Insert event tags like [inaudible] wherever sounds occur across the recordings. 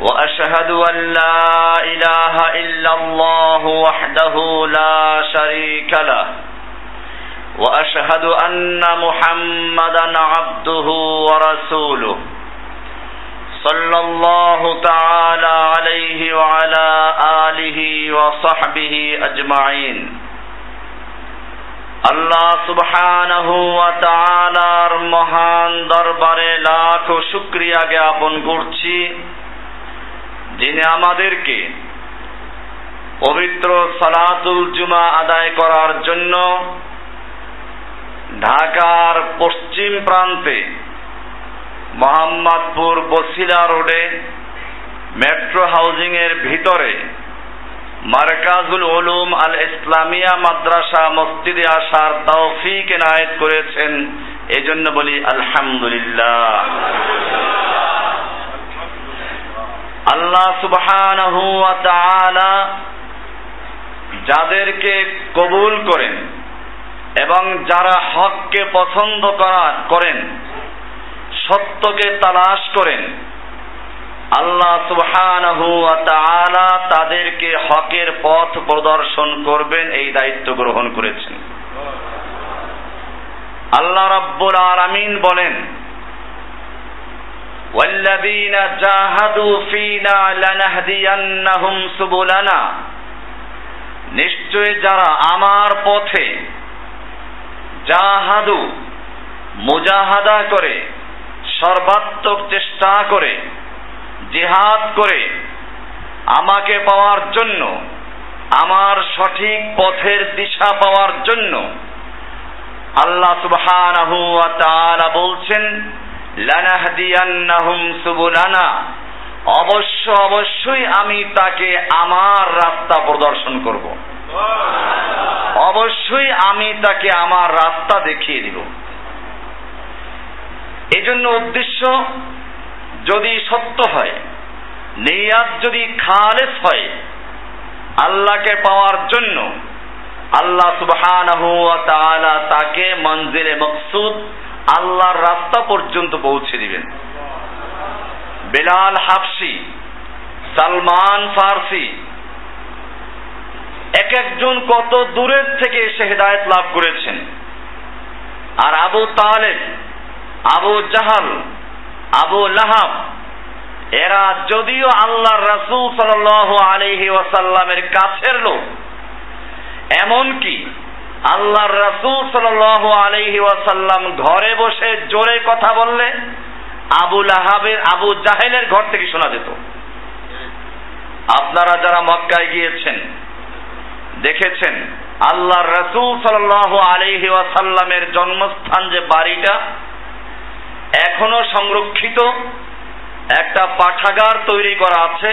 واشهد ان لا اله الا الله وحده لا شريك له واشهد ان محمدا عبده ورسوله صلى الله تعالى عليه وعلى اله وصحبه اجمعين আল্লাহ সুবহানাহু ওয়া তাআলার মহান দরবারে লাখ শুকরিয়া জ্ঞাপন করছি যিনি আমাদেরকে পবিত্র সালাতুল জুমা আদায় করার জন্য ঢাকার পশ্চিম প্রান্তে মোহাম্মদপুর বসিলা রোডে মেট্রো হাউজিং এর ভিতরে মার্কাজুল উলুম আল ইসলামিয়া মাদ্রাসা মসজিদে আসার তৌফিক এনায়েত করেছেন, এজন্য বলি আলহামদুলিল্লাহ। আল্লাহ সুবহানাহু ওয়া যাদেরকে কবুল করেন এবং যারা হককে পছন্দ করেন, সত্যকে তালাশ করেন, আল্লাহ সুবহানাহু ওয়া তাদেরকে হকের পথ প্রদর্শন করবেন এই দায়িত্ব গ্রহণ করেছেন। আল্লাহ রাব্বুল আলামিন বলেন والذين جاهدوا فينا لنهدينهم سبلنا নিশ্চয় যারা আমার পথে জাহাদু মুজাহাদা করে সর্বাত্মক চেষ্টা করে জিহাদ করে আমাকে পাওয়ার জন্য আমার সঠিক পথের দিশা পাওয়ার জন্য আল্লাহ সুবহানাহু ওয়া তাআলা বলছেন অবশ্য অবশ্যই আমি তাকে আমার রাস্তা প্রদর্শন করব। অবশ্যই আমি তাকে আমার রাস্তা দেখিয়ে দিব। এজন্য উদ্দেশ্য, যদি সত্য হয়, নিয়াত যদি খালেস হয়, আল্লাহকে পাওয়ার জন্য, আল্লাহ তাআলা তাকে মঞ্জিলে মকসুদ আল্লাহর রাস্তা পর্যন্ত পৌঁছে দিবেন। বেলাল হাফসি, সালমান ফারসি, এক একজন কত দূরের থেকে এসে হেদায়ত লাভ করেছেন। আর আবু তালেব, আবু জাহাল, আবু লাহাব, এরা যদিও আল্লাহ রাসূল সাল্লাল্লাহু আলাইহি ওয়াসাল্লামের কাছের লোক, এমনকি আল্লাহর রাসূল সাল্লাল্লাহু আলাইহি ওয়াসাল্লাম ঘরে বসে জোরে কথা বললে আবু লাহাবের, আবু জাহেলের ঘর থেকে শোনা যেত। আপনারা যারা মক্কায় গিয়েছেন, দেখেছেন আল্লাহর রাসূল সাল্লাল্লাহু আলাইহি ওয়াসাল্লামের জন্মস্থান যে বাড়িটা, এখনও সংরক্ষিত, একটা পাঠাগার তৈরি করা আছে,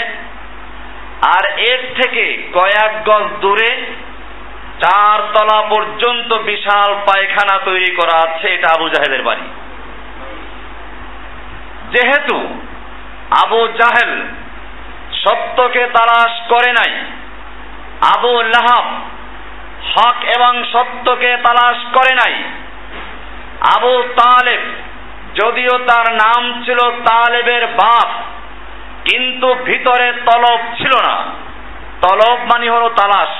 আর এর থেকে কয়েক গজ দূরে চার তলা পর্যন্ত বিশাল পায়খানা তৈরি করা আছে, এটা আবু জাহেলের বাড়ি। যেহেতু আবু জাহেল সত্যকে তালাশ করে নাই, আবু লাহাব হক এবং সত্যকে তালাশ করে নাই, আবু তালেব যদিও তার নাম ছিল তালেবের বাপ, কিন্তু ভিতরে তলব ছিল না। তলব মানে হলো তালাশ।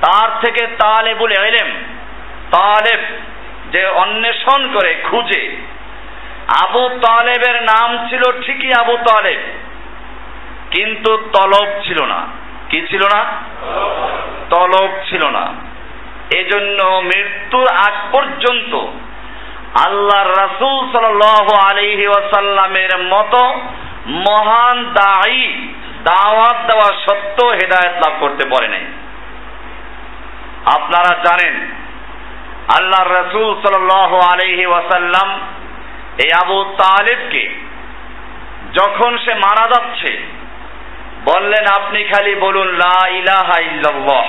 তার থেকে তালেবুল এলেম তালেব যে অন্বেষণ করে, খুঁজে। আবু তালেবের নাম ছিল ঠিকই আবু তালেব, কিন্তু তলব ছিল না। কি ছিল না? তলব ছিল না। এজন্য মৃত্যুর আগ পর্যন্ত আল্লাহর রাসূল সাল্লাল্লাহু আলাইহি ওয়াসাল্লামের মতো মহান দায়ী, দাওয়াত দেওয়া সত্ত্বেও হেদায়েত লাভ করতে পারে নাই। আপনারা জানেন, আল্লাহ রসুল সাল আলহি ওয়াসাল্লাম এই আবু তালেবকে যখন সে মারা যাচ্ছে, বললেন, আপনি খালি বলুন, লা ইলাহা ইল্লাল্লাহ।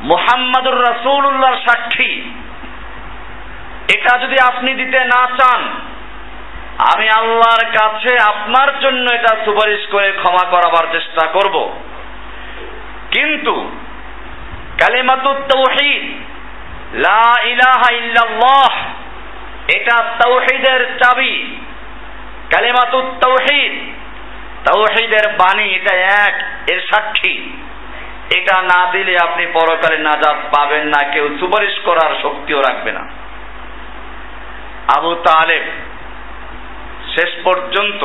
মুহাম্মাদুর রাসূলুল্লাহর সাক্ষী। এটা যদি আপনি দিতে না চান, আমি আল্লাহর কাছে আপনার জন্য এটা সুপারিশ করে ক্ষমা করাবার চেষ্টা করব। কিন্তু কালিমাতুত তাওহীদ। লা ইলাহা ইল্লাল্লাহ। এটা তাওহীদের চাবি। কালিমাতুত তাওহীদ। তাওহীদের বাণী, এটা এক, এর সাক্ষী। এটা না দিলে আপনি পরকালে নাজাত পাবেন না, কেউ সুপারিশ করার শক্তিও রাখবে না। আবু তালেব শেষ পর্যন্ত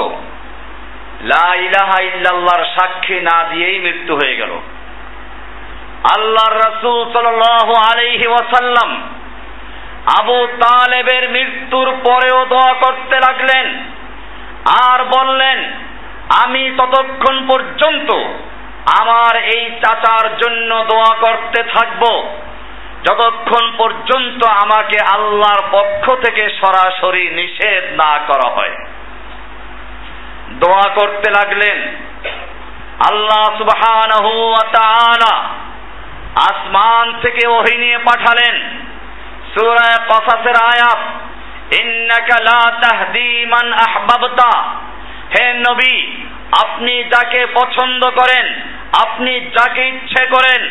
লা ইলাহা ইল্লাল্লাহর সাক্ষী না দিয়েই মৃত্যু হয়ে গেল। আল্লাহর রাসূল সাল্লাল্লাহু আলাইহি ওয়াসাল্লাম আবু তালেবের মৃত্যুর পরেও দোয়া করতে লাগলেন আর বললেন, আমি ততক্ষণ পর্যন্ত আমার এই চাচার জন্য দোয়া করতে থাকব। যতক্ষণ পর্যন্ত আমাকে আল্লাহর পক্ষ থেকে সরাসরি নিষেধ না করা হয়। দোয়া করতে লাগলেন। আল্লাহ সুবহানাহু ওয়া তাআলা আসমান থেকে ওহি নিয়ে পাঠালেন। সূরা কসাসের আয়াত, ইন্নাকা লা তাহদি মান আহবাবতা। হে নবী, আপনি যাকে পছন্দ করেন, আপনি যাকে ইচ্ছে করেন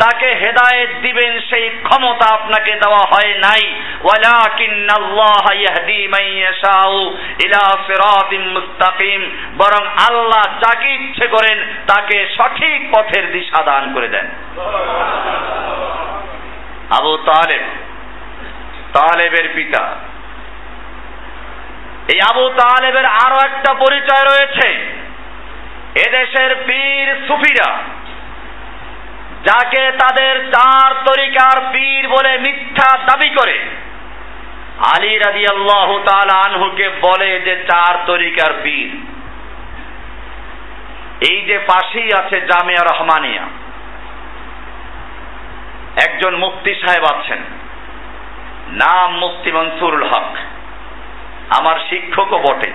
তাকে হেদায়েত দিবেন, সেই ক্ষমতা আপনাকে দেওয়া হয় নাই। ওয়ালাকিন্নাল্লাহ ইয়াহদি মান ইলা সিরাতিম মুস্তাকিম। বরং আল্লাহ যাকে ইচ্ছে করেন, তাকে সঠিক পথের দিশা দান করে দেন। আবু তালেব, তালেবের পিতা। এই আবু তালেবের আরও একটা পরিচয় রয়েছে। এদেশের পীর সুফিরা যাকে তাদের চার তরিকার পীর বলে মিথ্যা দাবি করে। আলী রাজি আল্লাহ আনহুকে বলে যে চার তরিকার পীর। এই যে পাশেই আছে জামিয়া রহমানিয়া, একজন মুফতি সাহেব আছেন, নাম মুফতি মনসুরুল হক। আমার শিক্ষকও বটে।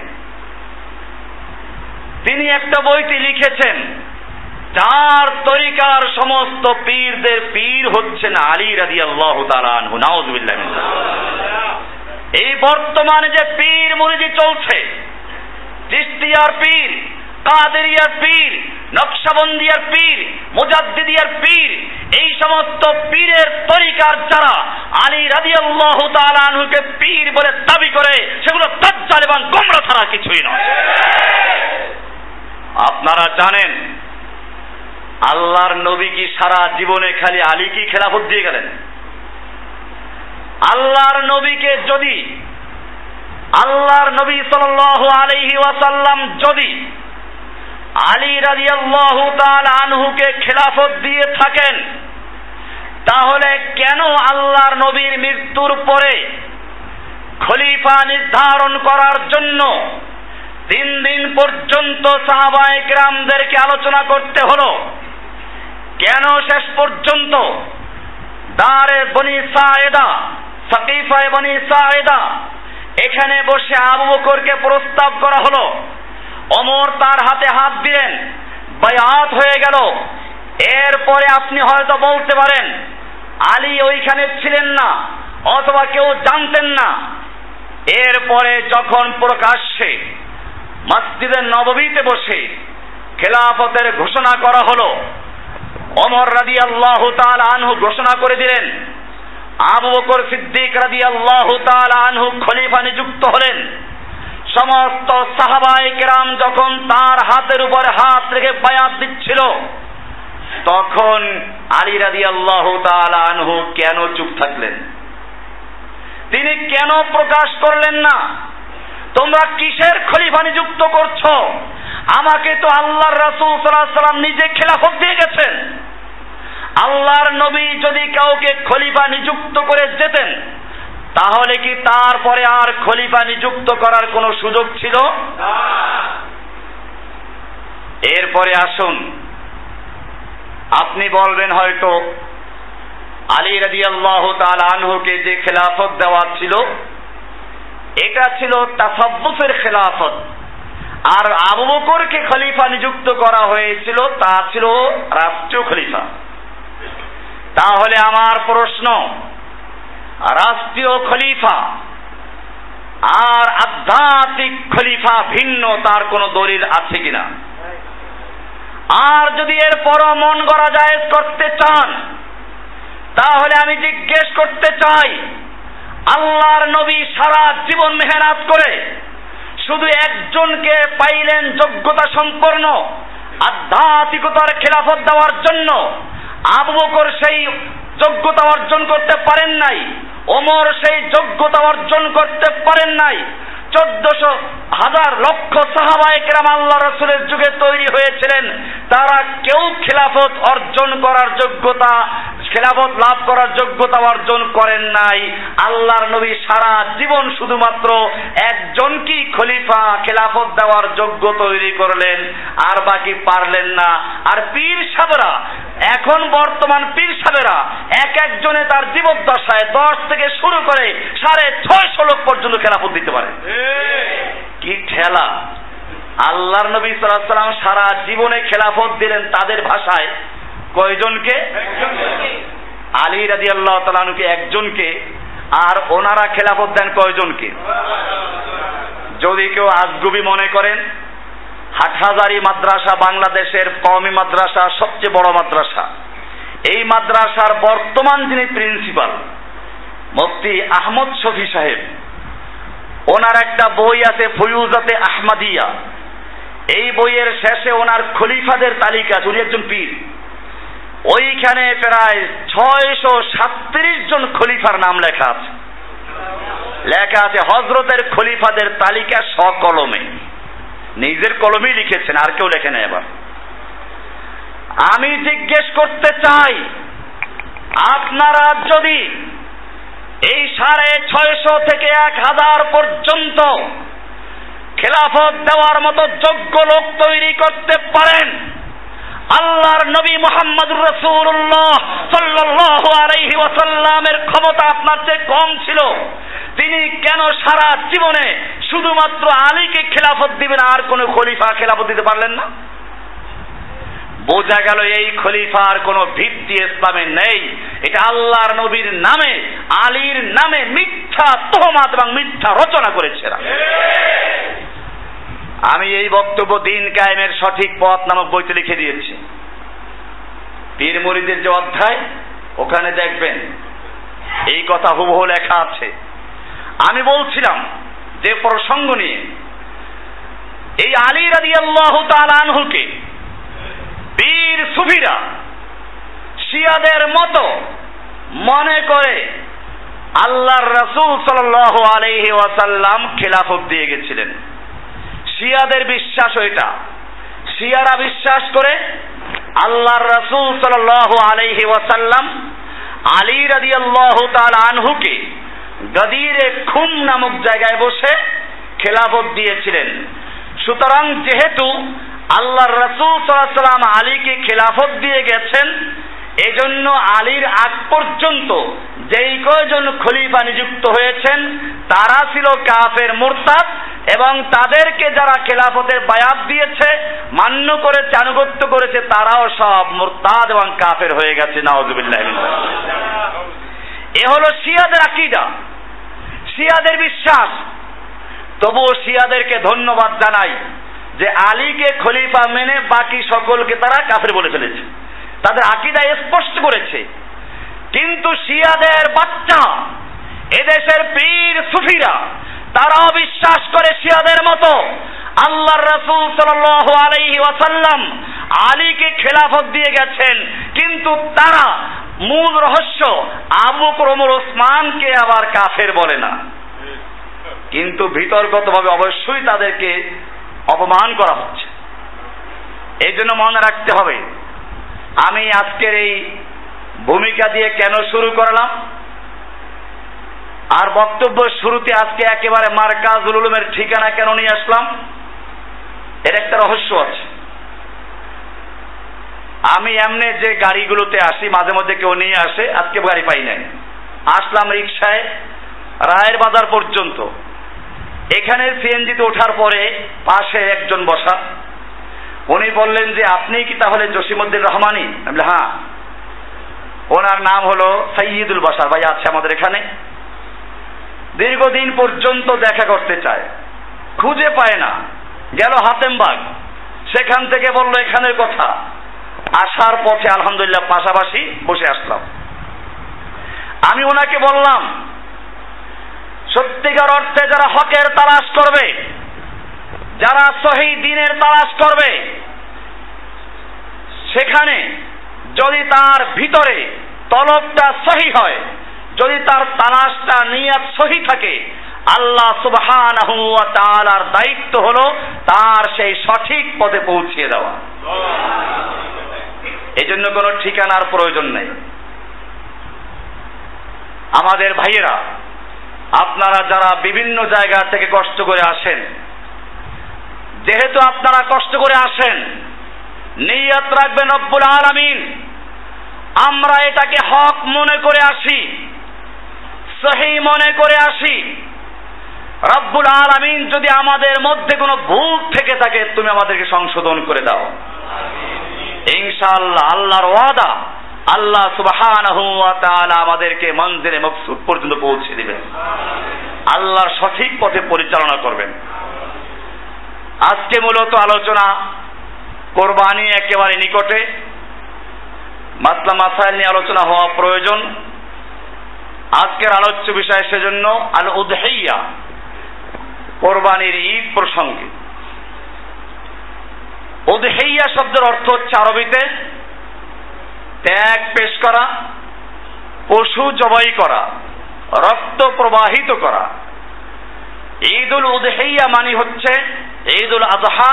তিনি একটা বইটি লিখেছেন চার তরিকার সমস্ত পীরদের পীর হচ্ছেন আলী রাজি আল্লাহ নাউজুবিল্লাহ এই বর্তমানে যে পীর মুরিদি চলছে চিস্তিয়ার পীর, কাদেরিয়ার পীর, নকশাবন্দিয়ার পীর, মুজাদ্দিদিয়ার পীর, এই সমস্ত পীরের তরিকার যারা আলী রাজি আল্লাহ তালানহুকে পীর বলে দাবি করে, সেগুলো তাজ্জাল এবং গোমরা ছাড়া কিছুই নয়। আপনারা জানেন আল্লাহর নবী কি সারা জীবনে খালি আলী কি খেলাফত দিয়ে গেলেন? আল্লাহর নবীকে যদি, আল্লাহর নবী সাল আলহি ওয়াসাল্লাম যদি আলী রাজিয়াল্লাহু তাআলা আনহুকে খেলাফত দিয়ে থাকেন, তাহলে কেন আল্লাহর নবীর মৃত্যুর পরে খলিফা নির্ধারণ করার জন্য তিন দিন পর্যন্ত সাহাবায়ে কেরামদেরকে আলোচনা করতে হলো? কেন শেষ পর্যন্ত? দারে বনি সায়েদা, সাকিফায় বনি সায়েদা, এখানে বসে আবু বকরকে প্রস্তাব করা হলো। অমর তার হাতে হাত দিলেন, বায়াত হয়ে গেল। এরপরে আপনি হয়তো বলতে পারেন, আলী ওইখানে ছিলেন না, অথবা কেউ জানতেন না। এরপরে যখন প্রকাশ্যে মসজিদের নববীতে বসে খেলাফতের ঘোষণা করা হলো অমর রাদি আল্লাহ আনহু ঘোষণা করে দিলেন, আবু বকর সিদ্দিক রাদি আল্লাহ আনহু খলিফা নিযুক্ত হলেন। সমস্ত সাহাবাই কেরাম যখন তার হাতের উপর হাত রেখে বায়াত দিচ্ছিল, তখন আলী রাদি আল্লাহ আনহু কেন চুপ থাকলেন? তিনি কেন প্রকাশ করলেন না? তোমরা কিসের খলিফা নিযুক্ত করছ? আমাকে তো আল্লাহর রাসূল সাল্লাম নিজে খেলাফত দিয়ে গেছেন। আল্লাহর নবী যদি কাউকে খলিফা নিযুক্ত করে যেতেন, তাহলে কি তারপরে আর খলিফা নিযুক্ত করার কোনো সুযোগ ছিল? এরপরে আসুন। আপনি বলবেন হয়তো আলী রাজি আল্লাহ আনহুকে যে খেলাফত দেওয়া ছিল, এটা ছিল তাসাব্বুফের খেলাফত। আর আবু বকরকে খলিফা নিযুক্ত করা হয়েছিল, তা ছিল রাষ্ট্রীয় খলিফা। তাহলে আমার প্রশ্ন, রাষ্ট্রীয় খলিফা আর আধ্যাত্মিক খলিফা ভিন্ন, তার কোনো দলিল আছে কিনা? আর যদি এর পর মন গড়া জায়েজ করতে চান, তাহলে আমি জিজ্ঞেস করতে চাই, আল্লাহর নবী সারা জীবন মেহনত করে শুধু একজনকে পাইলেন যোগ্যতা সম্পন্ন, আধ্যাত্মিকতার খেলাফত দেওয়ার জন্য। আবু বকর সেই যোগ্যতা অর্জন করতে পারেন নাই, ওমর সেই যোগ্যতা অর্জন করতে পারেন নাই চোদ্দশো হাজার লক্ষ সাহাবা একরাম আল্লাহ রসুলের যুগে তৈরি হয়েছিলেন। তারা কেউ খেলাফত অর্জন করার যোগ্যতা, খেলাফত লাভ করার যোগ্যতা অর্জন করেন নাই। আল্লাহর নবী সারা জীবন শুধুমাত্র একজনকেই খলিফা খেলাফত দেওয়ার যোগ্য তৈরি করলেন, আর বাকি পারলেন না। আর পীর সাহেবরা, এখন বর্তমান পীর সাহেবেরা, এক একজনে তার জীবদ্দশায় দশ থেকে শুরু করে সাড়ে ছয়শো লোক পর্যন্ত খেলাফত দিতে পারে। কি ঠেলা। আল্লাহর নবী সাল্লাম সারা জীবনে খেলাফত দিলেন তাদের ভাষায়। কয়জনকে? আলী রাজি আল্লাহ তালানুকে একজনকে। আর ওনারা খেলাফত দেন কয়জনকে? যদি কেউ আজগুবি মনে করেন, হাটহাজারি মাদ্রাসা বাংলাদেশের কওমি মাদ্রাসা সবচেয়ে বড় মাদ্রাসা। এই মাদ্রাসার বর্তমান যিনি প্রিন্সিপাল, মুফতি আহমদ শফি সাহেব ওনার একটা বই আছে ফয়ুজাতে আহমাদিয়া। এই বইয়ের শেষে ওনার খলিফাদের তালিকা উনি একজন পীর। ওইখানে প্রায় ছয়শো সাতত্রিশ জন খলিফার নাম লেখা আছে। লেখা আছে হজরতের খলিফাদের তালিকা সকলমে। নিজের কলমেই লিখেছেন, আর কেউ লেখে না এবার। আমি জিজ্ঞেস করতে চাই, আপনারা যদি এই সাড়ে ছয়শো থেকে এক হাজার পর্যন্ত খেলাফত দেওয়ার মতো যোগ্য লোক তৈরি করতে পারেন। আল্লাহর নবী মোহাম্মদ রসুল্লাহ সাল্লাহ আলাইহি ওয়াসাল্লামের ক্ষমতা আপনার চেয়ে কম ছিল। তিনি কেন সারা জীবনে শুধুমাত্র আলীকে খেলাফত দিবেন আর কোন খলিফা খেলাফত দিতে পারলেন না? বোঝা গেল এই খলিফার কোনো ভিত্তি ইসলামে নেই। এটা আল্লাহর নবীর নামে, আলীর নামে মিথ্যা তোহমাত এবং মিথ্যা রচনা করেছে আমি এই বক্তব্য দিন কায়েমের সঠিক পথ নামক বইতে লিখে দিয়েছি। পীর মুরিদের যে অধ্যায়, ওখানে দেখবেন এই কথা হুবহু লেখা আছে। আমি বলছিলাম যে প্রসঙ্গ নিয়ে, এই আলী রাজি আল্লাহ আনহুকে বীর সুফিরা। শিয়াদের মতো মনে করে আল্লাহর রসুল সাল আলহি ওয়াসাল্লাম খেলাফত দিয়ে গেছিলেন। শিয়াদের বিশ্বাস ওইটা। শিয়ারা বিশ্বাস করে আল্লাহর রসুল সাল আলহি ওয়াসাল্লাম আলী রাদি আল্লাহ আনহুকে গদিরে খুম নামক জায়গায় বসে খেলাফত দিয়েছিলেন। সুতরাং যেহেতু আল্লাহ রসুল সাল্লাম আলীকে খেলাফত দিয়ে গেছেন। এজন্য আলীর আগ পর্যন্ত যেই কয়জন খলিফা নিযুক্ত হয়েছেন, তারা ছিল কাফের মুরতাদ এবং তাদেরকে যারা খেলাফতের বায়াত দিয়েছে, মান্য করে আনুগত্য করেছে, তারাও সব মুরতাদ এবং কাফের হয়ে গেছে। নওয়াজুবিল্লাহ এ হলো শিয়াদের আকিদা। শিয়াদের বিশ্বাস। তবুও শিয়াদেরকে ধন্যবাদ জানাই। যে আলীকে খলিফা মেনে বাকি সকলকে তারা কাফের বলে ফেলেছে। তাদের আকিদা স্পষ্ট করেছে। কিন্তু শিয়াদের বাচ্চা, এদেশের পীর সুফিরা তারাও বিশ্বাস করে শিয়াদের মতো আল্লাহর রসুল সাল আলাইহি ওয়াসাল্লাম আলীকে খেলাফত দিয়ে গেছেন। কিন্তু তারা মূল রহস্য আবু ক্রমর ওসমানকে আবার কাফের বলে না। কিন্তু বিতর্কতভাবে অবশ্যই তাদেরকে অপমান করা হচ্ছে। এই জন্য মনে রাখতে হবে, আমি আজকের এই ভূমিকা দিয়ে কেন শুরু করলাম? আর বক্তব্য শুরুতে আজকে একেবারে মার্কাজুল উলুমের ঠিকানা কেন নিয়ে আসলাম? এর একটা রহস্য আছে। আমি এমনি যে গাড়িগুলোতে আসি, মাঝে মধ্যে কেউ নিয়ে আসে, আজকে গাড়ি পাই নাই। আসলাম রিক্সায়, রায়ের বাজার পর্যন্ত। এখানে সিএনজিতে ওঠার পরে পাশে একজন বসা। উনি বললেন যে, আপনি কি তাহলে জসিমুদ্দিন রহমানি? আমি হ্যাঁ। ওনার নাম হলো সৈয়দুল বাসার ভাই আছে আমাদের এখানে। দীর্ঘদিন পর্যন্ত দেখা করতে চায়। খুঁজে পায় না। গেল হাতেমবাগ। সেখান থেকে বলল, এখানের কথা। আসার পথে আলহামদুলিল্লাহ পাশাপাশি বসে আসলাম। আমি ওনাকে বললাম সত্যিকার অর্থে যারা হকের তালাশ করবে, যারা সহি দিনের তালাশ করবে, সেখানে যদি তার ভিতরে তলবটা সহি হয়, যদি তার তালাশটা নিয়াত সহি থাকে, আল্লাহ সুবহানাহু ওয়া তাআলার দায়িত্ব হলো তার সেই সঠিক পথে পৌঁছিয়ে দেওয়া। এই জন্য কোনো ঠিকানার প্রয়োজন নেই। আমাদের ভাইয়েরা আপনারা যারা বিভিন্ন জায়গা থেকে কষ্ট করে আসেন, যেহেতু আপনারা কষ্ট করে আসেন, নিয়ত রাখবেন রব্বুল আলামিন। আমরা এটাকে হক মনে করে আসি, সহি মনে করে আসি। রব্বুল আলামিন যদি আমাদের মধ্যে কোনো ভুল থেকে থাকে, তুমি আমাদেরকে সংশোধন করে দাও। ইনশাআল্লাহ, আল্লাহর ওয়াদা। আল্লাহ তাআলা আমাদেরকে মঞ্জিলে মকসুদ পর্যন্ত পৌঁছে দিবেন। আল্লাহর সঠিক পথে পরিচালনা করবেন। আজকে মূলত আলোচনা কোরবানি একেবারে নিকটে। মাসলা মাসাইল নিয়ে আলোচনা হওয়া প্রয়োজন। আজকের আলোচ্য বিষয় সেজন্য আল উদহাইয়া কোরবানির ঈদ প্রসঙ্গে। উদহাইয়া শব্দের অর্থ হচ্ছে আরবিতে ত্যাগ পেশ করা, পশু জবাই করা, রক্ত প্রবাহিত করা। ঈদুল উদহাইয়া মানে হচ্ছে ঈদুল আজহা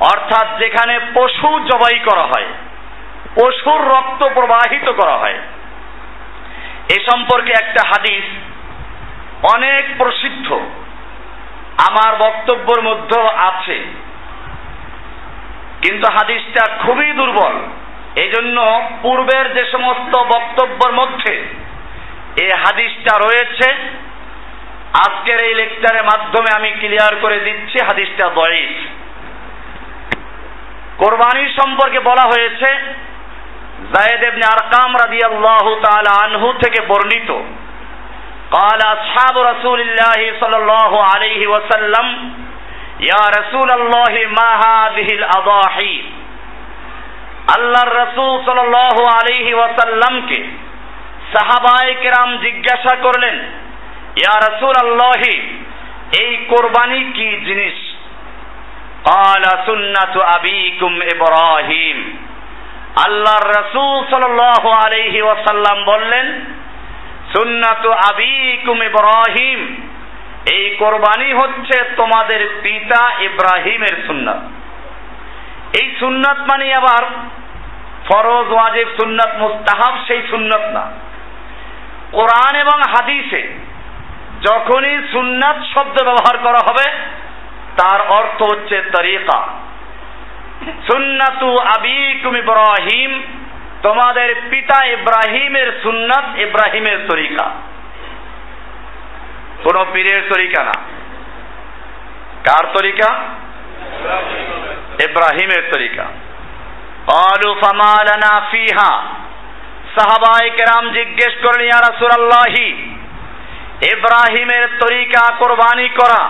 অর্থাৎ যেখানে পশু জবাই করা হয়, পশুর রক্ত প্রবাহিত করা হয়। এ সম্পর্কে একটা হাদিস অনেক প্রসিদ্ধ, আমার বক্তব্যের মধ্যে আছে। কিন্তু হাদিসটা খুবই দুর্বল। এই জন্য পূর্বের যে সমস্ত বক্তব্যের মধ্যে এই হাদিসটা রয়েছে আজকের এই লেকচারের মাধ্যমে আমি ক্লিয়ার করে দিচ্ছি হাদিসটা দয়েস কোরবানির সম্পর্কে বলা হয়েছে জায়েদ ইবনে আরকাম রাদিয়াল্লাহু তাআলা আনহু থেকে বর্ণিত قال أصحاب رسول الله صلى الله عليه وسلم يا رسول الله ما هذه الأضاحي আল্লাহর রসুল সাল্লাল্লাহু আলাইহি ওয়াসাল্লামকে সাহাবায়ে কেরাম জিজ্ঞাসা করলেন ইয়া রাসূল আল্লাহি এই কোরবানি কি জিনিস قال سنة أبيكم إبراهيم আল্লাহর রসুল সাল্লাল্লাহু আলাইহি ওয়াসাল্লাম বললেন সুন্নাতু আবিকুম ইব্রাহিম এই কোরবানি হচ্ছে তোমাদের পিতা ইব্রাহিমের সুন্নাত এই সুন্নাত মানে আবার ফরজ, ওয়াজিব, সুন্নাত, মুস্তাহাব সেই সুন্নাত না। কোরআন এবং হাদিসে যখনই সুন্নাত শব্দ ব্যবহার করা হবে, তার অর্থ হচ্ছে তরিকা। সুন্নাতু আবিকুম ইব্রাহিম, তোমাদের পিতা ইব্রাহিমের সুন্নাত ইব্রাহিমের তরিকা। কোন পীরের তরিকা না। কার তরিকা? ইব্রাহিমের তরিকা قالوا فما لنا فيها সাহাবায়ে কেরাম জিজ্ঞেস করলেন ইয়া রাসূলুল্লাহি ইব্রাহিমের তরিকা কোরবানি করা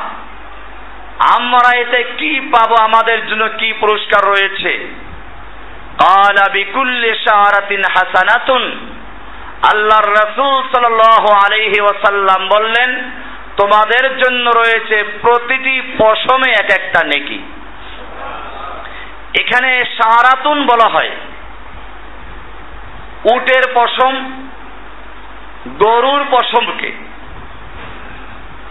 আমরা এতে কি পাবো আমাদের জন্য কি পুরস্কার রয়েছে قال بكل شعرة حسنة আল্লাহর রাসূল সাল্লাল্লাহু আলাইহি ওয়াসাল্লাম বললেন তোমাদের জন্য রয়েছে প্রতিটি পশমে এক একটা নেকি এখানে সারাতুন বলা হয়। উটের পশম, গরুর পশমকে।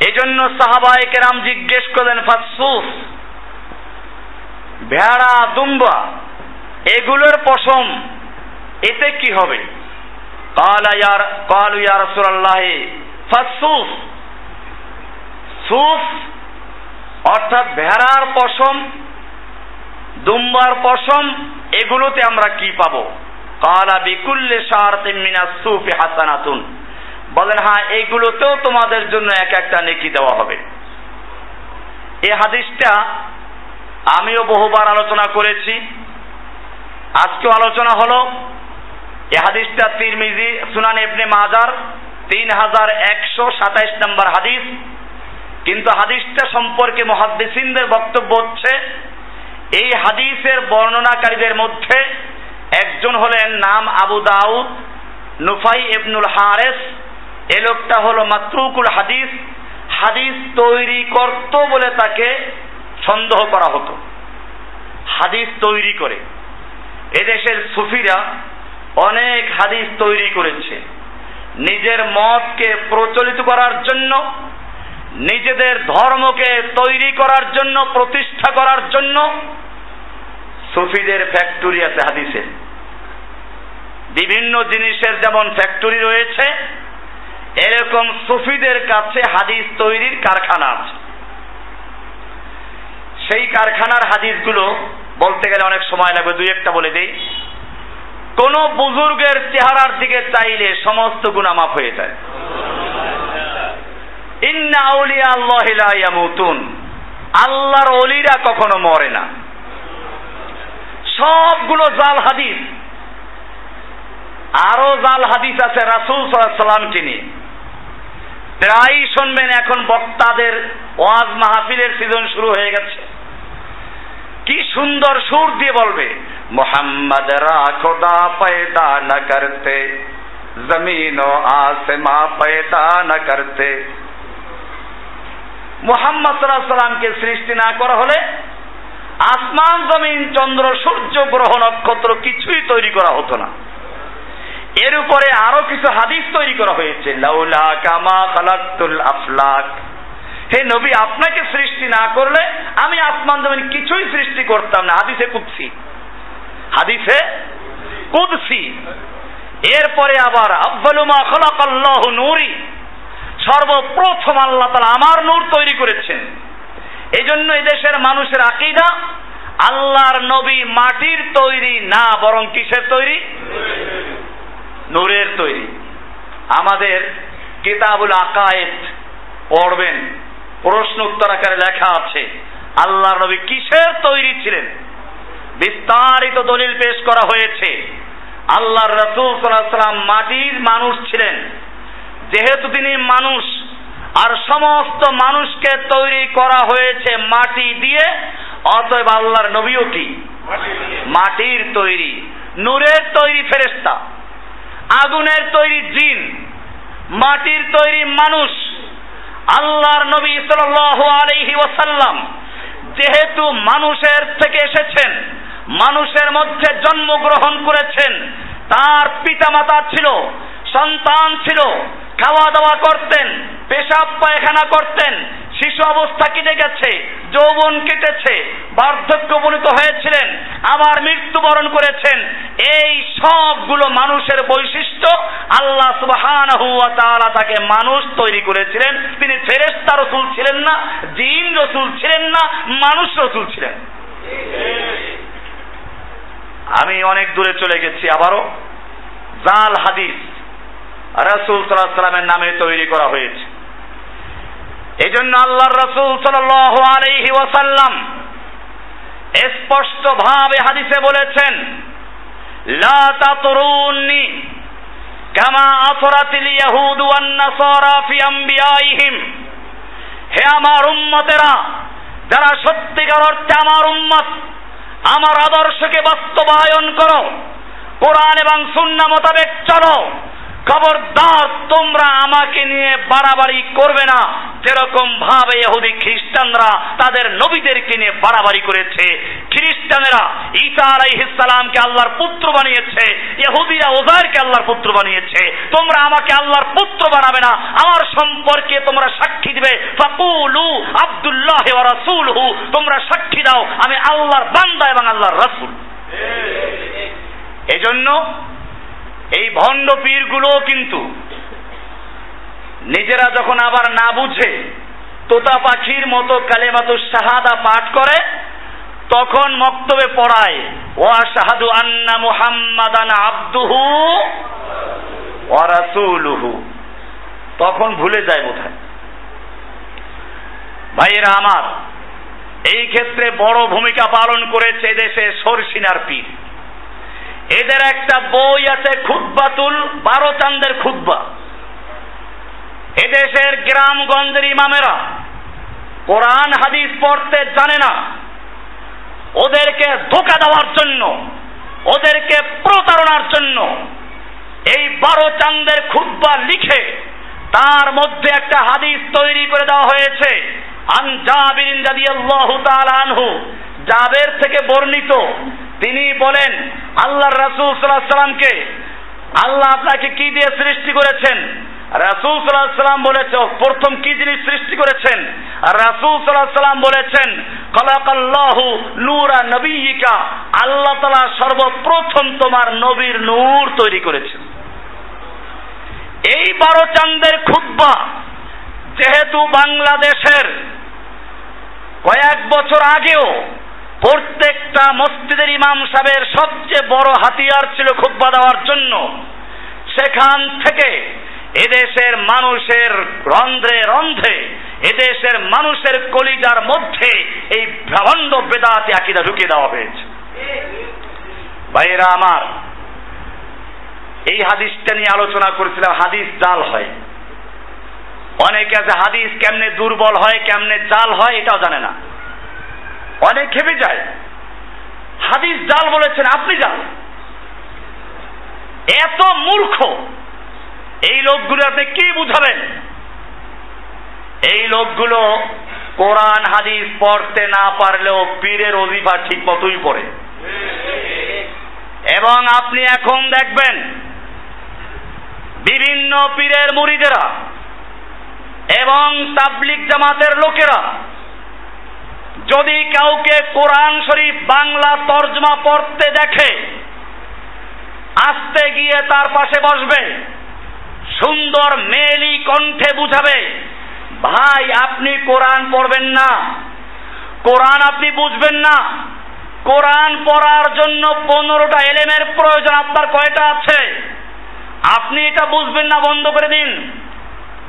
এজন্য সাহাবায়ে কেরাম জিজ্ঞেস করলেন ফাসুস ভেড়া, দুম্বা, এগুলোর পশম, এতে কি হবে? কালা ইয়ার, কালু সুস অর্থাৎ ভেড়ার পশম দুম্বার পশম, এগুলোতে আমরা কি পাবো? কালা বিকুল্লে শারতিন মিনাস সুফি হাসানাতুন। বলেন হ্যাঁ এইগুলোতেও তোমাদের জন্য এক একটা নেকি দেওয়া হবে। এই হাদিসটা আমিও বহুবার আলোচনা করেছি। আজকেও আলোচনা হলো। এই হাদিসটা তিরমিজি, সুনান ইবনে মাজার তিন হাজার একশো সাতাইশ নম্বর হাদিস। কিন্তু হাদিসটা সম্পর্কে মহাদ্দিসিনদের বক্তব্য হচ্ছে এই হাদিসের বর্ণনাকারীদের মধ্যে একজন হলেন নাম আবু দাউদ, নুফাই ইবনুল হারেস। এ লোকটা হলো মাতরুকুল হাদিস। হাদিস তৈরি করত বলে তাকে সন্দেহ করা হতো। হাদিস তৈরি করে। এদেশের সুফিরা অনেক হাদিস তৈরি করেছে। নিজের মতকে প্রচলিত করার জন্য নিজেদের ধর্মকে তৈরি করার জন্য, প্রতিষ্ঠা করার জন্য সুফিদের ফ্যাক্টরি আছে হাদিসের বিভিন্ন জিনিসের যেমন ফ্যাক্টরি রয়েছে, এরকম সুফিদের কাছে হাদিস তৈরির কারখানা আছে। সেই কারখানার হাদিসগুলো বলতে গেলে অনেক সময় লাগবে, দুই একটা বলে দেই। কোন বুজুর্গের চেহারার দিকে চাইলে সমস্ত গুণা মাফ হয়ে যায়। ইন্না আউলিয়া আল্লাহ ইয়ামুতুন। আল্লাহর অলিরা কখনো মরে না। সবগুলো জাল হাদিস। আরও জাল হাদিস আছে রাসুল সাল্লামকে নিয়ে প্রায় শুনবেন এখন বক্তাদের ওয়াজ মাহফিলের সিজন শুরু হয়ে গেছে। কি সুন্দর সুর দিয়ে বলবে, মোহাম্মদ রা খোদা পয়দা ন করতে, জমিন ও আসমা পয়দা ন করতে। মোহাম্মদ সাল্লামকে সৃষ্টি না করা হলে আসমান, জমিন, চন্দ্র, সূর্য, গ্রহ, নক্ষত্র কিছুই তৈরি করা হতো না। এর উপরে আরও কিছু হাদিস তৈরি করা হয়েছে, লাউলা কামা খালাক্তুল আফলাক। হে নবী, আপনাকে সৃষ্টি না করলে আমি আসমান, জমিন কিছুই সৃষ্টি করতাম না। হাদিসে কুদসি। হাদিসে কুদসি। এরপরে আবার আব্বালুমা খলাকাল্লাহ নূরি। সর্বপ্রথম আল্লাহ তালা আমার নূর তৈরি করেছেন। এই জন্য এদেশের মানুষের আকিদা, আল্লাহর নবী মাটির তৈরি না, বরং কিসের তৈরি? নূরের তৈরি। আমাদের কিতাবুল আকায়েত পড়বেন, প্রশ্ন উত্তর আকারে লেখা আছে, আল্লাহর নবী কিসের তৈরি ছিলেন? বিস্তারিত দলিল পেশ করা হয়েছে। আল্লাহর রসুল সাল্লাম মাটির মানুষ ছিলেন। যেহেতু তিনি মানুষ, আর সমস্ত মানুষকে তৈরি করা হয়েছে মাটি দিয়ে, অতএব আল্লাহর নবীও কি? মাটির তৈরি, নূরের তৈরি ফেরেস্তা আগুনের তৈরি জিন, মাটির তৈরি মানুষ, আল্লাহর নবী সাল্লাল্লাহু আলাইহি ওয়াসাল্লাম যেহেতু মানুষের থেকে এসেছেন, মানুষের মধ্যে জন্মগ্রহণ করেছেন, তার পিতামাতা ছিল, সন্তান ছিল খাওয়া দাওয়া করতেন, পেশাব পায়খানা করতেন, শিশু অবস্থা কেটে গেছে, যৌবন কেটেছে বার্ধক্য বলিত হয়েছিলেন, আবার মৃত্যুবরণ করেছেন। এই সবগুলো মানুষের বৈশিষ্ট্য আল্লাহ সুবহানাহু ওয়া তাআলা তাকে মানুষ তৈরি করেছিলেন। তিনি ফেরেশতা রসুল ছিলেন না, জিন রসুল ছিলেন না, মানুষ রসুল ছিলেন। আমি অনেক দূরে চলে গেছি আবারও। জাল হাদিস। রাসূল সাল্লামের নামে তৈরি করা হয়েছে। এই জন্য আল্লাহ রসুল আলাইহি ওয়াসাল্লাম স্পষ্ট ভাবে হাদিসে বলেছেন, লা তাতরুন্নি কামা আথরাতিল ইয়াহুদ ওয়ান নাসারা হে আমার উম্মতেরা, যারা সত্যিকার অর্থে আমার উম্মত, আমার আদর্শকে বাস্তবায়ন করো, কোরআন এবং সুন্না মোতাবেক চলো। খবরদার তোমরা আমাকে নিয়ে বাড়াবাড়ি করবে না। যেরকম ভাবে ইহুদি খ্রিস্টানরা তাদের নবীদেরকে নিয়ে বাড়াবাড়ি করেছে। খ্রিস্টানেরা ঈসা আলাইহিসসালামকে আল্লাহর পুত্র বানিয়েছে। ইহুদিরা ওজারকে আল্লাহর পুত্র বানিয়েছে। তোমরা আমাকে আল্লাহর পুত্র বানাবে না। আমার সম্পর্কে তোমরা সাক্ষী দিবে। ফাকুলু আব্দুল্লাহ ওয়া রাসূলহু। তোমরা সাক্ষী দাও আমি আল্লাহর বান্দা এবং আল্লাহর রাসূল। এজন্য এই ভণ্ড পীরগুলো কিন্তু নিজেরা যখন আবার না বুঝে তোতা পাখির মতো কালেমাতু শাহাদা পাঠ করে, তখন মক্তবে পড়ায়, ওয়া শাহাদু আন্না মুহাম্মাদান আব্দুহু ওয়া তখন ভুলে যায় বোধহয়। ভাইয়েরা আমার, এই ক্ষেত্রে বড় ভূমিকা পালন করেছে দেশে সরসিনার পীর। এদের একটা বই আছে খুদ্বাতুল বারো চান্দের খুদ্া এদেশের গ্রামগঞ্জের ইমামেরা কোরআন, হাদিস পড়তে জানে না। ওদেরকে ধোকা দেওয়ার জন্য, ওদেরকে প্রতারণার জন্য এই বারো চান্দের খুদ্া লিখে তার মধ্যে একটা হাদিস তৈরি করে দেওয়া হয়েছে। আন জাবিরিন রাদিয়াল্লাহু তাআলা আনহু, জাবের থেকে বর্ণিত তিনি বলেন, আল্লাহর রাসূল সাল্লাল্লাহু সাল্লামকে আল্লাহ আপনাকে কি দিয়ে সৃষ্টি করেছেন? রাসূল সাল্লাল্লাহু সাল্লাম বলেছে, প্রথম কি জিনিস সৃষ্টি করেছেন? রাসূল সাল্লাল্লাহু সাল্লাম বলেছেন, খলাকাল্লাহু নূরা নবিয়িকা, আল্লাহ তাআলা সর্বপ্রথম তোমার নবীর নূর তৈরি করেছেন। এই বারো চান্দের খুদ্া যেহেতু বাংলাদেশের কয়েক বছর আগেও প্রত্যেকটা মসজিদের ইমাম সাহেবের সবচেয়ে বড় হাতিয়ার ছিল খুদ্া দেওয়ার জন্য। সেখান থেকে এদেশের মানুষের রন্ধ্রে রন্ধ্রে, এদেশের মানুষের কলিজার মধ্যে এই ভ্রাভণ্ড বেদাতে আকিদা ঢুকিয়ে দেওয়া হয়েছে। ভাইয়েরা আমার, এই হাদিসটা নিয়ে আলোচনা করেছিলাম, হাদিস জাল হয়। অনেকে আছে হাদিস কেমনে দুর্বল হয়, কেমনে জাল হয়, এটাও জানে না। অনেক খেপে যায়। হাদিস জাল বলেছেন, আপনি জাল। এত মূর্খ। এই লোকগুলো আপনি কি বুঝাবেন? এই লোকগুলো কোরআন, হাদিস পড়তে না পারলেও পীরের অজিফা ঠিক মতোই পড়ে। এবং আপনি এখন দেখবেন, বিভিন্ন পীরের মুড়িদেরা এবং তাবলিক জামাতের লোকেরা যদি কাউকে কোরআন শরীফ বাংলা তর্জমা পড়তে দেখে, আসতে গিয়ে তার পাশে বসবে, সুন্দর মেলি কণ্ঠে বুঝাবে, ভাই, আপনি কোরআন পড়বেন না। কোরআন আপনি বুঝবেন না। কোরআন পড়ার জন্য পনেরোটা এলেমের প্রয়োজন আপনার কয়টা আছে? আপনি এটা বুঝবেন না, বন্ধ করে দিন।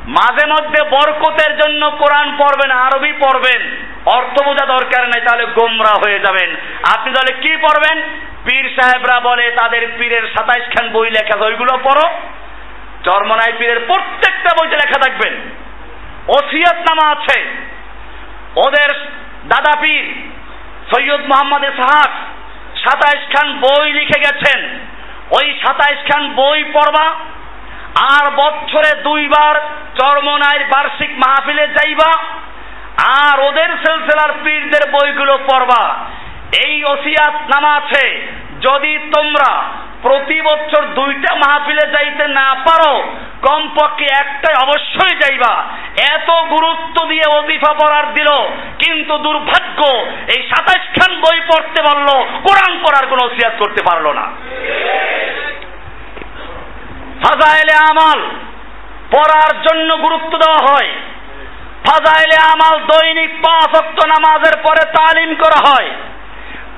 মাঝে মধ্যে বরকতের জন্য কোরআন পড়বেন, আরবি পড়বেন। অর্থ বোঝা দরকার নাই, তাহলে গোমরা হয়ে যাবেন। আপনি তাহলে কি পড়বেন? পীর সাহেবরা বলে, তাদের পীরের সাতাইশ খান বই লেখা ওইগুলো পড়ো। চরমনাই পীরের প্রত্যেকটা বইতে লেখা থাকবেন। ওসিয়ত নামা আছে। ওদের দাদা পীর, সৈয়দ মোহাম্মদ সাহাক সাতাইশ খান বই লিখে গেছেন। ওই সাতাইশ খান বই পড়বা, আর বছরে দুইবার চরমনাইর বার্ষিক মাহফিলে যাইবা। আর ওদের সিলসিলার পীরদের বইগুলো পড়বা। এই ওসিয়াত নামা আছে যদি তোমরা প্রতি বছর দুইটা মাহফিলে যাইতে না পারো, কমপক্ষে একটাই অবশ্যই যাইবা। এত গুরুত্ব দিয়ে অজিফা পড়ার দিল, কিন্তু দুর্ভাগ্য এই সাতাইশ খান বই পড়তে পারল, কোরআন পড়ার কোনো ওসিয়াত করতে পারল না। ফাজাইলে আমাল পড়ার জন্য গুরুত্ব দেওয়া হয়। ফাজাইলে আমাল দৈনিক পাঁচ অক্ত নামাজের পরে তালিম করা হয়।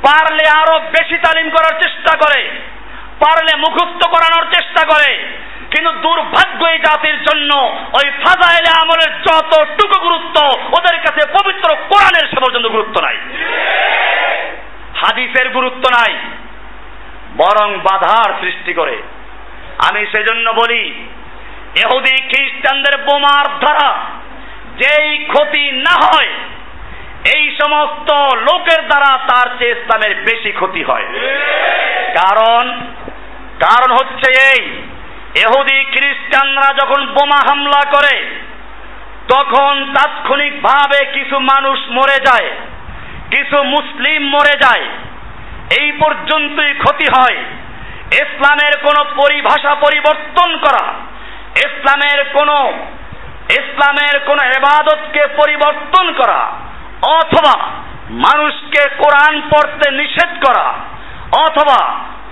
পারলে আরও বেশি তালিম করার চেষ্টা করে। পারলে মুখস্থ করানোর চেষ্টা করে। কিন্তু দুর্ভাগ্য এই জাতির জন্য ওই ফাজাইলে আমলের যতটুকু গুরুত্ব, ওদের কাছে পবিত্র কোরআনের সে পর্যন্ত গুরুত্ব নাই। হাদিসের গুরুত্ব নাই। বরং বাধার সৃষ্টি করে। আমি সেজন্য বলি এহুদি খ্রিস্টানদের বোমার দ্বারা যেই ক্ষতি না হয়, এই সমস্ত লোকের দ্বারা তার চেয়ে ইসলামের বেশি ক্ষতি হয়। কারণ কারণ হচ্ছে এই, এহুদি খ্রিস্টানরা যখন বোমা হামলা করে, তখন তাৎক্ষণিকভাবে কিছু মানুষ মরে যায়, কিছু মুসলিম মরে যায়। এই পর্যন্তই ক্ষতি হয়। ইসলামের কোনো পরিভাষা পরিবর্তন করা, ইসলামের কোন ইসলামের কোন এবাদতকে পরিবর্তন করা অথবা মানুষকে কোরআন পড়তে নিষেধ করা অথবা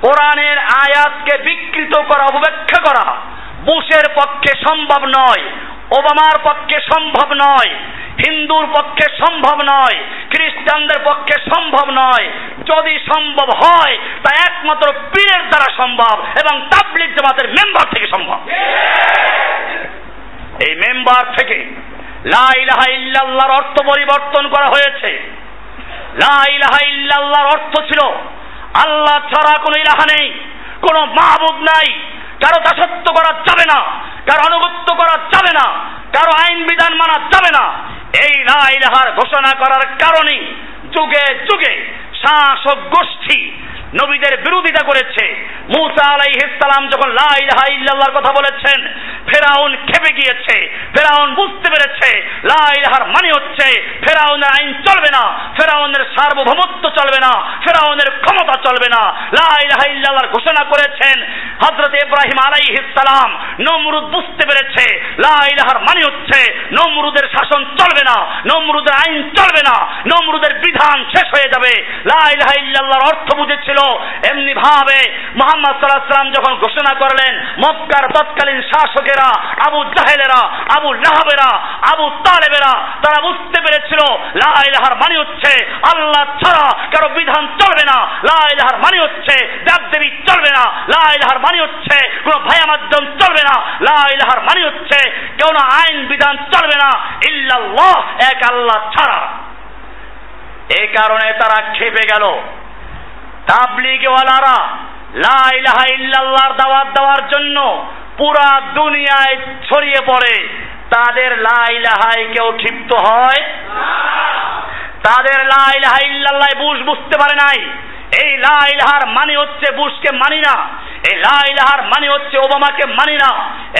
কোরআনের আয়াতকে বিকৃত করা অপব্যাখ্যা করা বুশের পক্ষে সম্ভব নয়, ওবামার পক্ষে সম্ভব নয়, হিন্দুর পক্ষে সম্ভব নয়, খ্রিস্টানদের পক্ষে সম্ভব নয়। যদি সম্ভব হয়, তা একমাত্র পীরের দ্বারা সম্ভব এবং তাবলিক জামাতের মেম্বার থেকে সম্ভব। এই মেম্বার থেকে লা ইলাহা ইল্লাল্লাহর অর্থ পরিবর্তন করা হয়েছে। লা ইলাহা ইল্লাল্লাহর অর্থ ছিল, আল্লাহ ছাড়া কোনো ইলাহা নেই, কোনো মাহবুদ নাই, কারও দাসত্ব করা যাবে না, কারও আনুগত্য করা যাবে না, কারও আইন বিধান মানা যাবে না। এই লা ইলাহার ঘোষণা করার কারণে যুগে যুগে শাসক গোষ্ঠী নবীদের বিরোধিতা করেছে। মুসা আলাইহিসসালাম যখন লা ইলাহা ইল্লাল্লাহর কথা বলেছেন, ফেরাউন খেপে গিয়েছে, ফেরাউন বুঝতে পেরেছে, লা ইলাহার মানে হচ্ছে ফেরাউনের আইন চলবে না, ফেরাউনের সার্বভৌমত্ব চলবে না, ফেরাউনের ক্ষমতা চলবে না। লা ইলাহা ইল্লাল্লাহর ঘোষণা করেছেন হযরত ইব্রাহিম আলাইহিসসালাম নমরুদ বুঝতে পেরেছে, লা ইলাহার মানে হচ্ছে নমরুদের শাসন চলবে না, নমরুদের আইন চলবে না, নমরুদের বিধান শেষ হয়ে যাবে। লা ইলাহা ইল্লাল্লাহর অর্থ বুঝেছিল, এমনি ভাবে মোহাম্মদ সাল্লাহ সাল্লাম যখন ঘোষণা করলেন, মক্কার তৎকালীন শাসকেরা, আবু জাহেলেরা, আবু লাহাবেরা, আবু তালেবেরা, তারা বুঝতে পেরেছিল, লা ইলাহার মানে হচ্ছে আল্লাহ ছাড়া কারও বিধান চলবে না, লা ইলাহার মানে হচ্ছে দেব দেবী চলবে না, লা ইলাহার মানে হচ্ছে, কোন ভায়া মাধ্যম চলবে না। লা ইলাহার মানে হচ্ছে, কেউ না আইন বিধান চলবে না। ইল্লাল্লাহ, এক আল্লাহ ছাড়া। এই কারণে তারা খেপে গেল। তাবলিগওয়ালারা লা ইলাহা ইল্লাল্লাহর দাওয়াত দেওয়ার জন্য পুরা দুনিয়ায় ছড়িয়ে পড়ে। তাদের লা ইলাহায় কেউ ক্ষিপ্ত হয়? তাদের লা ইলাহা ইল্লাল্লাহ বুঝ বুঝতে পারে নাই। এই লা ইলাহার মানে হচ্ছে বুশকে মানি না। এই লা ইলাহার মানে হচ্ছে ওবামাকে মানি না।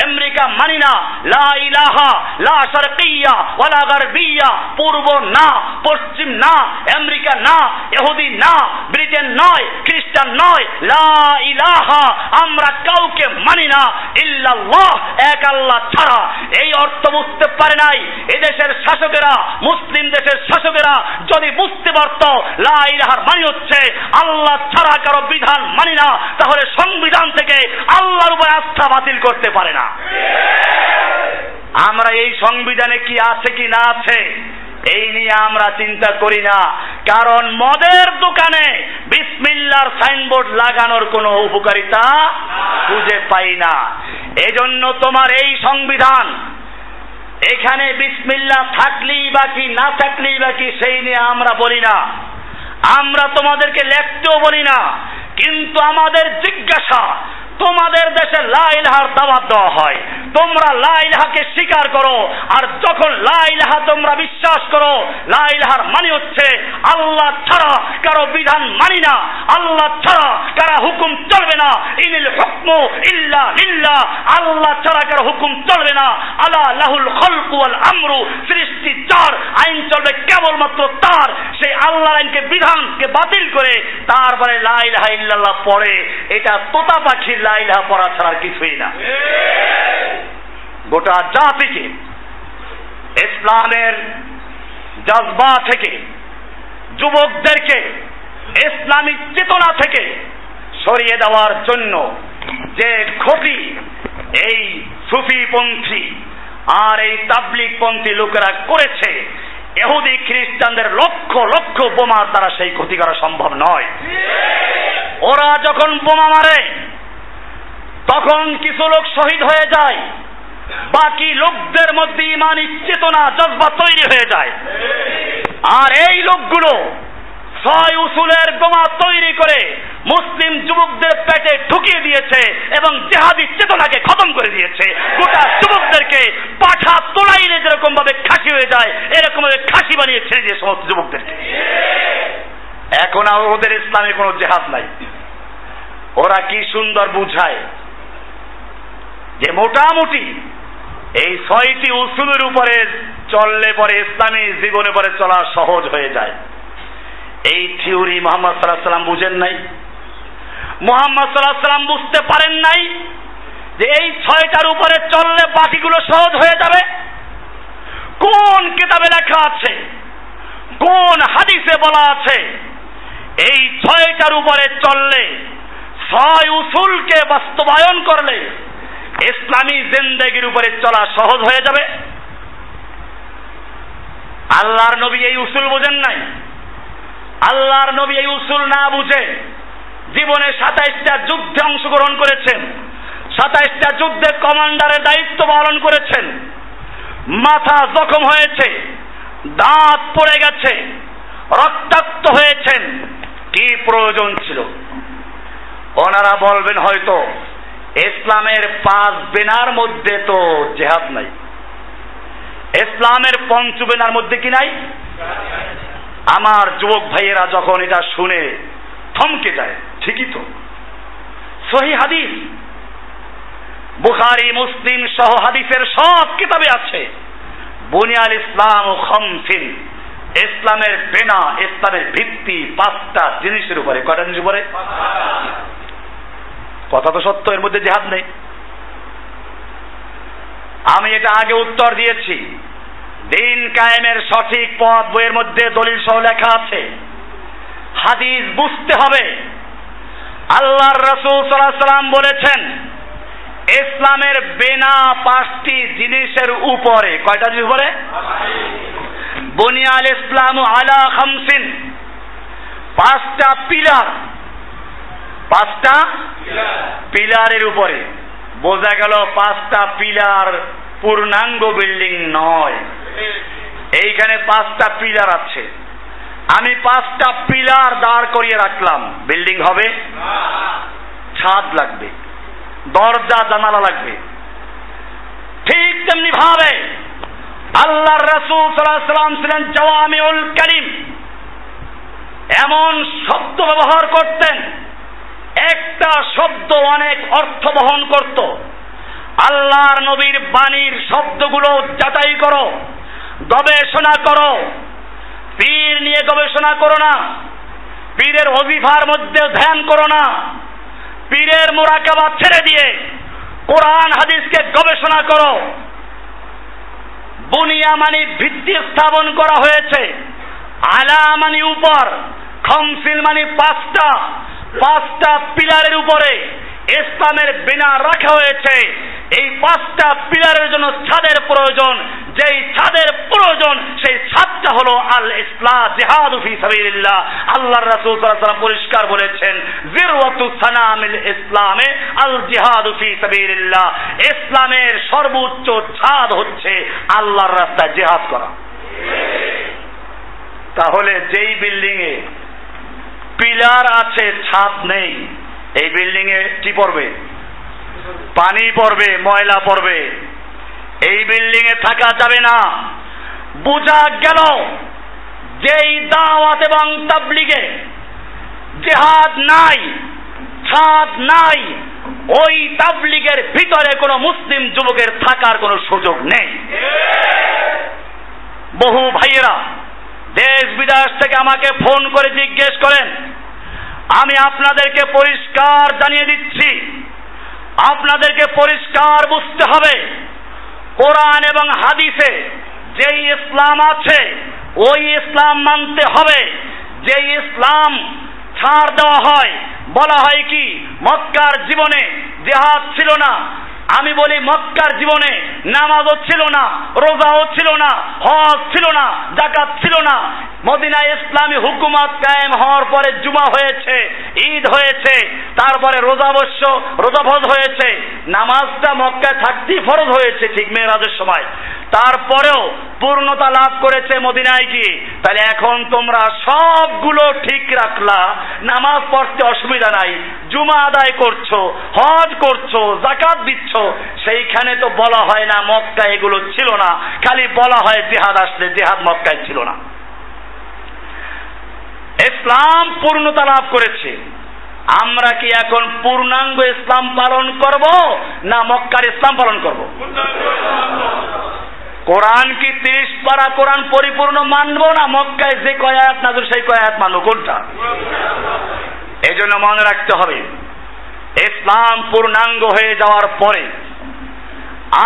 আমেরিকা মানি না। লা ইলাহা, লা শারকিয়া, ওয়ালা গারবিয়া। পূর্ব না, পশ্চিম না, আমেরিকা না, ইহুদি না, ব্রিটেন নয়, খ্রিস্টান নয়। লা ইলাহা, আমরা কাউকে মানি না। ইল্লাল্লাহ, এক আল্লাহ ছাড়া। এই অর্থ বুঝতে পারে নাই। এদেশের শাসকেরা, মুসলিম দেশের শাসকেরা যদি বুঝতে পারত, লা ইলাহার মানে হচ্ছে আল্লাহ ছাড়া কারও বিধান মানি না, তাহলে সংবিধান থেকে আল্লাহর উপর আস্থা বাতিল করতে পারে না। আমরা এই সংবিধানে কি আছে কি না আছে, এই নিয়ে আমরা চিন্তা করি না। কারণ মদের দোকানে বিসমিল্লার সাইনবোর্ড লাগানোর কোনো উপকারিতা খুঁজে পাই না। এজন্য তোমার এই সংবিধান, এখানে বিসমিল্লা থাকলেই বাকি না থাকলেই বাকি সেই নিয়ে আমরা বলি না। আমরা তোমাদেরকে লেখতেও বলি না কিন্তু আমাদের জিজ্ঞাসা তোমাদের দেশে লাইলাহার দাওয়াত দেওয়া হয়। তোমরা লাইলাহাকে স্বীকার করো, আর যখন লাইলাহা তোমরা বিশ্বাস করো লাইলাহার মানে হচ্ছে আল্লাহ ছাড়া কারও বিধান মানি না, আল্লাহ ছাড়া কারা হুকুম চলবে না। ইনিল হুকমু ইল্লা লিল্লাহ, আল্লাহ ছাড়া কারও হুকুম চলবে না। আলা লাহুল খলকু ওয়াল আমরু, সৃষ্টি চার আইন চলবে কেবলমাত্র তার। সেই আল্লাহর আইনকে, বিধানকে বাতিল করে তারপরে লাইলাহা ইল্লাল্লাহ পড়ে। এটা তোতা পাখির লাইলাহা পড়া ছাড়া কিছুই না। গোটা জাতিকে, ইসলামের জজবা থেকে, যুবকদেরকে, ইসলামিক চেতনা থেকে সরিয়ে দেওয়ার জন্য যে ক্ষতি এই সুফিপন্থী আর এই তাবলিক পন্থী লোকেরা করেছে, এহুদি খ্রিস্টানদের লক্ষ লক্ষ বোমার দ্বারা সেই ক্ষতি করা সম্ভব নয়। ওরা যখন বোমা মারে তখন কিছু লোক শহীদ হয়ে যায়। বাকি লোকদের মধ্যে ইমানি চেতনা, জজবা তৈরি হয়ে যায়। আর এই লোকগুলো ছয় উসুলের বোমা তৈরি করে মুসলিম যুবকদের পেটে ঢুকিয়ে দিয়েছে এবং জেহাদি চেতনাকে খতম করে দিয়েছে। গোটা যুবকদেরকে পাঠা তোলাইলে যেরকম ভাবে খাসি হয়ে যায় এরকম ভাবে খাসি বানিয়ে ছেড়ে দিয়ে সমস্ত যুবকদেরকে। এখন আর ওদের ইসলামে কোনো জেহাদ নাই। ওরা কি সুন্দর বুঝায়? যে মোটামুটি এই ছয়টি উসুলের উপরে চললে পরে ইসলামী জীবনে পরে চলা সহজ হয়ে যায়। এই থিওরি মোহাম্মদ সাল্লাহ সাল্লাম বুঝেন নাই। মোহাম্মদ সাল্লাহ সাল্লাম বুঝতে পারেন নাই যে এই ছয়টার উপরে চললে বাকিগুলো সহজ হয়ে যাবে। কোন কিতাবে লেখা আছে? কোন হাদিসে বলা আছে? এই ছয়টার উপরে চললে ছয় উসুলকে বাস্তবায়ন করলে ইসলামী জিন্দেগির উপরে চলা সহজ হয়ে যাবে। আল্লাহর নবী এই উসুল বোঝেন নাই। আল্লাহর নবী এই উসুল না বুঝে জীবনে সাতাইশটা যুদ্ধে অংশগ্রহণ করেছেন, সাতাইশটা যুদ্ধে কমান্ডারের দায়িত্ব পালন করেছেন। মাথা জখম হয়েছে, দাঁত পড়ে গেছে, রক্তাক্ত হয়েছেন। কি প্রয়োজন ছিল? ওনারা বলবেন হয়তো ইসলামের পাঁচ বেনার মধ্যে তো জেহাদ নাই। ইসলামের পঞ্চ বেনার মধ্যে কি নাই? আমার যুবক ভাইয়েরা যখন এটা শুনে থমকে যায়, ঠিকই তো। সহি হাদিস। বুখারি, মুসলিম সহ হাদিসের সব কিতাবে আছে। বুনিয়াল ইসলাম ও খমফিন ইসলামের বেনা, ইসলামের ভিত্তি পাঁচটা জিনিসের উপরে, কয়টা জিনিস উপরে? কথা তো সত্য, এর মধ্যে জেহাদ নেই। আমি এটা আগে উত্তর দিয়েছি। দিন কায়েমের সঠিক পথ বইয়ের মধ্যে দলিল সহ লেখা আছে। হাদিস বুঝতে হবে। আল্লাহর রসুল সাল্লাম বলেছেন, ইসলামের বেনা পাঁচটি জিনিসের উপরে, কয়টা জিনিস উপরে? বুনিয়াল ইসলাম আলা খামসিন, পাঁচটা পিলার। পাঁচটা পিলারের উপরে। বোঝা গেল পাঁচটা পিলার পূর্ণাঙ্গ বিল্ডিং নয়। এইখানে পাঁচটা পিলার আছে। আমি পাঁচটা পিলার দাঁড় করিয়ে রাখলাম। বিল্ডিং হবে? ছাদ লাগবে। দরজা, জানালা লাগবে। ঠিক তেমনি ভাবে আল্লাহর রসুল সাল্লাম ছিলেন জওয়ামিউল করিম। এমন শব্দ ব্যবহার করতেন একটা শব্দ অনেক অর্থ বহন করত। আল্লাহর নবীর বাণীর শব্দগুলো যাচাই করো, গবেষণা করো। পীর নিয়ে গবেষণা করো না। পীরের অজিফার মধ্যে ধ্যান করো না। পীরের মোরাকাবা ছেড়ে দিয়ে কোরআন হাদিসকে গবেষণা করো। বুনিয়া মানি ভিত্তি স্থাপন করা হয়েছে। আলা উপর খমসিল মানি পাঁচটা পাঁচটা পিলারের উপরে ইসলামের বিনা রাখা হয়েছে। এই পাঁচটা পিলারের জন্য ছাদের প্রয়োজন। যেই ছাদের প্রয়োজন, সেই ছাদটা হলো আল ইসলাম জিহাদ ফি সাবিলিল্লাহ। আল্লাহর রাসূল সাল্লাল্লাহু পরিষ্কার বলেছেন, জিরওয়াতু সানামিল ইসলামে আল জিহাদ ফি সাবিলিল্লাহ। ইসলামের সর্বোচ্চ ছাদ হচ্ছে আল্লাহর রাস্তায় জিহাদ করা। তাহলে যেই বিল্ডিং এ পিলার আছে, ছাদ নেই। এই বিল্ডিং এ কি পড়বে? পানি পড়বে, ময়লা পড়বে। এই বিল্ডিং এ থাকা যাবে না। বোঝা গেল, যেই দাওয়াত এবং তাবলিগে জেহাদ নাই, ছাদ নাই, ওই তাবলিগের ভিতরে কোনো মুসলিম যুবকের থাকার কোনো সুযোগ নেই। বহু ভাইয়েরা দেশ বিদেশ থেকে আমাকে ফোন করে জিজ্ঞেস করেন, আমি আপনাদেরকে পরিষ্কার জানিয়ে দিচ্ছি, আপনাদেরকে পরিষ্কার বুঝতে হবে, কোরআন এবং হাদিসে যেই ইসলাম আছে, ওই ইসলাম মানতে হবে, যেই ইসলাম ছাড় দেওয়া হয়, বলা হয় কি, মক্কার জীবনে জেহাদ ছিল না আমি বলি মক্কার জীবনে নামাজও ছিল না, রোজাও ছিল না, হজ ছিল না, জাকাত ছিল না। মদিনা ইসলামী হুকুমত কায়েম হওয়ার পরে জুমা হয়েছে, ঈদ হয়েছে, তারপরে রোজা রোজাভজ হয়েছে। নামাজটা মক্কায় থাকতেই ফরজ হয়েছে ঠিক মেয়েরাজের সময়। তারপরেও পূর্ণতা লাভ করেছে মদিনায় গিয়ে। তাহলে এখন তোমরা সবগুলো ঠিক রাখলা, নামাজ পড়তে অসুবিধা নাই, জুমা আদায় করছ, হজ করছ, জাকাত দিচ্ছ সেইখানে তো বলা হয় না, মক্কা এগুলো ছিল না। খালি বলা হয় জেহাদ আসলে জেহাদ মক্কায় ছিল না। ইসলাম পূর্ণতা লাভ করেছে। আমরা কি এখন পূর্ণাঙ্গ ইসলাম পালন করব, না মক্কার ইসলাম পালন করব? কোরআন কি তিরিশ পারা কোরআন পরিপূর্ণ মানবো না মক্কায় যে কয়াত সেই কয়াত মানবো, কোনটা? এই জন্য মনে রাখতে হবে। ইসলাম পূর্ণাঙ্গ হয়ে যাওয়ার পরে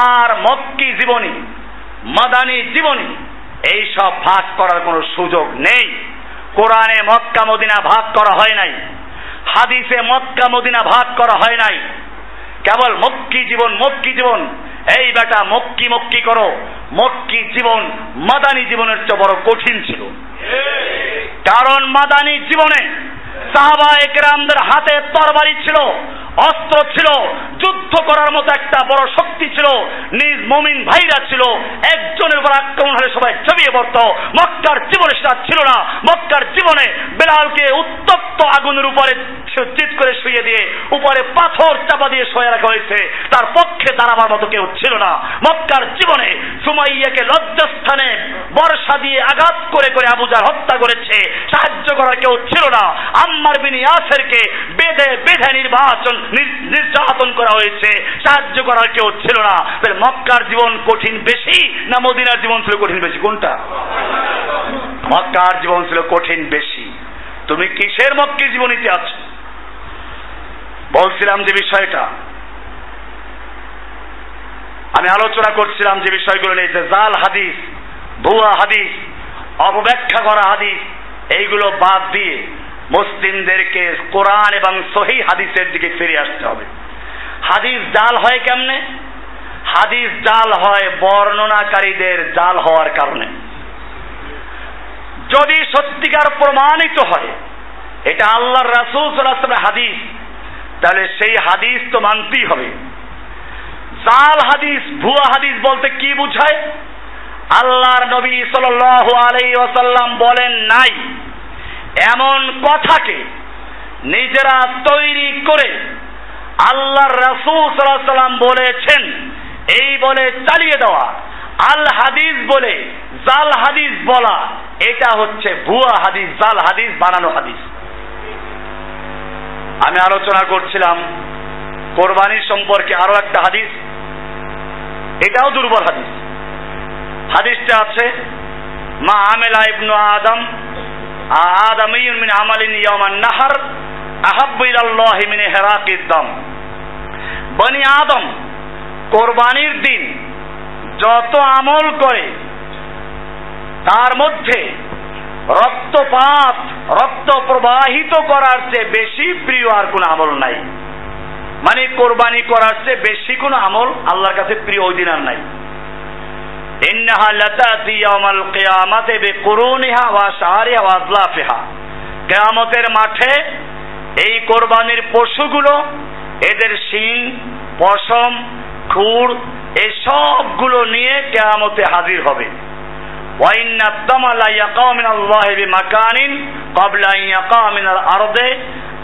আর মক্কি জীবনী মাদানী জীবনী এই সব ভাগ করার কোনো সুযোগ নেই। কোরআনে মক্কা মদিনা ভাগ করা হয় নাই। হাদিসে মক্কা মদিনা ভাগ করা হয় নাই। কেবল মক্কি জীবন মক্কি জীবন। এই বেটা মক্কি মক্কি করো। মক্কি জীবন মাদানী জীবনের চেয়ে বড় কঠিন ছিল। কারণ মাদানী জীবনে সাহাবা একরামদের হাতে তরবারি ছিল অস্ত্র ছিল যুদ্ধ করার মতো একটা বড় শক্তি ছিল। নিজ মমিন ভাইরা ছিল। একজনের উপর আক্রমণ হলে সবাই জমিয়ে পড়ত। মক্কার জীবনে সেটা ছিল না। মক্কার জীবনে বেলালকে উত্তপ্ত আগুনের উপরে চিত করে শুয়ে দিয়ে উপরে পাথর চাপা দিয়ে শুয়ে রাখা হয়েছে। তার পক্ষে দাঁড়াবার মতো কেউ ছিল না। মক্কার জীবনে সুমাইয়াকে লজ্জাস্থানে বর্ষা দিয়ে আঘাত করে করে আবুজার হত্যা করেছে। সাহায্য করার কেউ ছিল না। আম্মার বিন ইয়াসেরকে বেঁধে বেঁধে নির্বাচন নির্যাতন করা হয়েছে, সাহায্য করার কেউ ছিল না। মক্কার জীবন কঠিন বেশি না মদিনার জীবন ছিল কঠিন বেশি? কোনটা? মক্কার জীবন ছিল কঠিন বেশি। তুমি কিসের মক্কির জীবনীতে আছো? বলছিলাম যে বিষয়টা। আমি আলোচনা করছিলাম যে বিষয়গুলো নিয়ে, যে জাল হাদিস, ভুয়া হাদিস, অপব্যাখ্যা করা হাদিস, এইগুলো বাদ দিয়ে মুসলিমদেরকে কোরআন এবং সহি হাদিসের দিকে ফিরে আসতে হবে। হাদিস জাল হয় কেমনে? হাদিস জাল হয় বর্ণনাকারীদের জাল হওয়ার কারণে। যদি সত্যিকার প্রমাণিত হয়, এটা আল্লাহর রাসুল সাল্লাহ হাদিস, তাহলে সেই হাদিস তো মানতেই হবে। জাল হাদিস, ভুয়া হাদিস বলতে কি বুঝায়? আল্লাহর নবী সাল আলাই ওয়াসাল্লাম বলেন নাই। এমন কথাকে নিজেরা তৈরি করে আল্লাহর রাসূল সাল্লাম বলেছেন, এই বলে চালিয়ে দেওয়া, আল হাদিস বলে জাল হাদিস বলা, এটা হচ্ছে ভুয়া হাদিস, জাল হাদিস, বানানো হাদিস। আমি আলোচনা করছিলাম কোরবানির সম্পর্কে আরও একটা হাদিস, এটাও দুর্বল হাদিস। হাদিসটা আছে, মা আমেলা ইবনু আদম আদামিয়ুন মিন আমালিন ইয়ামান নাহার আহাব্বু ইলাল্লাহি হেরাকিদ দাম। বনি আদম কোরবানির দিন যত আমল করে, তার মধ্যে রক্তপাত, রক্ত প্রবাহিত করার চেয়ে বেশি প্রিয় আর কোন আমল নাই। মানে কোরবানি করার চেয়ে বেশি কোন আমল আল্লাহর কাছে প্রিয় ওই দিন আর নাই। ইন্নাহা লাতাতি ইয়াউমাল কিয়ামাতি বিকুরুনিহা ওয়া শারিহা ওয়া কিয়ামতের মাঠে এই কোরবানির পশুগুলো, এদের শিং, পশম, খুর, এই সবগুলো নিয়ে কেয়ামতে হাজির হবে। মিনাল আরদে।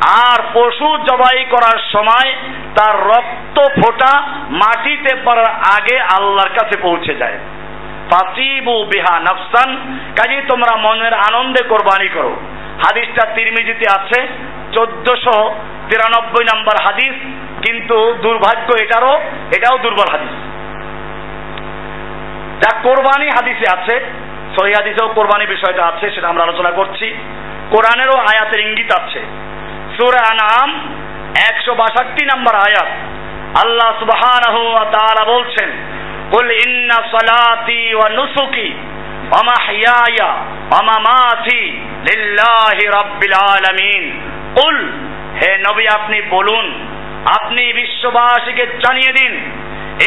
আর পশু জবাই করার সময় তার রক্ত ফোটা মাটিতে পড়ার আগে আল্লাহর কাছে পৌঁছে যায়। বিহা নফসান কাজে তোমরা মনের আনন্দে কোরবানি করো। হাদিসটা তিরমিজিতে আছে চোদ্দশো তিরানব্বই নম্বর হাদিস, কিন্তু দুর্ভাগ্য এটারও, এটাও দুর্বল হাদিস। যা কোরবানি হাদিসে আছে, সহি হাদিসেও কোরবানি বিষয়টা আছে, সেটা আমরা আলোচনা করছি। কোরআনেরও আয়াতের ইঙ্গিত আছে। সুরে আনাম একশো বাষট্টি নম্বর আয়াত। আল্লাহ সুবহানাহু ওয়া তাআলা বলছেন ওয়া নুসুকি, ওয়া মাহইয়ায়া, ওয়া মামাতি লিল্লাহি রাব্বিল আলামিন। কুল হে নবী, আপনি বলুন। আপনি বিশ্ববাসীকে জানিয়ে দিন।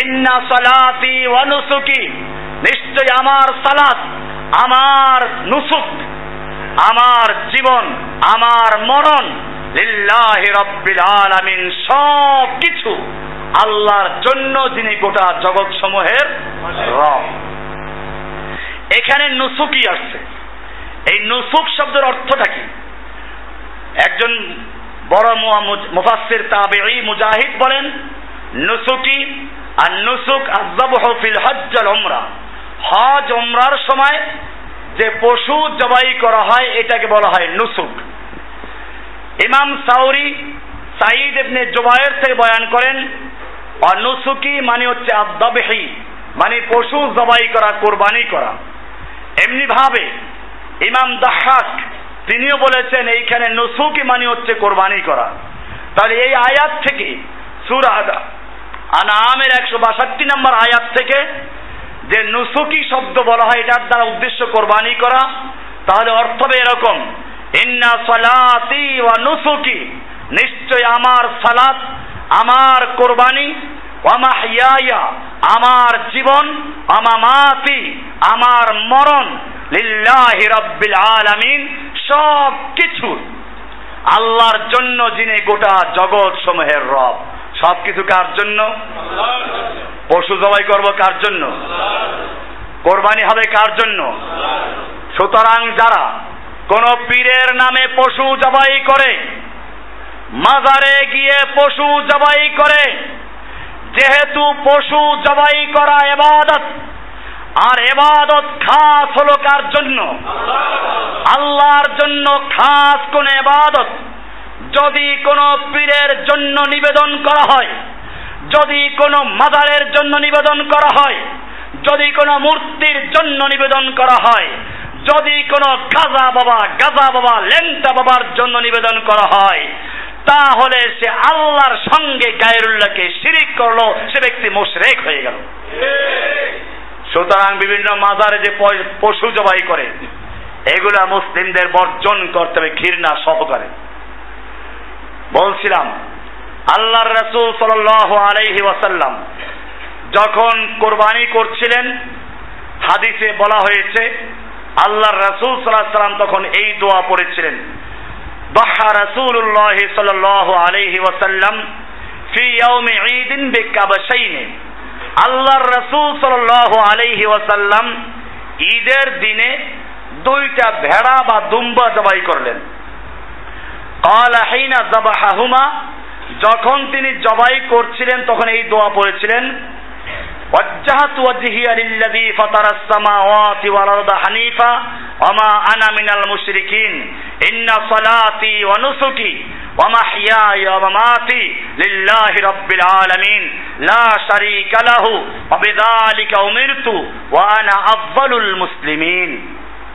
ইন্না সালাতি ওয়া নুসুকি। নিশ্চয় আমার সালাত, আমার নুসুক, আমার জীবন, আমার মরণ লিল্লাহি রব্বিল আলামিন সব কিছু আল্লাহর জন্য যিনি গোটা জগৎ সমূহের রব। এখানে নুসুকি আসছে। এই নুসুক শব্দের অর্থটা কি? একজন বড় মুফাসসির তাবেঈ মুজাহিদ বলেন, নুসুকি আর নুসুক আযবাহু ফিল হজ্জ আল উমরা। হজ উমরার সময় যে পশু জবাই করা হয়, এটাকে বলা হয় নুসুক। ইমাম সাউরি সাইদ ইবনে জুবায়ের থেকে বয়ান করেন, অনুসুকি মানে হচ্ছে আদাবেহি মানে পশু জবাই করা, কোরবানি করা। এমনি ভাবে ইমাম দাহাক তিনিও বলেছেন, এইখানে নুসুকি মানে হচ্ছে কোরবানি করা। তাহলে এই আয়াত থেকে, সুরা আনামের একশো বাষট্টি নম্বর আয়াত থেকে যে নুসুকি শব্দ বলা হয়, এটার দ্বারা উদ্দেশ্য কোরবানি করা, তাহলে অর্থ হবে এরকম, ইন্না সালাতি ওয়া নুসুকি, নিশ্চয় আমার সালাত, আমার কোরবানি আমার জীবন আমামাতি আমার মরণ লিল্লাহি রাব্বিল আলামিন সব কিছু। আল্লাহর জন্য যিনি গোটা জগৎ সমূহের রব। সব কিছু কার জন্য? পশু জবাই করব কার জন্য? কোরবানি হবে কার জন্য? সুতরাং যারা কোন পীরের নামে পশু জবাই করে, মাজারে গিয়ে পশু জবাই করে, যেহেতু পশু জবাই করা এবাদত আর এবাদত খাস হলো কার জন্য? আল্লাহর জন্য খাস কোন এবাদত। যদি কোনো পীরের জন্য নিবেদন করা হয়, যদি কোনো মাজারের জন্য নিবেদন করা হয়, যদি কোনো মূর্তির জন্য নিবেদন করা হয়, যদি কোনো গাজা বাবা গাজা বাবা, লেংটা বাবার জন্য নিবেদন করা হয়, তাহলে সে আল্লাহর সঙ্গে গায়রুল্লাহকে শিরিক করল, সে ব্যক্তি মোশরেক হয়ে গেল। সুতরাং বিভিন্ন মাজারে যে পশু জবাই করে, এগুলা মুসলিমদের বর্জন করতে হবে, ঘৃণা সহকারে। বলছিলাম, আল্লাহর রাসূল সাল আলহি ওয়াসাল্লাম যখন কোরবানি করছিলেন, হাদিসে বলা হয়েছে, আল্লাহর রাসূল সাল্লাহ সাল্লাম তখন এই দোয়া পড়েছিলেন, বাহা রাসূলুল্লাহ সাল্লাল্লাহু আলাইহি ওয়াসাল্লাম ফি ইয়াউমি ঈদিন বিকাবাশাইনি। আল্লাহর রসুল সাল্লাহ আলাইহি ওয়াসাল্লাম ঈদের দিনে দুইটা ভেড়া বা দুম্বা জবাই করলেন قال حين ذبحهما যখন তিনি জবাই করছিলেন তখন এই দোয়া পড়েছিলেন وجهت وجهي للذي فطر السماوات والأرض حنيفا وما أنا من المشركين إن صلاتي ونسكي ومحياي ومماتي لله رب العالمين لا شريك له وبذلك أمرت وأنا أفضل المسلمين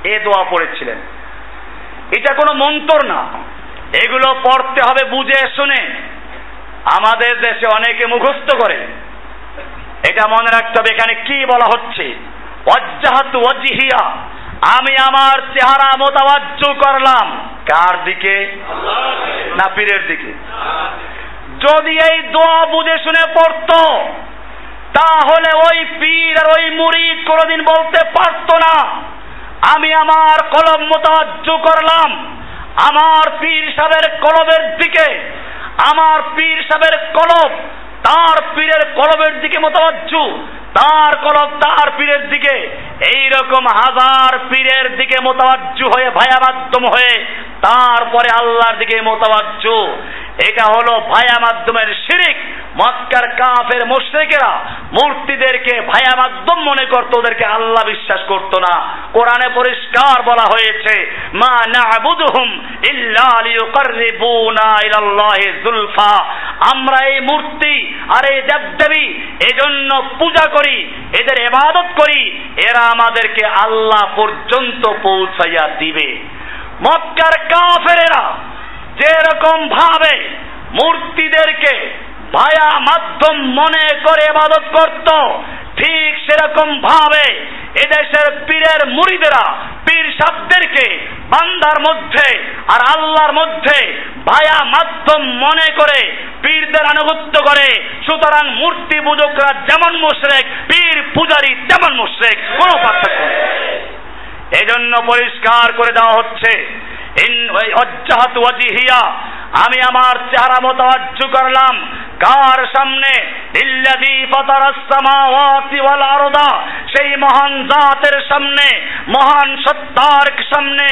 এ দোয়া পড়েছিলেন এটা কোনো মন্তর না এগুলো পড়তে হবে বুঝে শুনে আমাদের দেশে অনেকে মুখস্থ করে এটা মনে রাখতে হবে এখানে কি বলা হচ্ছে অজ্জাহাত ওয়াজিহিয়া আমি আমার চেহারা মোতাবাজ্য করলাম। কার দিকে? না, পীরের দিকে। যদি এই দোয়া বুঝে শুনে পড়তো, তাহলে ওই পীর আর ওই মুরিদ কোনোদিন বলতে পারতো না। আমি আমার কলম মোতাবাজ্য করলাম। আমার পীর সাহেবের কলবের দিকে, আমার পীর সাহেবের কলব তার পীরের কলবের দিকে মোতাবাজ্য তার কলব তার পীরের দিকে। এই রকম হাজার পীরের দিকে মোতাবাজ্য হয়ে ভায়া মাধ্যম হয়ে তারপরে আল্লাহর দিকে মোতাবাজ্য এটা হলো ভায়া মাধ্যমের শিরিক। মক্কার কাফের মুশরিকেরা মূর্তিদেরকে ভায়া মাধ্যম মনে করত, ওদেরকে আল্লাহ বিশ্বাস করত না। কোরআনে পরিষ্কার বলা হয়েছে, মা না'বুদুহুম ইল্লা লিয়ুকাররিবুনা ইলাল্লাহি যুলফা। আমরা এই মূর্তি আর এই দেবদেবী এজন্য পূজা করি, এদের ইবাদত করি, এরা আমাদেরকে আল্লাহ পর্যন্ত পৌঁছাইয়া দিবে। মক্কার কাফেরেরা যেরকম ভাবে মূর্তিদেরকে ভায়া মাধ্যম মনে করে ইবাদত করত, ঠিক সেরকম ভাবে এদেশের পীরের মুড়িদেরা, পীর সাবদেরকে বান্দার মধ্যে আর আল্লাহর মধ্যে ভায়া মাধ্যম মনে করে পীরদের আনুগত্য করে। সুতরাং মূর্তি পূজকরা যেমন মুশরেক, পীর পূজারী তেমন মুশরেক, কোনো পার্থক্য নেই। এজন্য পরিষ্কার করে দেওয়া হচ্ছে। আমি আমার চেহারা মোতাবাজ্য করলাম। কার সামনে? সেই মহান জাতের সামনে, মহান সত্তার সামনে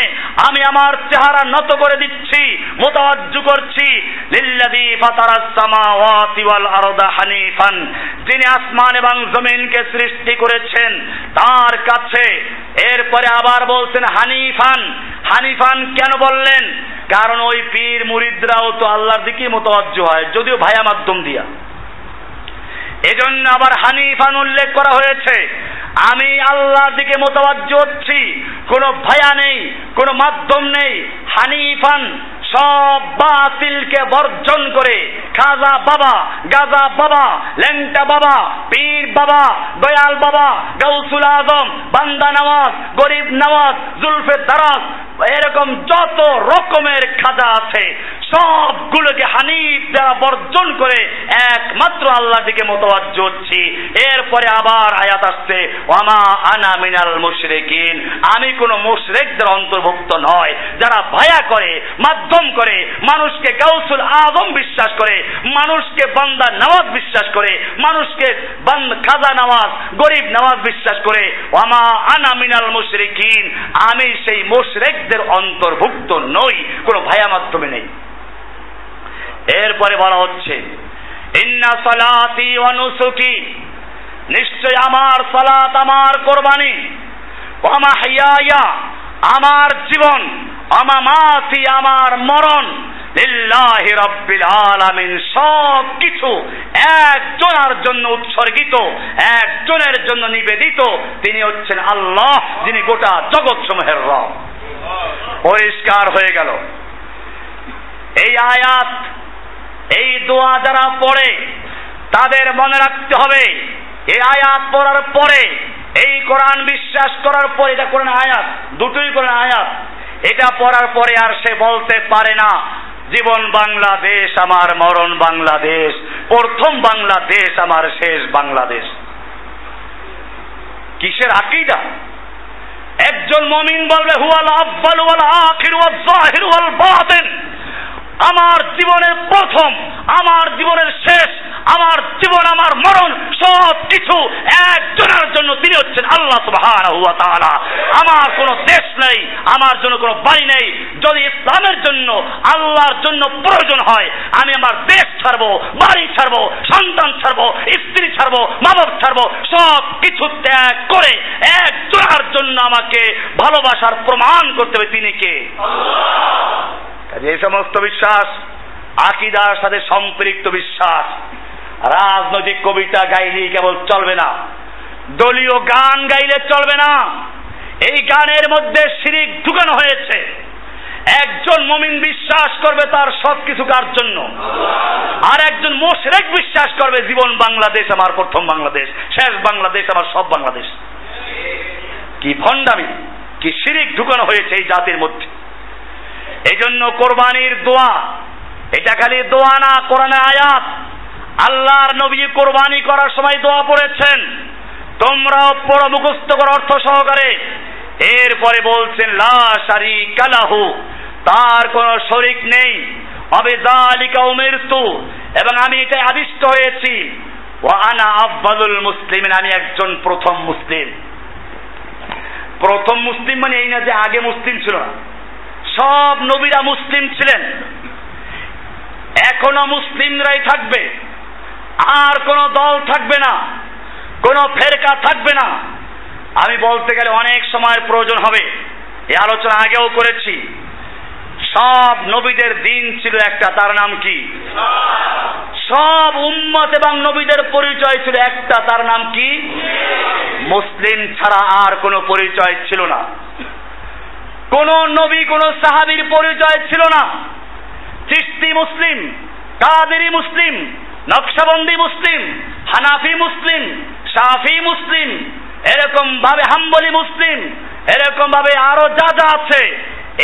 আমি আমার চেহারা নত করে দিচ্ছি মোতাবাজ্য করছি। লিল্লাযী ফাতারাস সামাওয়াতি ওয়াল আরদা হানিফান, যিনি আসমান এবং জমিনকে সৃষ্টি করেছেন, তার কাছে এরপরে আবার বলছেন হানিফান। হানিফান কেন বললেন? কারণ ওই পীর মুরিদরাও তো আল্লাহর দিকে মোতাবজ্জ হয়, যদিও ভায়া মাধ্যম দিয়া। এজন্য আবার হানিফান উল্লেখ করা হয়েছে, আমি আল্লাহর দিকে মতবাজ্য হচ্ছি, কোনো ভায়া নেই, কোনো মাধ্যম নেই। হানিফান সব বাতিলকে বর্জন করে খাজা বাবা, গাজা বাবা, ল্যাংটা বাবা, পীর বাবা, দয়াল বাবা গৌসুল আজম, বান্দা নওয়াজ, গরিব নওয়াজ জুলফে দারাজ এরকম যত রকমের খাজা আছে, সবগুলোকে হানিফ দ্বারা বর্জন করে একমাত্র আল্লাহ দিকে মোতবাজ্য হচ্ছি। এরপরে আবার আয়াত আসছে, ওয়ামা আনা মিনাল মুশরিকিন। আমি কোন মুশরিকদের অন্তর্ভুক্ত নয়, যারা ভায়া করে, মাধ্যম করে, মানুষকে গাউসুল আজম বিশ্বাস করে, মানুষকে বান্দা নামাজ বিশ্বাস করে, মানুষকে খাজা নামাজ গরিব নামাজ বিশ্বাস করে। ওয়ামা আনা মিনাল মুশরিকিন। আমি সেই মুশরিকদের অন্তর্ভুক্ত নই, কোনো ভায়া মাধ্যমে নেই। এরপরে বলা হচ্ছে, ইন্না সালাতি ওয়া নুসুকি, নিশ্চয় আমার সালাত, আমার কোরবানি ওয়ামা হিয়ায়া আমার জীবন অমামাতি আমার মরণ, লিল্লাহি রাব্বিল আলামিন, সব কিছু একজনের জন্য উৎসর্গিত, একজনের জন্য নিবেদিত। তিনি হচ্ছেন আল্লাহ, যিনি গোটা জগৎ সমূহের রব। পরিষ্কার হয়ে গেল। এই আয়াত, এই দোয়া যারা পড়ে, তাদের মনে রাখতে হবে, এই আয়াত পড়ার পরে, এই কোরআন বিশ্বাস করার পরে, এটা কোরআন আয়াত, দুটোই কোরআন আয়াত, এটা পড়ার পরে আর সে বলতে পারে না, জীবন বাংলাদেশ, আমার মরণ বাংলাদেশ, প্রথম বাংলাদেশ, আমার শেষ বাংলাদেশ। কিসের আকিদা? একজন মমিন বলবে হুয়াল আব্বাল ওয়াল আখির ওয়াল জাহির ওয়াল বাতিন। আমার জীবনের প্রথম, আমার জীবনের শেষ, আমার জীবন, আমার মরণ সব কিছু একজনের জন্য তিনি হচ্ছেন আল্লাহ তাআলা। আমার কোনো দেশ নেই, আমার জন্য কোনো বাড়ি নেই। যদি ইসলামের জন্য আল্লাহর জন্য প্রয়োজন হয়, আমি আমার দেশ ছাড়বো, বাড়ি ছাড়বো, সন্তান ছাড়বো, স্ত্রী ছাড়বো মা বাপ ছাড়বো, সব কিছু ত্যাগ করে একজনের জন্য আমাকে ভালোবাসার প্রমাণ করতে হবে তিনি কে? কাজে এই সমস্ত বিশ্বাস, আকিদার সাথে সম্পৃক্ত বিশ্বাস। রাজনৈতিক কবিতা গাইলেই কেবল চলবে না। দলীয় গান গাইলে চলবে না। এই গানের মধ্যে শিরিক ঢুকানো হয়েছে। একজন মমিন বিশ্বাস করবে তার সব কিছু কার জন্য? আর একজন মোশরেক বিশ্বাস করবে, জীবন বাংলাদেশ আমার প্রথম বাংলাদেশ, শেষ বাংলাদেশ আমার সব বাংলাদেশ। কি ভণ্ডামি, কি শিরিক ঢুকানো হয়েছে এই জাতির মধ্যে। এই জন্য কোরবানির দোয়া, এটা খালি দোয়া না কোরআনে আয়াত। আল্লাহর নবী কোরবানি করার সময় দোয়া পড়েছেন। তোমরাও পড়ো মুখস্থ করো অর্থ সহকারে। এরপরে বলছেন, লা শারি কালাহু তার কোন শরিক নেই। অবেদালিকা উমিরতু। এবং আমি এটাই আদিষ্ট হয়েছি। ও আনা আব্বাদুল মুসলিম আমি একজন প্রথম মুসলিম। প্রথম মুসলিম মানে এই না যে আগে মুসলিম ছিল না। সব নবীরা মুসলিম ছিলেন। এখনও মুসলিমরাই থাকবে। আর কোন দল থাকবে না। কোন ফেরকা থাকবে না। আমি বলতে গেলে অনেক সময়ের প্রয়োজন হবে। এই আলোচনা আগেও করেছি। সব নবীদের দিন ছিল একটা, তার নাম কি? সব উম্মত এবং নবীদের পরিচয় ছিল একটা, তার নাম কি? মুসলিম ছাড়া আর কোনো পরিচয় ছিল না। কোন নবী, কোন সাহাবির পরিচয় ছিল না। চিস্তি মুসলিম, কাদেরি মুসলিম, নকশাবন্দি মুসলিম, হানাফি মুসলিম সাফি মুসলিম, এরকম ভাবে হাম্বলি মুসলিম, এরকম ভাবে আরও যা যা আছে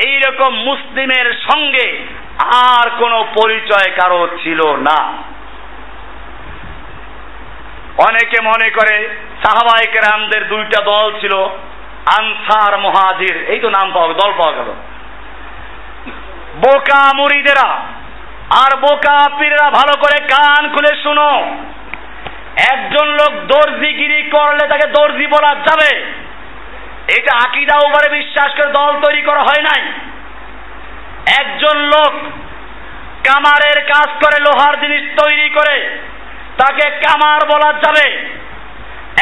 এই রকম মুসলিমের সঙ্গে আর কোনো পরিচয় কারও ছিল না। অনেকে মনে করে সাহাবাহিকের আমদের দুইটা দল ছিল। আনসার মহাজির, এই তো নাম পাওয়া দল পাওয়া গেল। বোকা মুরিদেরা আর বোকা পীরেরা ভালো করে কান খুলে শুনো। একজন লোক দর্জিগিরি করলে তাকে দর্জি বলা যাবে। এটা আকিদা উপরে বিশ্বাস করে দল তৈরি করা হয় নাই। একজন লোক কামারের কাজ করে, লোহার জিনিস তৈরি করে, তাকে কামার বলা যাবে।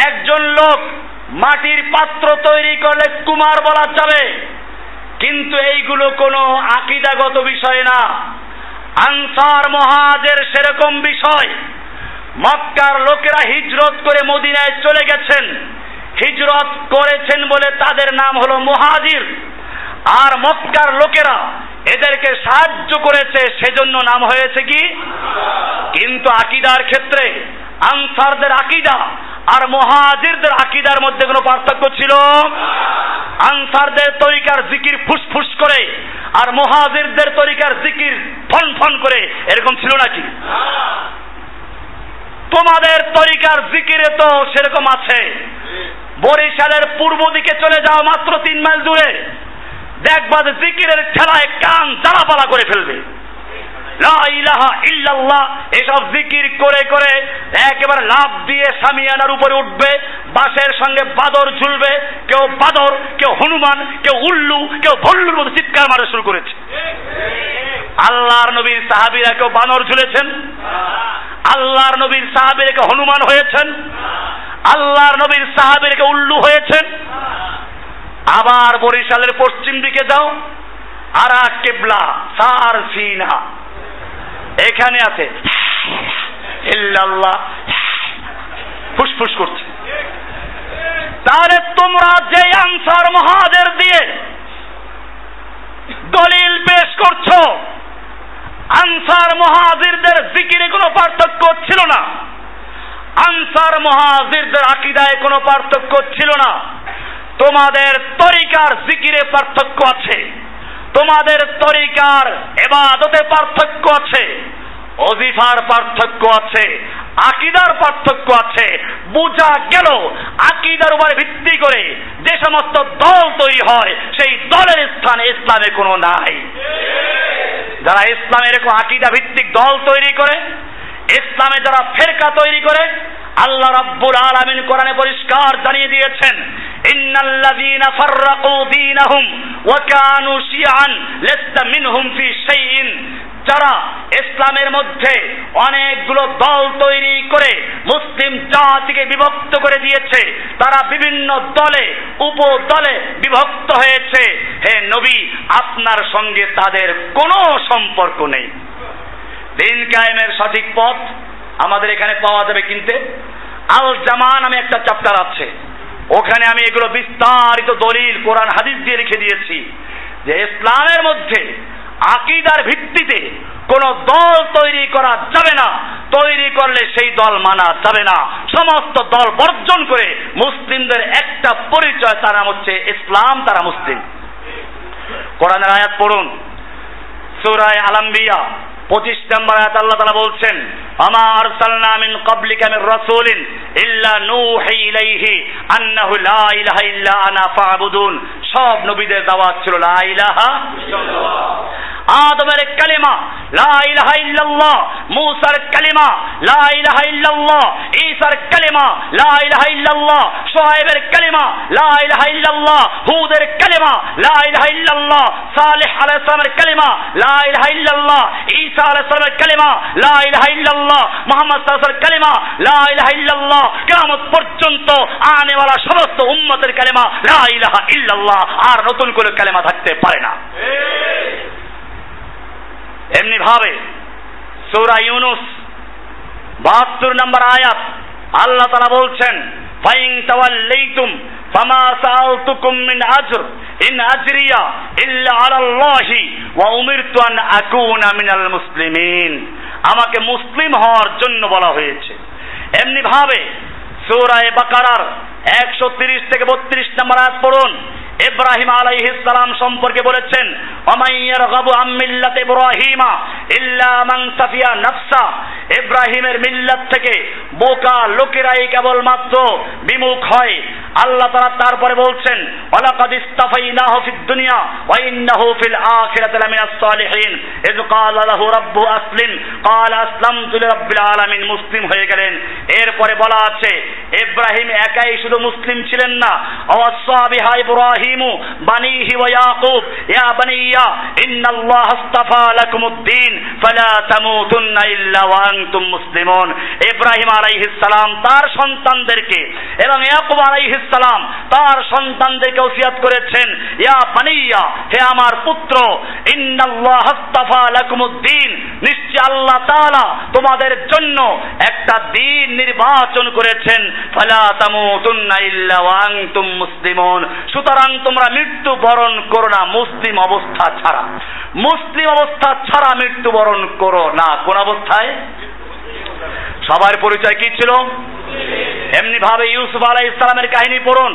একজন লোক মাটির পাত্র তৈরি করলে কুমার বলা যাবে কিন্তু এইগুলো কোনো আকিদাগত বিষয় না। আনসার মহাজের সেরকম বিষয়। মক্কার লোকেরা হিজরত করে মদিনায় চলে গেছেন। হিজরত করেছেন বলে তাদের নাম হলো মহাজির। আর মক্কার লোকেরা এদেরকে সাহায্য করেছে, সেজন্য নাম হয়েছে কি? কিন্তু আকিদার ক্ষেত্রে আনসারদের আকিদা আর মহাজিরদের আকিদার মধ্যে কোনো পার্থক্য ছিল? আনসারদের তরিকার জিকির ফুসফুস করে আর মহাজিরদের তরিকার জিকির ফন ফন করে, এরকম ছিল নাকি? তোমাদের তরিকার জিকিরে তো সেরকম আছে। বরিশালের পূর্ব দিকে চলে যাও মাত্র তিন মাইল দূরে দেখবা যে জিকিরের ঠেলায় কান জ্বালাপালা করে ফেলবে। ইল্লাল্লাহ, এসব জিকির করে করে একেবারে লাভ দিয়ে সামিয়ানার উপরে উঠবে, বাঁশের সঙ্গে বাদর ঝুলবে, কেউ বাদর, কেউ হনুমান, কেউ উল্লু, কেউ ভল্লুর মতো চিৎকার মারা শুরু করেছে। আল্লাহর নবীর সাহাবিরা কেউ বানর ঝুলেছেন? আল্লাহর নবীর সাহাবিরা কেউ হনুমান হয়েছেন? আল্লাহর নবীর সাহাবিরা কেউ উল্লু হয়েছেন? আবার বরিশালের পশ্চিম দিকে যাও, আর কেবলা, সার সিনা এখানে আছে। ইল্লাল্লাহ। ফুসফুস করছে। তাহলে তোমরা যে আনসার মহাদের দিয়ে দলিল পেশ করছ, আনসার মহাজিরদের জিকিরে কোনো পার্থক্য ছিল না। আনসার মহাজিরদের আকিদায় কোনো পার্থক্য ছিল না। তোমাদের তরিকার জিকিরে পার্থক্য আছে। তোমাদের তরিকার এবাদতে পার্থক্য আছে অজিফার পার্থক্য আছে, আকিদার পার্থক্য আছে। বোঝা গেল, আকিদার উপরে ভিত্তি করে যে সমস্ত দল তৈরি হয়, সেই দলের স্থানে ইসলামে কোনো নাই। যারা ইসলামে এরকম আকিদা ভিত্তিক দল তৈরি করে, ইসলামে যারা ফেরকা তৈরি করে, আল্লাহ রাব্বুল আলামিন কোরআনে পরিষ্কার জানিয়ে দিয়েছেন ইন্নাল্লাযীনা ফাররাকু দীনাহুম ওয়া কানু শিয়ান লাস্তা মিনহুম ফি শাইইন। যারা ইসলামের মধ্যে অনেকগুলো দল তৈরি করে মুসলিম জাতিকে বিভক্ত করে দিয়েছে, তারা বিভিন্ন দলে, উপদলে বিভক্ত হয়েছে। হে নবী, আপনার সঙ্গে তাদের কোনো সম্পর্ক নেই। দিন কায়েমের সঠিক পথ আমাদের এখানে পাওয়া যাবে কিনতে। আল জামা নামে একটা চ্যাপ্টার আছে। ওখানে আমি এগুলো বিস্তারিত দলিল, কোরআন, হাদিস দিয়ে রেখে দিয়েছি যে ইসলামের মধ্যে আকিদার ভিত্তিতে কোন দল তৈরি করা যাবে না। তৈরি করলে সেই দল মানা যাবে না। সমস্ত দল বর্জন করে মুসলিমদের একটা পরিচয়, তার নাম হচ্ছে ইসলাম, তারা মুসলিম। কোরআনের আয়াত পড়ুন। সুরায় আলাম্বিয়া পঁচিশ নম্বর আয়াত আল্লাহ তালা বলছেন আমার সালনামিন কবলিক আমি রসুলিন ইল্লা নূহি ইলাইহি আন্নাহু লা ইলাহা ইল্লা আনা ফাবুদুন। সব নবীদের দাওয়াত ছিল লা ইলাহা আদমের কালিমা লা ইলাহা ইল্লাল্লাহ মূসার কালিমা লা ইলাহা ইল্লাল্লাহ ঈসার কালিমা লা ইলাহা ইল্লাল্লাহ শুআয়বের কালিমা লা ইলাহা ইল্লাল্লাহ হুদের কালিমা লা ইলাহা ইল্লাল্লাহ সালেহ আলাইহিস সালামের কালিমা লা ইলাহা ইল্লাল্লাহ ঈসা আলাইহিস সালামের কালিমা লা ইলাহা ইল্লাল্লাহ মুহাম্মদ সাল্লাল্লাহু কালিমা লা ইলাহা ইল্লাল্লাহ কিয়ামত পর্যন্ত আনেওয়ালা সমস্ত উম্মতের কালিমা লা ইলাহা ইল্লাল্লাহ আর নতুন করে কালেমা থাকতে পারে না। এমনি ভাবে সৌরা ইউনুস বাহাত্তর নম্বর আয়াত আল্লাহ তারা বলছেন ফাইং তাওয়াল্লাইতুম ফামা সাআলতুকুম মিন আজর, ইন আজরিয়া ইল্লা আলাল্লাহি ওয়া উমিরতু আন আকুনা মিনাল মুসলিমিন। আমাকে মুসলিম হওয়ার জন্য বলা হয়েছে। এমনি ভাবে সূরায়ে বাকারার একশো তিরিশ থেকে বত্রিশ নম্বর আয়াত পড়ুন ইব্রাহিম আলাইহিস সালাম সম্পর্কে বলেছেন অমাইয়ার গাবু আম্মিল্লাত ইব্রাহিমা ইল্লা মান সাফিয়া নাফসা। ইব্রাহিমের মিল্লাত থেকে বোকা লোকেরাই কেবলমাত্র বিমুখ হয়। আল্লাহ তাআলা তারপরে বলছেন, ওয়ালাকাদ ফিদ দুনিয়া ওয়া ইন্নাহু ফিল আখিরাতি লামিনাস সালিহিন। ইয ক্বালা লাহু রাব্বু আসলিম। ক্বালা আসলামতু লিরাব্বিল আলামিন। মুসলিম হয়ে গেলেন। এরপরে বলা আছে, ইব্রাহিম একাই শুধু মুসলিম ছিলেন না। ইব্রাহিমু বানিহি ওয়া ইয়াকুব। ইয়া বানিয়া, ইন্নাল্লাহ আস্তাফা লাকুমুদ্দিন। ফালা তামুতুন্না ইল্লা ওয়া আনতুম মুসলিমুন। ইব্রাহিম আলাইহিস সালাম তার সন্তানদেরকে এবং ইয়াকুব আলাইহিস সালাম, তার সন্তানদেরকে ওসিয়াত করেছেন, ইয়া বানিয়া, হে আমার পুত্র, ইন্নাল্লাহ আস্তাফা লাকুমুদ্দিন, নিশ্চয় আল্লাহ তাআলা তোমাদের জন্য একটা দিন নির্বাচন করেছেন, ফালা তামুতুন্না ইল্লা ওয়া আনতুম মুসলিমুন, সুতরাং তোমরা মৃত্যু বরণ করো না, মুসলিম অবস্থা ছাড়া। মুসলিম অবস্থা ছাড়া মৃত্যু বরণ করো না, কোন অবস্থায়? সবার পরিচয় কি ছিল? এমনি ভাবে ইউসুফ আলাই ইসলামের কাহিনী পড়ুন।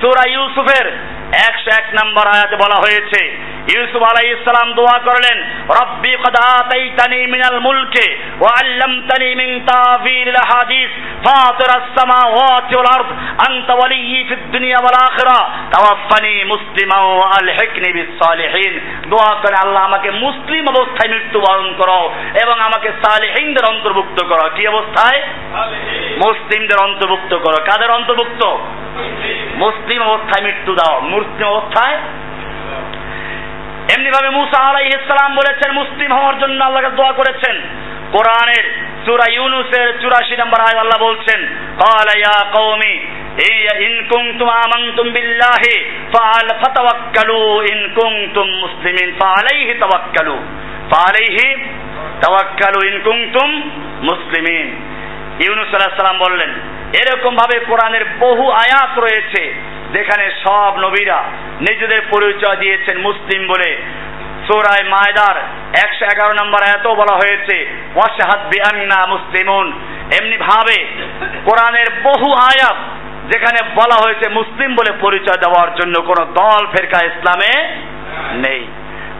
সুরা ইউসুফের একশো এক নম্বর আয়াতে বলা হয়েছে ইউসুফ আলাই ইসলাম দোয়া করলেন রব্বি কদ আতাইতানি মিনাল মুলকে ওয়া আল্লামতানি মিন তাবিল হাদিস ফাতির السماوات والارض انت ولي في الدنيا والاخره توفني مسلما والحقني بالصالحين দোয়া করে আল্লাহ আমাকে মুসলিম অবস্থায় মৃত্যুবরণ করো এবং আমাকে সালেহিনদের অন্তর্ভুক্ত করো কি অবস্থায় মুসলিমদের অন্তর্ভুক্ত করো কাদের অন্তর্ভুক্ত মুসলিম অবস্থায় মৃত্যু দাও মুসলিম অবস্থায় এমনি ভাবে মুসা আলাই ইসলাম বলেছেন মুসলিম হওয়ার জন্য আল্লাহকে দোয়া করেছেন কোরআনের সূরা ইউনুসের 84 নম্বর আয়াত আল্লাহ বলছেন قال يا قوم إن كنتم آمنتم بالله فتوكلوا إن كنتم مسلمين فعليه توكلوا فعليه توكلوا إن كنتم مسلمين ইউনুস আলাইহিস সালাম বললেন এরকম ভাবে কোরআনের বহু আয়াত রয়েছে যেখানে সব নবীরা নিজেদের পরিচয় দিয়েছেন মুসলিম বলে। সূরায় মায়দার একশো এগারো নম্বর এত বলা হয়েছে, ওয়াশাহাদ বিআন্না মুসলিমুন। এমনি ভাবে কোরআনের বহু আয়াত যেখানে বলা হয়েছে মুসলিম বলে পরিচয় দেওয়ার জন্য কোন দল ফেরকা ইসলামে নেই।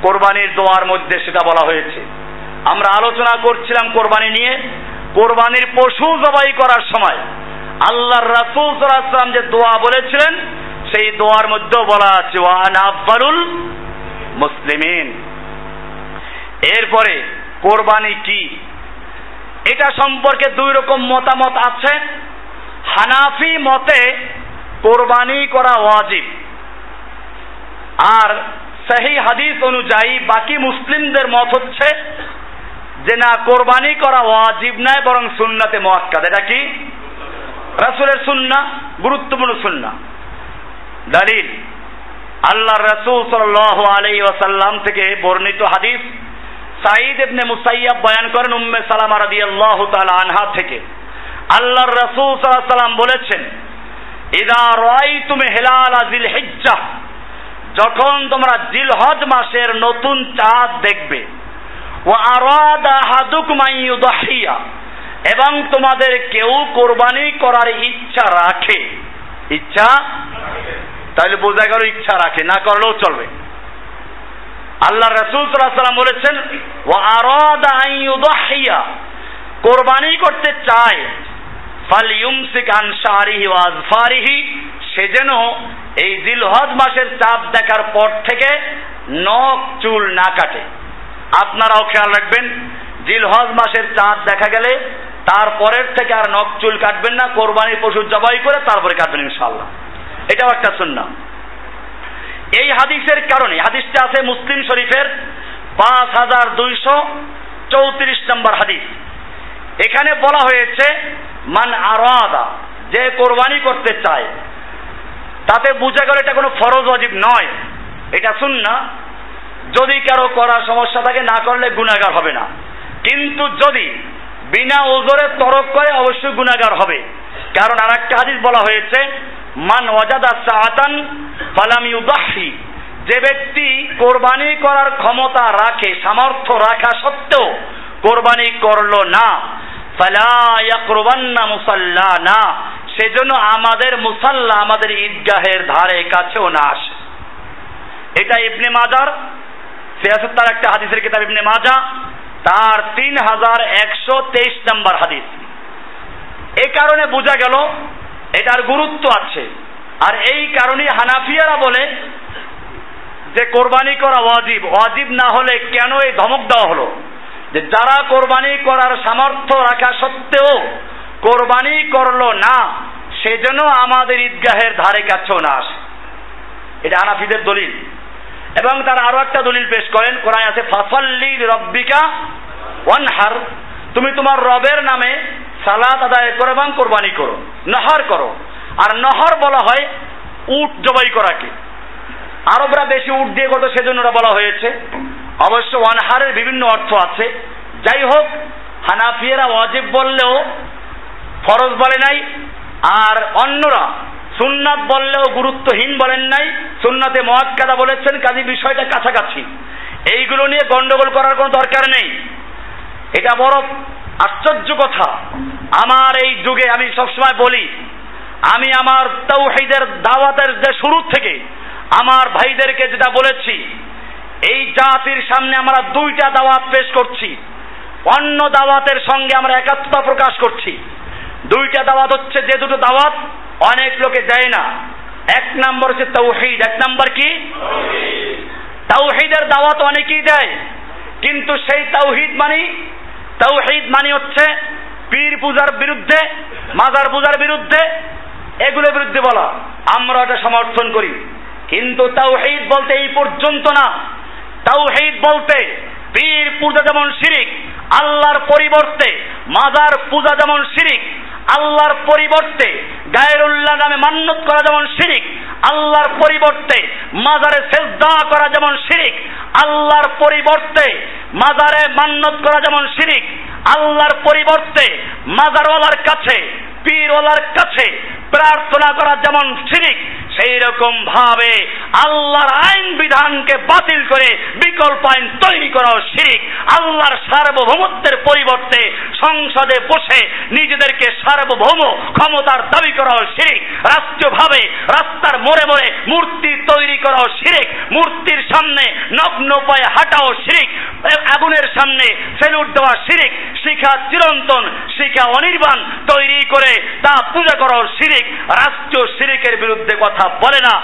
কোরবানির দোয়ার মধ্যে সেটা বলা হয়েছে। আমরা আলোচনা করছিলাম কোরবানি নিয়ে। কোরবানির পশু জবাই করার সময় আল্লাহর রাসূল সাল্লাল্লাহু যে দোয়া বলেছিলেন সেই দোয়ার মধ্যেও বলা আছে ওয়ান আফজালুল মুসলিমিন। এরপরে, কোরবানি কি? এটা সম্পর্কে দুই রকম মতামত আছে। হানাফি মতে কোরবানি করা ওয়াজিব। আর সেই হাদিস অনুযায়ী বাকি মুসলিমদের মত হচ্ছে যে না, কোরবানি করা ওয়াজিব নয়, বরং সুন্নাতে মোয়াক্কাদ। এটা কি? রাসুলের সুন্না, গুরুত্বপূর্ণ সুন্না। দলিল। আল্লাহ রসুল সাল্লাহ আলাই ওয়াসাল্লাম থেকে বর্ণিত হাদিস সাইদ ইবনে মুসাইয়াব বয়ান করেন উম্মে সালামা রাদিয়াল্লাহু তাআলা আনহা থেকে। আল্লাহর রাসূল সাল্লাল্লাহু সাল্লাম বলেছেন, ইদা রাআইতুম হিলাল জিল হিজ্জাহ যখন তোমরা জিলহজ মাসের নতুন চাঁদ দেখবে ও আরাদা হাদুকুম আইয়ুদহিয়া এবং তোমাদের কেউ কোরবানি করার ইচ্ছা রাখে। ইচ্ছা? তাহলে বোঝা গেল ইচ্ছা রাখে, না করলেও চলবে। আল্লাহ রসুল সাল্লাম বলেছেন ও আরাদা কোরবানি করতে চায় ফাল ইউমসিক আন শাহরিহি সে যেন এই জিলহজ মাসের চাঁদ দেখার পর থেকে নখ, চুল না কাটে। আপনারাও খেয়াল রাখবেন, জিলহজ মাসের চাঁদ দেখা গেলে তারপরের থেকে আর নখ, চুল কাটবেন না, কোরবানির পশু জবাই করে তারপরে কাটবেন ইনশাল্লাহ এটাও একটা সুন্না এই হাদিসের কারণে হাদিসটা আছে মুসলিম শরীফের পাঁচ হাজার দুইশো চৌত্রিশ নম্বর হাদিস। এখানে বলা হয়েছে, মান আরাদা যে কোরবানি করতে চায়, তাতে বুঝা গেল এটা কোনো ফরজ অজীব নয়। এটা শুন না যদি কারও করার সমস্যা থাকে, না করলে গুণাগার হবে না। কিন্তু যদি বিনা ওজরে তরক করে, অবশ্যই গুণাগার হবে। কারণ আর একটা হাদিস বলা হয়েছে মান ওয়াজাদা সাআতান ফালাম ইউদাহি যে ব্যক্তি কোরবানি করার ক্ষমতা রাখে, সামর্থ্য রাখা সত্ত্বেও কোরবানি করল না, ফালা ইয়াকরুবান্না মুসাল্লানা। সেজন্য আমাদের মুসাল্লা আমাদের ঈদগাহের ধারে কাছেও না আসে। এটা ইবনে মাজার সিয়াসত তার একটা হাদিসের কিতাব ইবনে মাজা, তার তিন হাজার একশো তেইশ নম্বর হাদিস। এ কারণে বোঝা গেল এটার গুরুত্ব আছে। আর এই কারণে হানাফিয়ারা বলে যে কোরবানি করা ওয়াজিব। ওয়াজিব না হলে কেন এই ধমক দেওয়া হলো? যে যারা কোরবানি করার সামর্থ্য রাখা সত্ত্বেও কোরবানি করল না, সেজন্য আমাদের ঈদগাহের ধারে কাছেও না আসে। এটা হানাফিদের দলিল। এবং তারা আরও একটা দলিল পেশ করেন। কোরআন আছে, ফাসাল্লি রব্বিকা ওয়ানহার। তুমি তোমার রবের নামে সালাত আদায় করো এবং কোরবানি করো, নহর করো। আর নহর বলা হয় উট জবাই করাকে। আরবরা বেশি উট দিয়ে করতো, সেজন্য ওরা বলা হয়েছে। অবশ্য ওয়ানহারের বিভিন্ন অর্থ আছে। যাই হোক, হানাফিয়েরা ওয়াজিব বললেও ফরজ বলে নাই, আর অন্যরা সুন্নাত বললেও গুরুত্বহীন বলেন নাই। সুন্নাতে মহাক্কাদা বলেছেন, কাজী বিষয়টা কাছাকাছি। এইগুলো নিয়ে গন্ডগোল করার কোনো দরকার নেই। এটা বড় আশ্চর্য কথা। আমার এই যুগে আমি সবসময় বলি আমি আমার তৌহিদের দাওয়াতের যে শুরু থেকে আমার ভাইদেরকে যেটা বলেছি এই জাতির সামনে আমরা দুইটা দাওয়াত পেশ করছি। অন্য দাওয়াতের সঙ্গে আমরা একাত্মতা প্রকাশ করছি। দুইটা দাওয়াত হচ্ছে যে দুটো দাওয়াত অনেক লোকে দেয় না। এক নাম্বার হচ্ছে তৌহিদ এক নাম্বার কি? তাওহিদের দাওয়াত অনেকেই দেয় কিন্তু সেই তাওহিদ মানি তাওহিদ মানে হচ্ছে পীর পূজার বিরুদ্ধে, মাজার পূজার বিরুদ্ধে, এগুলোর বিরুদ্ধে বলা। আমরা এটা সমর্থন করি। কিন্তু তাওহিদ বলতে এই পর্যন্ত না। তাওহিদ বলতে পীর পূজা যেমন শিরিক, আল্লাহর পরিবর্তে মাজার পূজা যেমন শিরিক আল্লাহর পরিবর্তে গায়রুল্লাহ নামে মান্যত করা যেমন শিরিক, আল্লাহর পরিবর্তে মাজারে সেজদা করা যেমন শিরিক, আল্লাহর পরিবর্তে মাজারে মান্যত করা যেমন শিরিক, আল্লাহর পরিবর্তে মাজারওয়ালার কাছে, পীরওয়ালার কাছে প্রার্থনা করা যেমন শিরিক সেই রকম ভাবে আল্লাহর আইন বিধানকে বাতিল করে বিকল্প আইন তৈরি করাও শিরিক আল্লাহর সার্বভৌমত্বের পরিবর্তে সংসদে বসে নিজেদেরকে সার্বভৌম ক্ষমতার দাবি করাও শিরিক রাষ্ট্রীয়ভাবে রাস্তার মোড়ে মোড়ে মূর্তি তৈরি করাও শিরিক মূর্তির সামনে নগ্ন পায়ে হাঁটাও শিরিক আগুনের সামনে সেলুট দেওয়া শিরিক শিখা চিরন্তন, শিখা অনির্বাণ তৈরি করে তা পূজা করাও শিরিক রাষ্ট্রীয় শিরিকের বিরুদ্ধে কথা বলে না,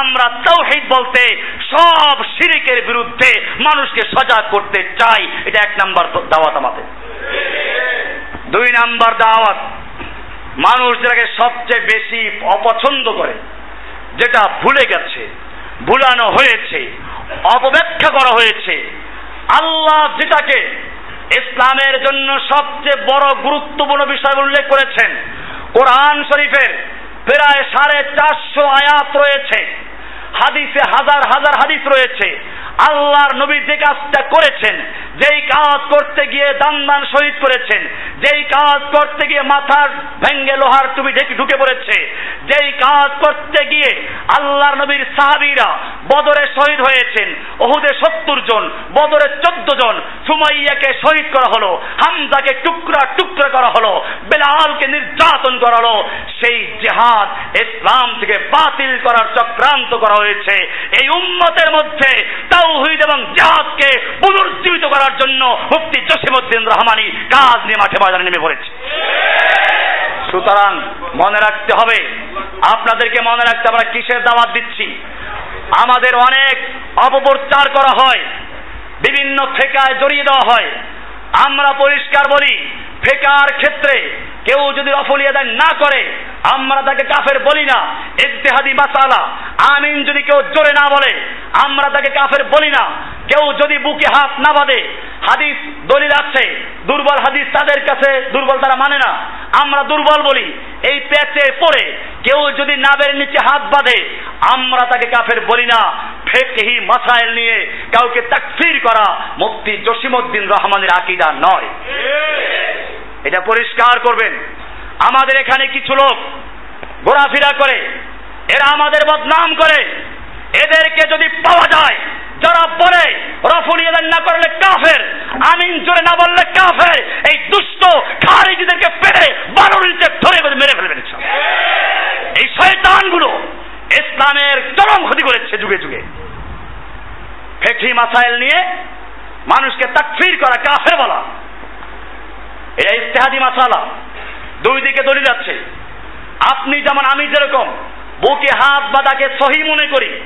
আমরা তৌহিদ বলতে সব শিরিকের বিরুদ্ধে মানুষকে সজাগ করতে চাই। এটা এক নাম্বার দাওয়াত আমাদের। দুই নাম্বার দাওয়াত, মানুষ যেটাকে সবচেয়ে বেশি অপছন্দ করে, যেটা ভুলে গেছে, ভুলানো হয়েছে, অপব্যাখ্যা করা হয়েছে, আল্লাহ যেটাকে ইসলামের জন্য সবচেয়ে বড় গুরুত্বপূর্ণ বিষয় উল্লেখ করেছেন, কোরআন শরীফের প্রায় সাড়ে চারশো আয়াত রয়েছে। হাদিসে হাজার হাজার হাদিস রয়েছে। আল্লাহর নবী যে কাজটা করেছেন, যেই কাজ করতে গিয়ে দান দান শহীদ করেছেন, যেই কাজ করতে গিয়ে মাথার ভেঙ্গে লোহার টুপি ঢেকে ঢুকে পড়েছে, যেই কাজ করতে গিয়ে আল্লাহর নবীর সাহাবিরা বদরে শহীদ হয়েছেন, ওহুদে সত্তর জন, বদরে চোদ্দ জন, সুমাইয়াকে শহীদ করা হলো, হামজাকে টুকরা টুকরা করা হলো বেলালকে নির্যাতন করা হলো সেই জেহাদ ইসলাম থেকে বাতিল করার চক্রান্ত করা হয়েছে। এই উম্মতের মধ্যে তাওহিদ এবং জেহাদকে পুনর্জীবিত করার জন্য মুফতি জসিমউদ্দিন রহমানি কাজ নিয়ে মাঠে বাজারে নেমে পড়েছে। সুতরাং মনে রাখতে হবে, আপনাদেরকে মনে রাখতে আমরা কিসের দাওয়াত দিচ্ছি? আমাদের অনেক অপপ্রচার করা হয়, বিভিন্ন ফেকায় জড়িয়ে দেওয়া হয়। আমরা পরিষ্কার বলি ফেকার ক্ষেত্রে কেউ যদি অফলিয়া দান না করে, আমরা তাকে কাফের বলি না। ইজতেহাদি মাসালা। আমিন যদি কেউ জোরে না বলে, আমরা তাকে কাফের বলি না। কেউ যদি বুকে হাত না বাঁধে, হাদিস দলিল আছে, দুর্বল হাদিস তাদের কাছে দুর্বল তারা মানে না। আমরা দুর্বল বলি, এই প্যাচে পড়ে কেউ যদি নাবের নিচে হাত বাঁধে, আমরা তাকে কাফের বলি না। ফেকহি মাসাইল নিয়ে কাউকে তাকফির করা মুফতি জসিমউদ্দিন রহমানের আকিদা নয়। এটা পরিষ্কার করবেন। আমাদের এখানে কিছু লোক ঘোরাফেরা করে, এরা আমাদের বদনাম করে। এদেরকে যদি পাওয়া যায়, যারা বলে, রফুল ইয়াদান না করলে কাফের, আমিন জোরে না বললে কাফের, এই দুষ্ট খারিজিদেরকে পেরে নিচে ধরে মেরে ফেলবেন এই শয়তানগুলো ইসলামের চরম ক্ষতি করেছে যুগে যুগে। ফেকি মাসাইল নিয়ে মানুষকে তাকফির করা, কাফের বলা। এটা ইস্তেহাদি মাসালা। দুই দিকে দলিল যাচ্ছে আপনি যেমন আমি যেরকম, বুকে হাত বাঁধাকে সহি মনে করি,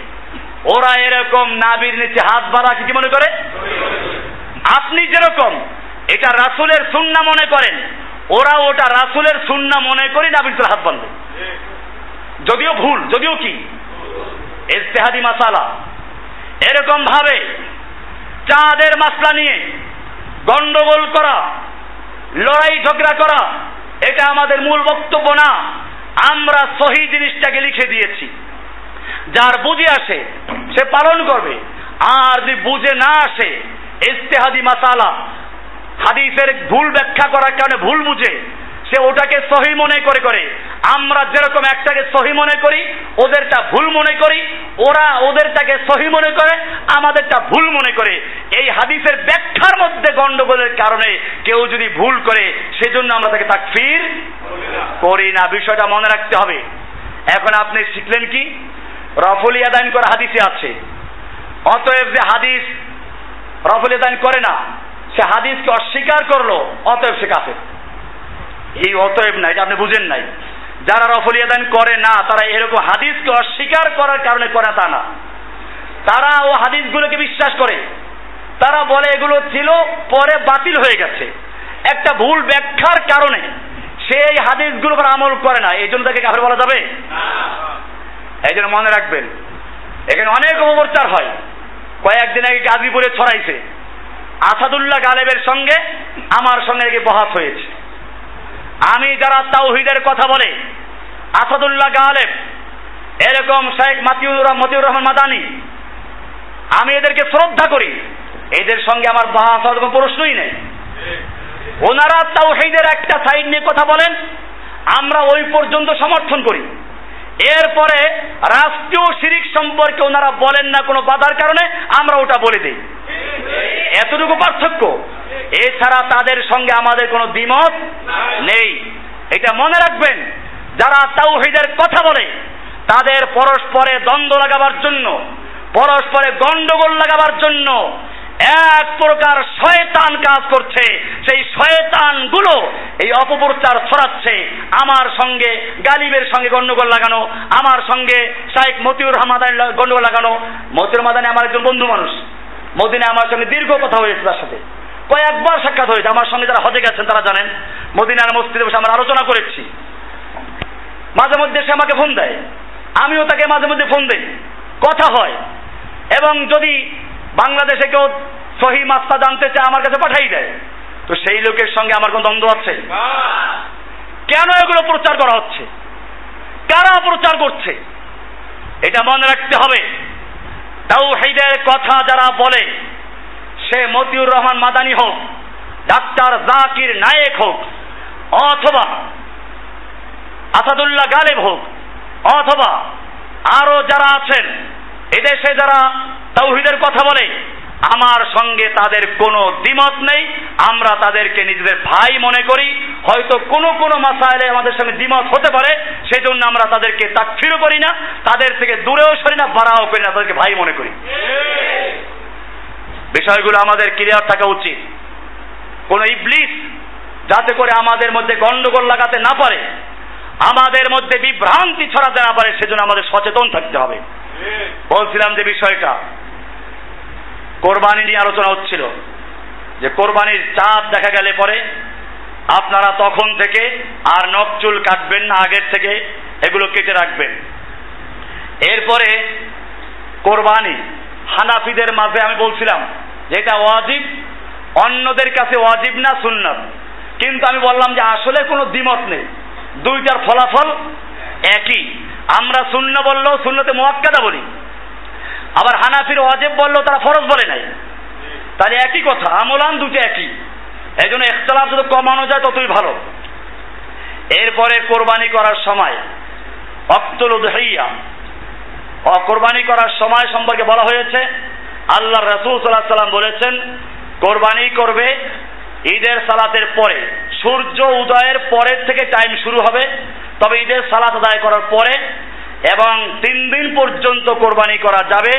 ওরা এরকম নাবির নিচে হাত বাঁধা কি মনে করে? আপনি যেরকম, এটা রাসুলের সুন্না মনে করেন, ওরা ওটা রাসুলের সুন্না মনে করি নাবির হাত বাঁধবে যদিও ভুল, যদিও কি? ইস্তেহাদি মাসালা। এরকম ভাবে চাঁদের মাসলা নিয়ে গন্ডগোল করা লড়াই ঝগড়া করা, এটা আমাদের মূল বক্তব্য না। আমরা সহি জিনিসটাকে লিখে দিয়েছি। যার বুঝে আসে, সে পালন করবে। আর যদি বুঝে না আসে, ইস্তেহাদি মাসালা, হাদিসের ভুল ব্যাখ্যা করার কারণে ভুল বুঝে, সে ওটাকে সহি মনে করে করে আমরা যেরকম একটাকে সহি মনে করি, ওদেরটা ভুল মনে করি, ওরা ওদেরটাকে সহি মনে করে, আমাদেরটা ভুল মনে করে। এই হাদিসের ব্যাখ্যার মধ্যে গন্ডগোলের কারণে কেউ যদি ভুল করে, সেজন্য আমরা তাকে তাকফির করি না। বিষয়টা মনে রাখতে হবে। এখন আপনি শিখলেন কি? রফলি আদান করা হাদিসে আছে। অতএব যে হাদিস রফলি আদান করে না, সে হাদিসকে অস্বীকার করল, অতএব সে কাফের। এই অতএব নাই এটা আপনি বুঝেন নাই। যারা রফলি আদান করে না, তারা এরকম হাদিসকে অস্বীকার করার কারণে করে তা না। তারা ও হাদিসগুলোকে বিশ্বাস করে। তারা বলে এগুলো ছিল পরে বাতিল হয়ে গেছে। একটা ভুল ব্যাখ্যার কারণে সে এই হাদিসগুলো উপর আমল করে না। এই জন্য তাকে কাফের বলা যাবে? এই জন্য মনে রাখবেন, এখানে অনেক অপপ্রচার হয়। কয়েকদিন আগে গাজীপুরে ছড়াইছে। আসাদুল্লাহ গালেবের সঙ্গে আমার সঙ্গে বহাত হয়েছে। আমি যারা তাওহিদের কথা বলে, আসাদুল্লাহ গালেব, এরকম শেখ মাতিউর মতিউর রহমান মাদানি, আমি এদেরকে শ্রদ্ধা করি। এদের সঙ্গে আমার হওয়ার কোনো প্রশ্নই নেই। ওনারা তাওহিদের একটা সাইড নিয়ে কথা বলেন, আমরা ওই পর্যন্ত সমর্থন করি। এরপরে রাষ্ট্রীয় শিরিক সম্পর্কে ওনারা বলেন না কোনো বাধার কারণে, আমরা ওটা বলে দিই। এতটুকু পার্থক্য। এছাড়া তাদের সঙ্গে আমাদের কোনো দ্বিমত নেই। এটা মনে রাখবেন, যারা তাওহিদের কথা বলে, তাদের পরস্পরে দ্বন্দ্ব লাগাবার জন্য, পরস্পরে গন্ডগোল লাগাবার জন্য এক প্রকার শয়তান কাজ করছে। সেই শয়তানগুলো এই অপপ্রচার ছড়াচ্ছে। আমার সঙ্গে গালিবের সঙ্গে গন্ডগোল লাগানো, আমার সঙ্গে শাইখ মতিউর রহমান গন্ডগোল লাগানো। মতিউর মাদানি আমার একজন বন্ধু মানুষ। মদিনে আমার সঙ্গে দীর্ঘ কথা হয়েছে তার সাথে। কয়েকবার সাক্ষাৎ হয়েছে। আমার সঙ্গে যারা হজে গেছেন তারা জানেন, মদিনার মসজিদে বসে আমরা আলোচনা করেছি। মাঝে মধ্যে সে আমাকে ফোন দেয়। আমিও তাকে মাঝে মধ্যে ফোন দেই। কথা হয়। এবং যদি বাংলাদেশে কেউ সহি মাস্তা জানতে চায়, আমার কাছে পাঠাই দেয়। তো সেই লোকের সঙ্গে আমার কোন দ্বন্দ্ব আছে? কেন এগুলো প্রচার করা হচ্ছে? কারা প্রচার করছে? এটা মনে রাখতে হবে। তাও হেদের কথা যারা বলে, সে মতিউর রহমান মাদানি হোক, ডাক্তার জাকির নায়েক হোক, অথবা আসাদুল্লাহ গালেব হোক, অথবা আরও যারা আছেন এদেশে যারা তৌহিদের কথা বলে, আমার সঙ্গে তাদের কোনো দ্বিমত নেই। আমরা তাদেরকে নিজেদের ভাই মনে করি। হয়তো কোনো কোনো মাসাইলে আমাদের সঙ্গে দ্বিমত হতে পারে সেই জন্য আমরা তাদেরকে তাকফিরও করি না, তাদের থেকে দূরেও সরি না, বাড়াও করি না, তাদেরকে ভাই মনে করি। বিষয়গুলো আমাদের ক্লিয়ার থাকা উচিত। কোন ইবলিস যাতে করে আমাদের মধ্যে গন্ডগোল লাগাতে না পারে, আমাদের মধ্যে বিভ্রান্তি ছড়াতে না পারে, সেজন্য আমাদের সচেতন থাকতে হবে। বলছিলাম যে বিষয়টা। কোরবানি নিয়ে আলোচনা হচ্ছিল। যে কোরবানির চাঁদ দেখা গেলে পরে আপনারা তখন থেকে আর নখ চুল কাটবেন না, আগের থেকে এগুলো কেটে রাখবেন। এরপরে কোরবানি হানাফিদের মাঝে আমি বলছিলাম যে এটা ওয়াজিব, অন্যদের কাছে ওয়াজিব না সুন্নত। কিন্তু আমি বললাম যে আসলে কোনো দ্বিমত নেই। দুইটার ফলাফল একই। আমরা শূন্য বললেও শূন্যতে মোয়াক্কাদা বলি। আবার হানাফির ওয়াজেব বললেও তারা ফরজ বলে নাই। তাহলে একই কথা, আমলান দুটো একই। এই জন্য একতলাফ যত কমানো যায় ততই ভালো। এরপরে কোরবানি করার সময়, অক্তল উদহাইয়া কোরবানি করার সময় সম্পর্কে বলা হয়েছে, আল্লাহ রসুল সাল্লাহ সাল্লাম বলেছেন, কোরবানি করবে ঈদের সালাতের পরে, সূর্য উদয়ের পরের থেকে টাইম শুরু হবে। তবে ঈদের সালাত আদায় করার পরে এবং তিন দিন পর্যন্ত কোরবানি করা যাবে,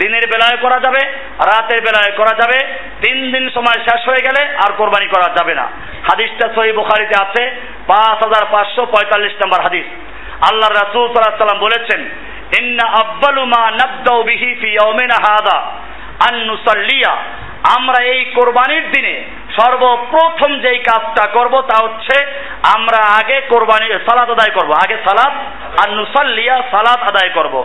দিনের বেলায় করা যাবে, রাতের বেলায় করা যাবে, তিন দিন সময় শেষ হয়ে গেলে আর কোরবানি করা যাবে না। হাদিসটা সহি বুখারিতে আছে, পাঁচ হাজার পাঁচশো পঁয়তাল্লিশ নম্বর হাদিস। আল্লাহ রাসুল সাল্লাহ সাল্লাম বলেছেন, ইন্না আব্বালু মা নাবদাউ বিহি ফি ইয়াউমিনা হাদা আন নুসাল্লিয়া। আমরা এই কোরবানির দিনে সর্বপ্রথম যেই কাজটা করব তা হচ্ছে আমরা আগে কোরবানি, সালাত আদায় করব। আগে সালাত, আর নুসাল্লিয়া সালাত আদায় করব।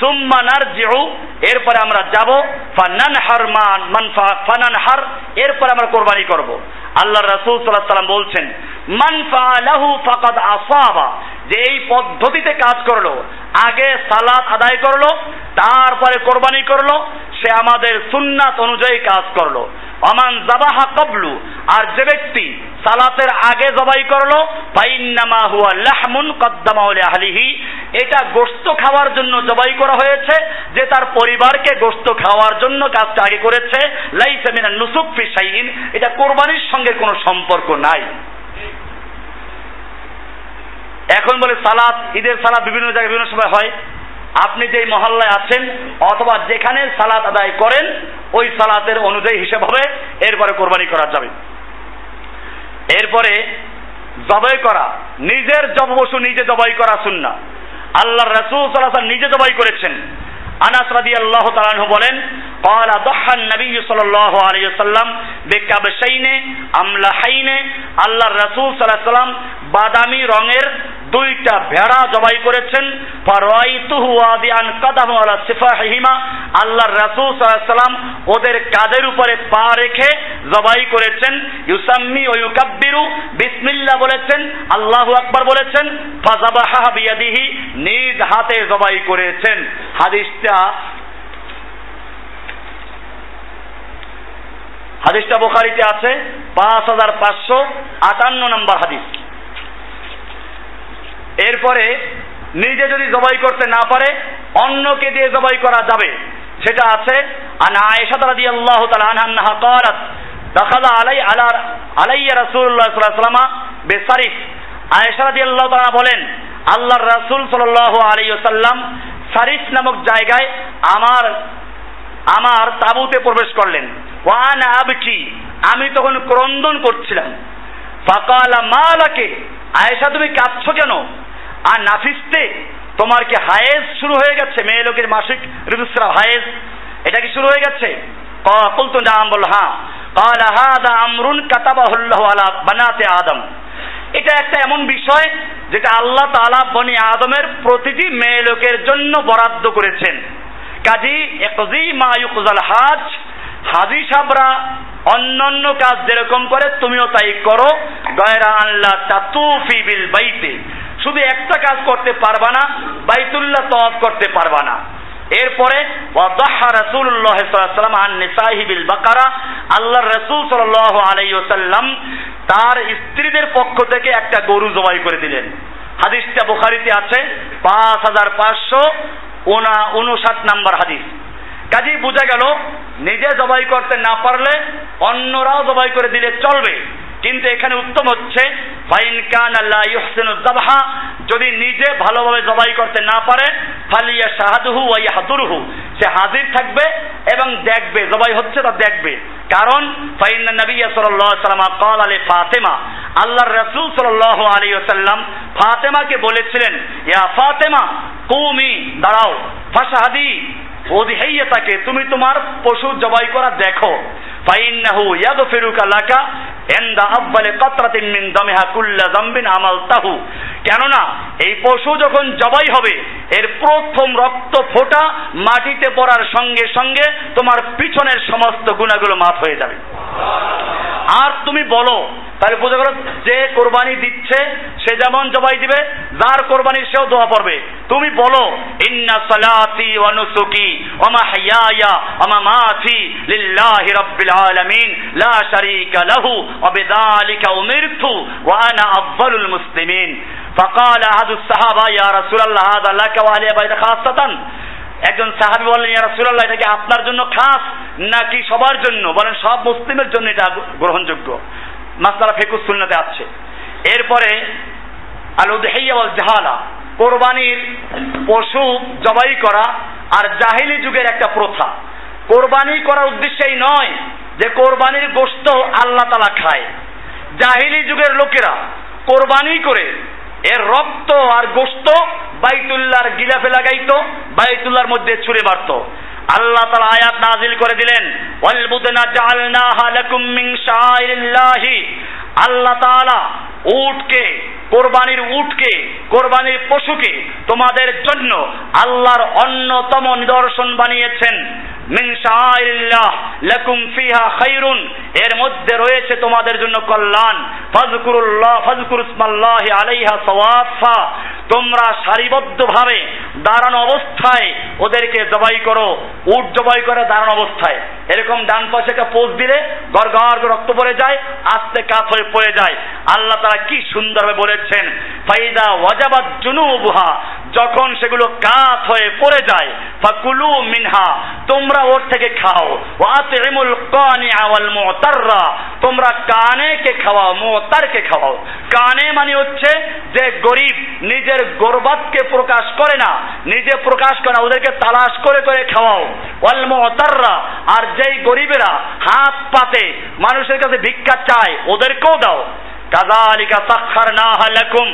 সুম্মা নারজিউ, এরপরে আমরা যাব, ফানানহার মান মানফা, ফানানহার, এরপরে আমরা কোরবানি করব। আল্লাহ রাসূল সাল্লাল্লাহু সাল্লাম বলছেন মান ফালাহু ফাকাদ আসাবা যে এই পদ্ধতিতে কাজ করল, আগে সালাত আদায় করল, তারপরে কোরবানি করল, সে আমাদের সুন্নাত অনুযায়ী কাজ করল। অমান জাবাহা কবলু, আর যে ব্যক্তি সালাতের আগে জবাই করল, ফাইন্নামা হুয়া লাহমুন কদ্দামা আহলিহি, এটা গোস্ত খাওয়ার জন্য জবাই করা হয়েছে, যে তার পরিবারকে গোস্ত খাওয়ার জন্য কাজটা আগে করেছে, লাইসা মিনা নুসুক ফি শাইইন, এটা কোরবানির সঙ্গে কোনো সম্পর্ক নাই। এখন বলে সালাত, ঈদের সালাত বিভিন্ন জায়গায় বিভিন্ন সময় হয়। আপনি যেই মহল্লায় আছেন অথবা যেখানে সালাত আদায় করেন, ওই সালাতের অনুযায়ী হিসেব হবে, এরপরে কোরবানি করা যাবে। এরপরে জবাই করা, নিজের জব নিজে জবাই করা সুন্না আল্লাহ রসুল সাল্লাহ নিজে জবাই করেছেন। আনাস রাদিয়াল্লাহু তাআলা বলেন قال ضحى النبي صلى الله عليه وسلم بكبشين املحين আল্লাহর রাসূল সাল্লাল্লাহু আলাইহি সাল্লাম বাদামি রঙের দুইটা ভেড়া জবাই করেছেন ফারাইতুহু ওয়াদিআন কাদাহু আলা সিফাহিহিমা আল্লাহর রাসূল সাল্লাল্লাহু আলাইহি সাল্লাম ওদের কাদের উপরে পা রেখে জবাই করেছেন ইউসাম্মি ও ইউকাব্বিরু বিসমিল্লাহ বলেছেন আল্লাহু আকবার বলেছেন ফাযাবাহা বিয়াদিহি নিজ হাতে জবাই করেছেন হাদিসটা হাদিসটা বোখারিতে আছে পাঁচ হাজার পাঁচশো আটান্ন নম্বর হাদিস এরপরে নিজে যদি জবাই করতে না পারে অন্যকে দিয়ে জবাই করা যাবে সেটা আছে আনা আয়েশা রাদিয়াল্লাহু তাআলা আনহা قالت دخل علي على علي رسول الله صلى الله عليه وسلم بصرف আয়েশা রাদিয়াল্লাহু তাআলা বলেন আল্লাহর রাসূল সাল্লাল্লাহু আলাইহি ওয়াসাল্লাম সারিফ নামক জায়গায় আমার আমার তাবুতে প্রবেশ করলেন ওয়ান আবকি আমি তখন ক্রন্দন করছিলাম ফাকালা মালাকে আয়েশা তুমি কাঁদছো কেন আর নাফিসতে তোমার কি হায়েজ শুরু হয়ে গেছে মেয়ে লোকের মাসিক ঋতুস্রাব হায়েজ এটা কি শুরু হয়ে গেছে কুলতু নাম বলল হ্যাঁ قال هذا امر كتبه الله على بنات আদম এটা একটা এমন বিষয় যেটা আল্লাহ তাআলা বনি আদমের প্রতিটি মেয়ে লোকের জন্য বরাদ্দ করেছেন কাজী একজি মা ইউকজাল হাজ হাজি সাবরা অন্যান্য কাজ যেরকম করে, তুমিও তাই করো। গয়রা আল্লাহ বিল বাইতে। শুধু একটা কাজ করতে পারবা না, বাইতুল্লাহ তওয়াফ করতে পারবা না। এরপরে, ওয়াদাহা রাসূলুল্লাহ সাল্লাল্লাহু নিসাইহি বিল বাকারা। আল্লাহর রাসূল সাল্লাল্লাহু আলাইহি ওয়াসাল্লাম তার স্ত্রীদের পক্ষ থেকে একটা গরু জবাই করে দিলেন। হাদিসটা বুখারীতে আছে, পাঁচ হাজার পাঁচশো উনষাট নাম্বার হাদিস। কাজী বোঝা গেল নিজে জবাই করতে না পারলে অন্যরাও জবাই করে দিলে চলবে কিন্তু এখানে উত্তম হচ্ছে ফাইন কান আল্লাহ ইহসিনু জাবহা যদি নিজে ভালোভাবে জবাই করতে না পারে ফালিয়া শাহাদুহু ওয়া ইয়াহদুরহু সে হাজির থাকবে এবং দেখবে জবাই হচ্ছে তা দেখবে কারণ ফাইন নবী সাল্লাল্লাহু আলাইহি সাল্লাম قال আলী ফাতেমা আল্লাহর রাসূল সাল্লাল্লাহু আলাইহি ওয়াসাল্লাম ফাতেমাকে বলেছিলেন ইয়া ফাতেমা কুমি দাঁড়াও ফাশাহাদি ওদিহাইয়াতাকে তুমি তোমার পশু জবাই করা দেখো। ফাইন্নাহু ইয়াগফিরুকা লাকা এন্দা আব্বালে কাতরাতিন মিন দামিহা কুল্লা যামবিন আমালতাহু। কেননা, এই পশু যখন জবাই হবে, এর প্রথম রক্ত ফোঁটা মাটিতে পড়ার সঙ্গে সঙ্গে তোমার পিছনের সমস্ত গুণাগুলো মাফ হয়ে যাবে। আর তুমি বলো, তাহলে বোঝা যে কোরবানি দিচ্ছে, সে যেমন জবাই দিবে, যার কোরবানি সেও দোয়া পড়বে। তুমি বলো, ইন্না সালাতি ওয়া নুসুকি ওয়া মাহইয়ায়া ওয়া আলামিন লা শারীকা লাহু ওয়া বিযালিকা উমিরতু ওয়া আনা আফযালুল মুসলিমিন فقال أحد الصحابة يا رسول الله هذا لك وعلي بيت خاصة একজন সাহাবি বললেন ইয়া রাসূলুল্লাহ এটা কি আপনার জন্য খাস নাকি সবার জন্য বলেন সব মুসলিমের জন্য এটা গ্রহণযোগ্য মাসলা ফেকুস সুন্নাতে আছে এরপরে আল উদহিয়া ওয়াল জাহালা কোরবানির পশু জবাই করা আর জাহিলি যুগের একটা প্রথা কোরবানি করার উদ্দেশ্যেই নয় যে কোরবানির গোশত আল্লাহ তালা খায়। জাহিলি যুগের লোকেরা কোরবানি করে এর রক্ত আর গোশত বাইতুল্লাহর গিলাফে লাগাইতো, বাইতুল্লাহর মধ্যে ছুঁড়ে মারত। আল্লাহ তালা আয়াত নাজিল করে দিলেন আল্লাহ তাআলা উটকে, কোরবানির উটকে, কোরবানির পশুকে তোমাদের জন্য আল্লাহর অন্যতম নিদর্শন বানিয়েছেন। মিন শাআইরিল্লাহ লাকুম ফিহা খাইরুন। এর মধ্যে রয়েছে তোমাদের জন্য কল্যাণ। ফাজকুরুল্লাহ ফাজকুরুসমাল্লাহি আলাইহা সাওয়াফা। তোমরা সারিবদ্ধভাবে দাঁড়ানো অবস্থায় ওদেরকে জবাই করো। উট জবাই করে দাঁড়ানো অবস্থায়। এরকম ডান পাশে একটা পোজ দিলে গড় রক্ত পড়ে যায়, আস্তে কাত হয়ে পড়ে যায়। আল্লাহ তারা কি সুন্দরভাবে বলেছেন, ফাইদা ওয়াজাবাত জুনুবুহা। যখন সেগুলো কাত হয়ে পড়ে যায়, ফাকুলু মিনহা, তোমরা ওর থেকে খাও। ওয়াতিমুল কানি আওয়াল মুতাররা, তোমরা কানেকে খাওয়াও, মুতারকে খাওয়াও। কানে মানে হচ্ছে যে গরিব নিজের গর্বাতকে প্রকাশ করে না, নিজে প্রকাশ করে না, ওদেরকে তালাশ করে করে খাওয়াও। ওয়াল মুতাররা, আর যেই গরিবেরা হাত পাতে, মানুষের কাছে ভিক্ষা চায়, ওদেরকেও দাও। কাজালিকা সাক্ষার না লাকুম।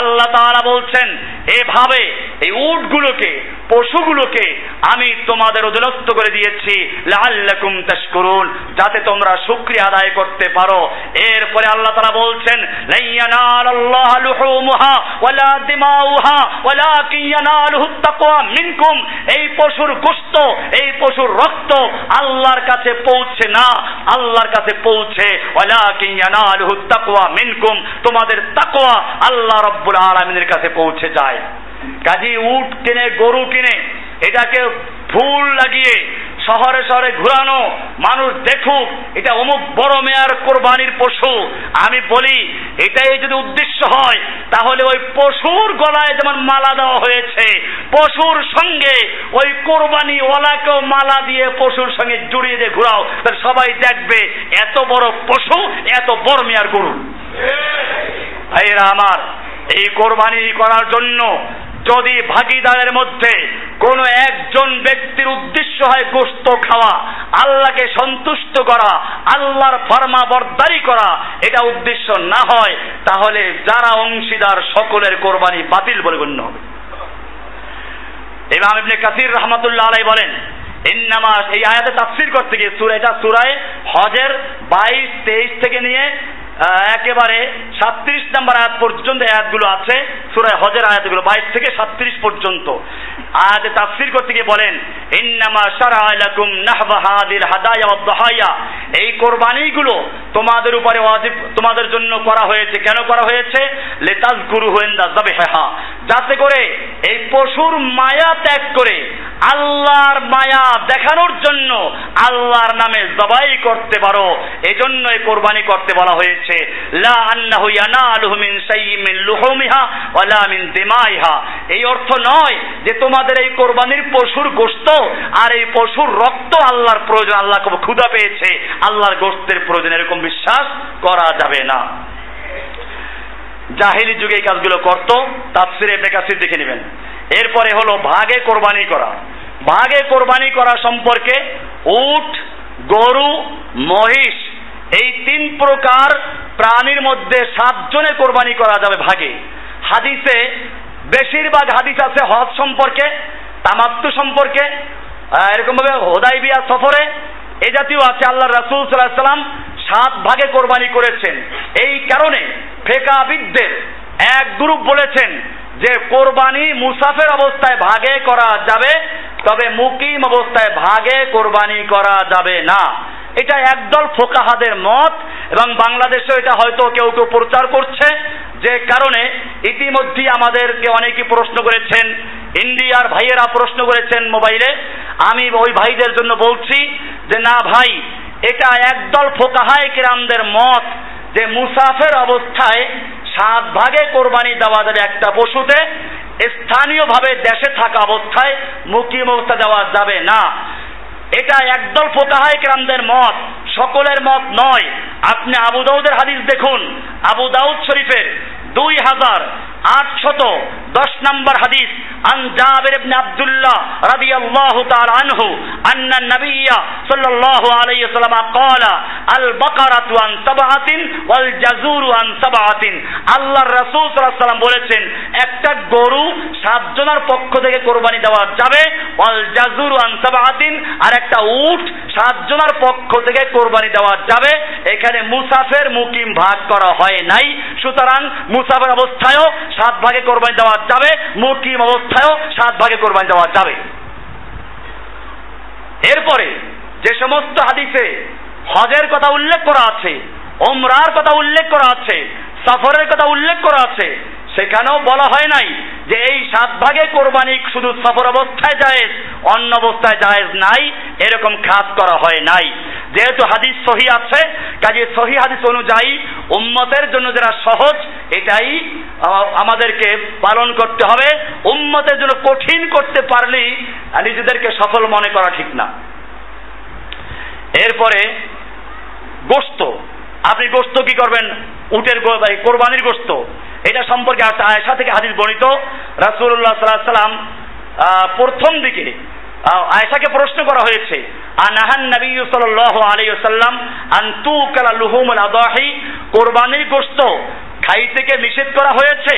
আল্লাহ তাআলা বলছেন এভাবে এই উটগুলোকে, পশুগুলোকে আমি তোমাদের অধীনস্থ করে দিয়েছি। লাল্লাকুম তাশকুরুন, যাতে তোমরা শুকরিয়া আদায় করতে পারো। এরপরে আল্লাহ তাআলা বলছেন লাইয়ানাল আল্লাহ লুহুমুহা ওয়ালা দিমাউহা ওয়ালাকিন ইয়ানালুহু তাকওয়া মিনকুম। এই পশুর গোশত এই পশুর রক্ত আল্লাহর কাছে পৌঁছে না, আল্লাহর কাছে পৌঁছে। ওয়ালাকিন ইয়ানালুহু তাকওয়া মিনকুম, তোমাদের তাকওয়া আল্লাহ রব্বুল আলামিনের কাছে পৌঁছে যায়। কাজী উট কিনে, গরু কিনে, এটাকে ফুল লাগিয়ে শহরে শহরে ঘুরানো, মানুষ দেখুক, এটা অমুক বড় মেয়ার কোরবানির পশু। আমি বলি, এটাই যদি উদ্দেশ্য হয়, তাহলে ওই পশুর গলায় যেমন মালা দেওয়া হয়েছে, পশুর সঙ্গে ওই কোরবানি ওয়ালাকেও মালা দিয়ে পশুর সঙ্গে জড়িয়ে দিয়ে ঘুরাও, তাহলে সবাই দেখবে, এত বড় পশু, এত বড় মেয়ার গরু। আমার এই কোরবানি করার জন্য যদি ভাগিদারের মধ্যে কোন একজন ব্যক্তির উদ্দেশ্য হয় গোস্ত খাওয়া, আল্লাহকে সন্তুষ্ট করা, আল্লাহর ফরমা বরদারি করা, এটা উদ্দেশ্য না হয়, তাহলে যারা অংশীদার সকলের কোরবানি বাতিল বলে গণ্য হবে। ইমাম ইবনে কাসির রহমাতুল্লাহ আলাই বলেন, ইন্নামা এই আয়াতে তাফসির করতে গিয়ে সুরা এটা হজের বাইশ, তেইশ থেকে নিয়ে একেবারে সাত্রিশ নাম্বার আয়াত পর্যন্ত আয়াতগুলো আছে। সুরায় হজের আয়াতগুলো, বাইশ থেকে সাত্রিশ পর্যন্ত। আয়াতে তাফসির করতে গিয়ে বলেন, ইন্নামা শারা লাকুম নাহবা হাদিল হাদায়া ওয়াদ দাহায়া এই কোরবানিগুলো তোমাদের উপরে ওয়াজিব, তোমাদের জন্য করা হয়েছে। কেন করা হয়েছে? লেতাজকুরু হুয়েন্দা যাবিহা। যাতে করে এই পশুর মায়া ত্যাগ করে আল্লাহর মায়া দেখানোর জন্য আল্লাহর নামে জবাই করতে পারো। এজন্য এই কোরবানি করতে বলা হয়েছে। লা আন্নাহু ইয়ানালুহু মিন শাইইন মিন লুহুমিহা মিন দিমাইহা। এই অর্থ নয় যে তোমাদের এই পশুর গোশত আর এই পশুর রক্ত আল্লাহর প্রয়োজন আল্লাহ পেয়েছে, আল্লাহর গোশতের প্রয়োজন এরকম বিশ্বাস করা যাবে না। জাহিলি যুগে এই কাজগুলো করত, তাফসিরে দেখে নেবেন। এরপরে হলো ভাগে কোরবানি করা। ভাগে কোরবানি করা সম্পর্কে উট, গরু, মহিষ এই তিন প্রকার প্রাণীর মধ্যে সাতজনে কোরবানি করা যাবে ভাগে। হাদিসে বেশিরভাগ হাদিস আছে হজ সম্পর্কে, তামাত্তু সম্পর্কে এরকম ভাবে হোদাই বিয়া সফরে, এ জাতীয় আছে আল্লাহ রাসুল সাল্লাহ সাল্লাম সাত ভাগে কোরবানি করেছেন। এই কারণে ফেকাবিদদের এক গ্রুপ বলেছেন যে কোরবানি মুসাফের অবস্থায় ভাগে করা যাবে, তবে মুকিম অবস্থায় ভাগে কোরবানি করা যাবে না। এটা একদল ফোকাহাদের মত, এবং বাংলাদেশেও এটা হয়তো কেউ কেউ প্রচার করছে। যে কারণে ইতিমধ্যেই আমাদেরকে অনেকে প্রশ্ন করেছেন, ইন্ডিয়ার ভাইয়েরা প্রশ্ন করেছেন মোবাইলে। আমি ওই ভাইদের জন্য বলছি যে, না ভাই, এটা একদল ফোকাহায় কিরামদের মত যে মুসাফের অবস্থায় সাত ভাগে কোরবানি দেওয়া যাবে একটা পশুতে, স্থানীয়ভাবে দেশে থাকা অবস্থায় মুকিম অবস্থা দেওয়া যাবে না। এটা একদল ফোকাহায় ক্রামদের মত, সকলের মত নয়। আপনি আবু দাউদের হাদিস দেখুন। আবু দাউদ শরীফের দুই হাজার আটশত দশ নম্বর হাদিস, আন জাবির ইবনে আব্দুল্লাহ রাদিয়াল্লাহু তাআলা আনহু, আন্না নাবিয়্যা সাল্লাল্লাহু আলাইহি ওয়াসাল্লাম আল বাকারাতু আন সাবআতিন ওয়াল জাজুরু আন সাবআতিন। আল্লাহর রাসূল সাল্লাল্লাহু আলাইহি বলেছেন, একটা গরু সাতজনের পক্ষ থেকে কোরবানি দেওয়া যাবে, ওয়াল জাজুরু আন আর একটা উট সাতজনের পক্ষ থেকে কোরবানি দেওয়া যাবে। এখানে মুসাফের মুকিম ভাগ করা হয় নাই। সুতরাং মুসাফের অবস্থায়ও সাত ভাগে কোরবানি দেওয়া যাবে মুকিম অবস্থায়ও সাত ভাগে কোরবানি দেওয়া যাবে। এরপরে যে সমস্ত হাদিসে হজের কথা উল্লেখ করা আছে ওমরার কথা উল্লেখ করা আছে, সফরের কথা উল্লেখ করা আছে সেখানেও বলা হয় নাই যে এই সাত ভাগে কোরবানি শুধু সফর অবস্থায় জায়েজ, অন্য অবস্থায় জায়েজ নাই, এরকম খাস করা হয় নাই। যেহেতু হাদিস সহি আছে, কাজে সহি হাদিস অনুযায়ী উম্মতের জন্য যারা সহজ, এটাই আমাদেরকে পালন করতে হবে। উম্মতের জন্য কঠিন করতে পারলেই নিজেদেরকে সফল মনে করা ঠিক না। এরপরে গোস্ত আপনি গোস্ত কি করবেন? উটের কোরবানির গোস্ত এটা সম্পর্কে আয়সা থেকে হাদিস বর্ণিত। রাসূলুল্লাহ সাল্লাল্লাহু সাল্লাম প্রথম দিকে আয়সাকে প্রশ্ন করা হয়েছে, আনাহান নবী সাল্লাল্লাহু আলাইহি ওয়াসাল্লাম আন তুকালা লুহুমুল আদাহি, কোরবানির গোশত খাইতে নিষেধ করা হয়েছে?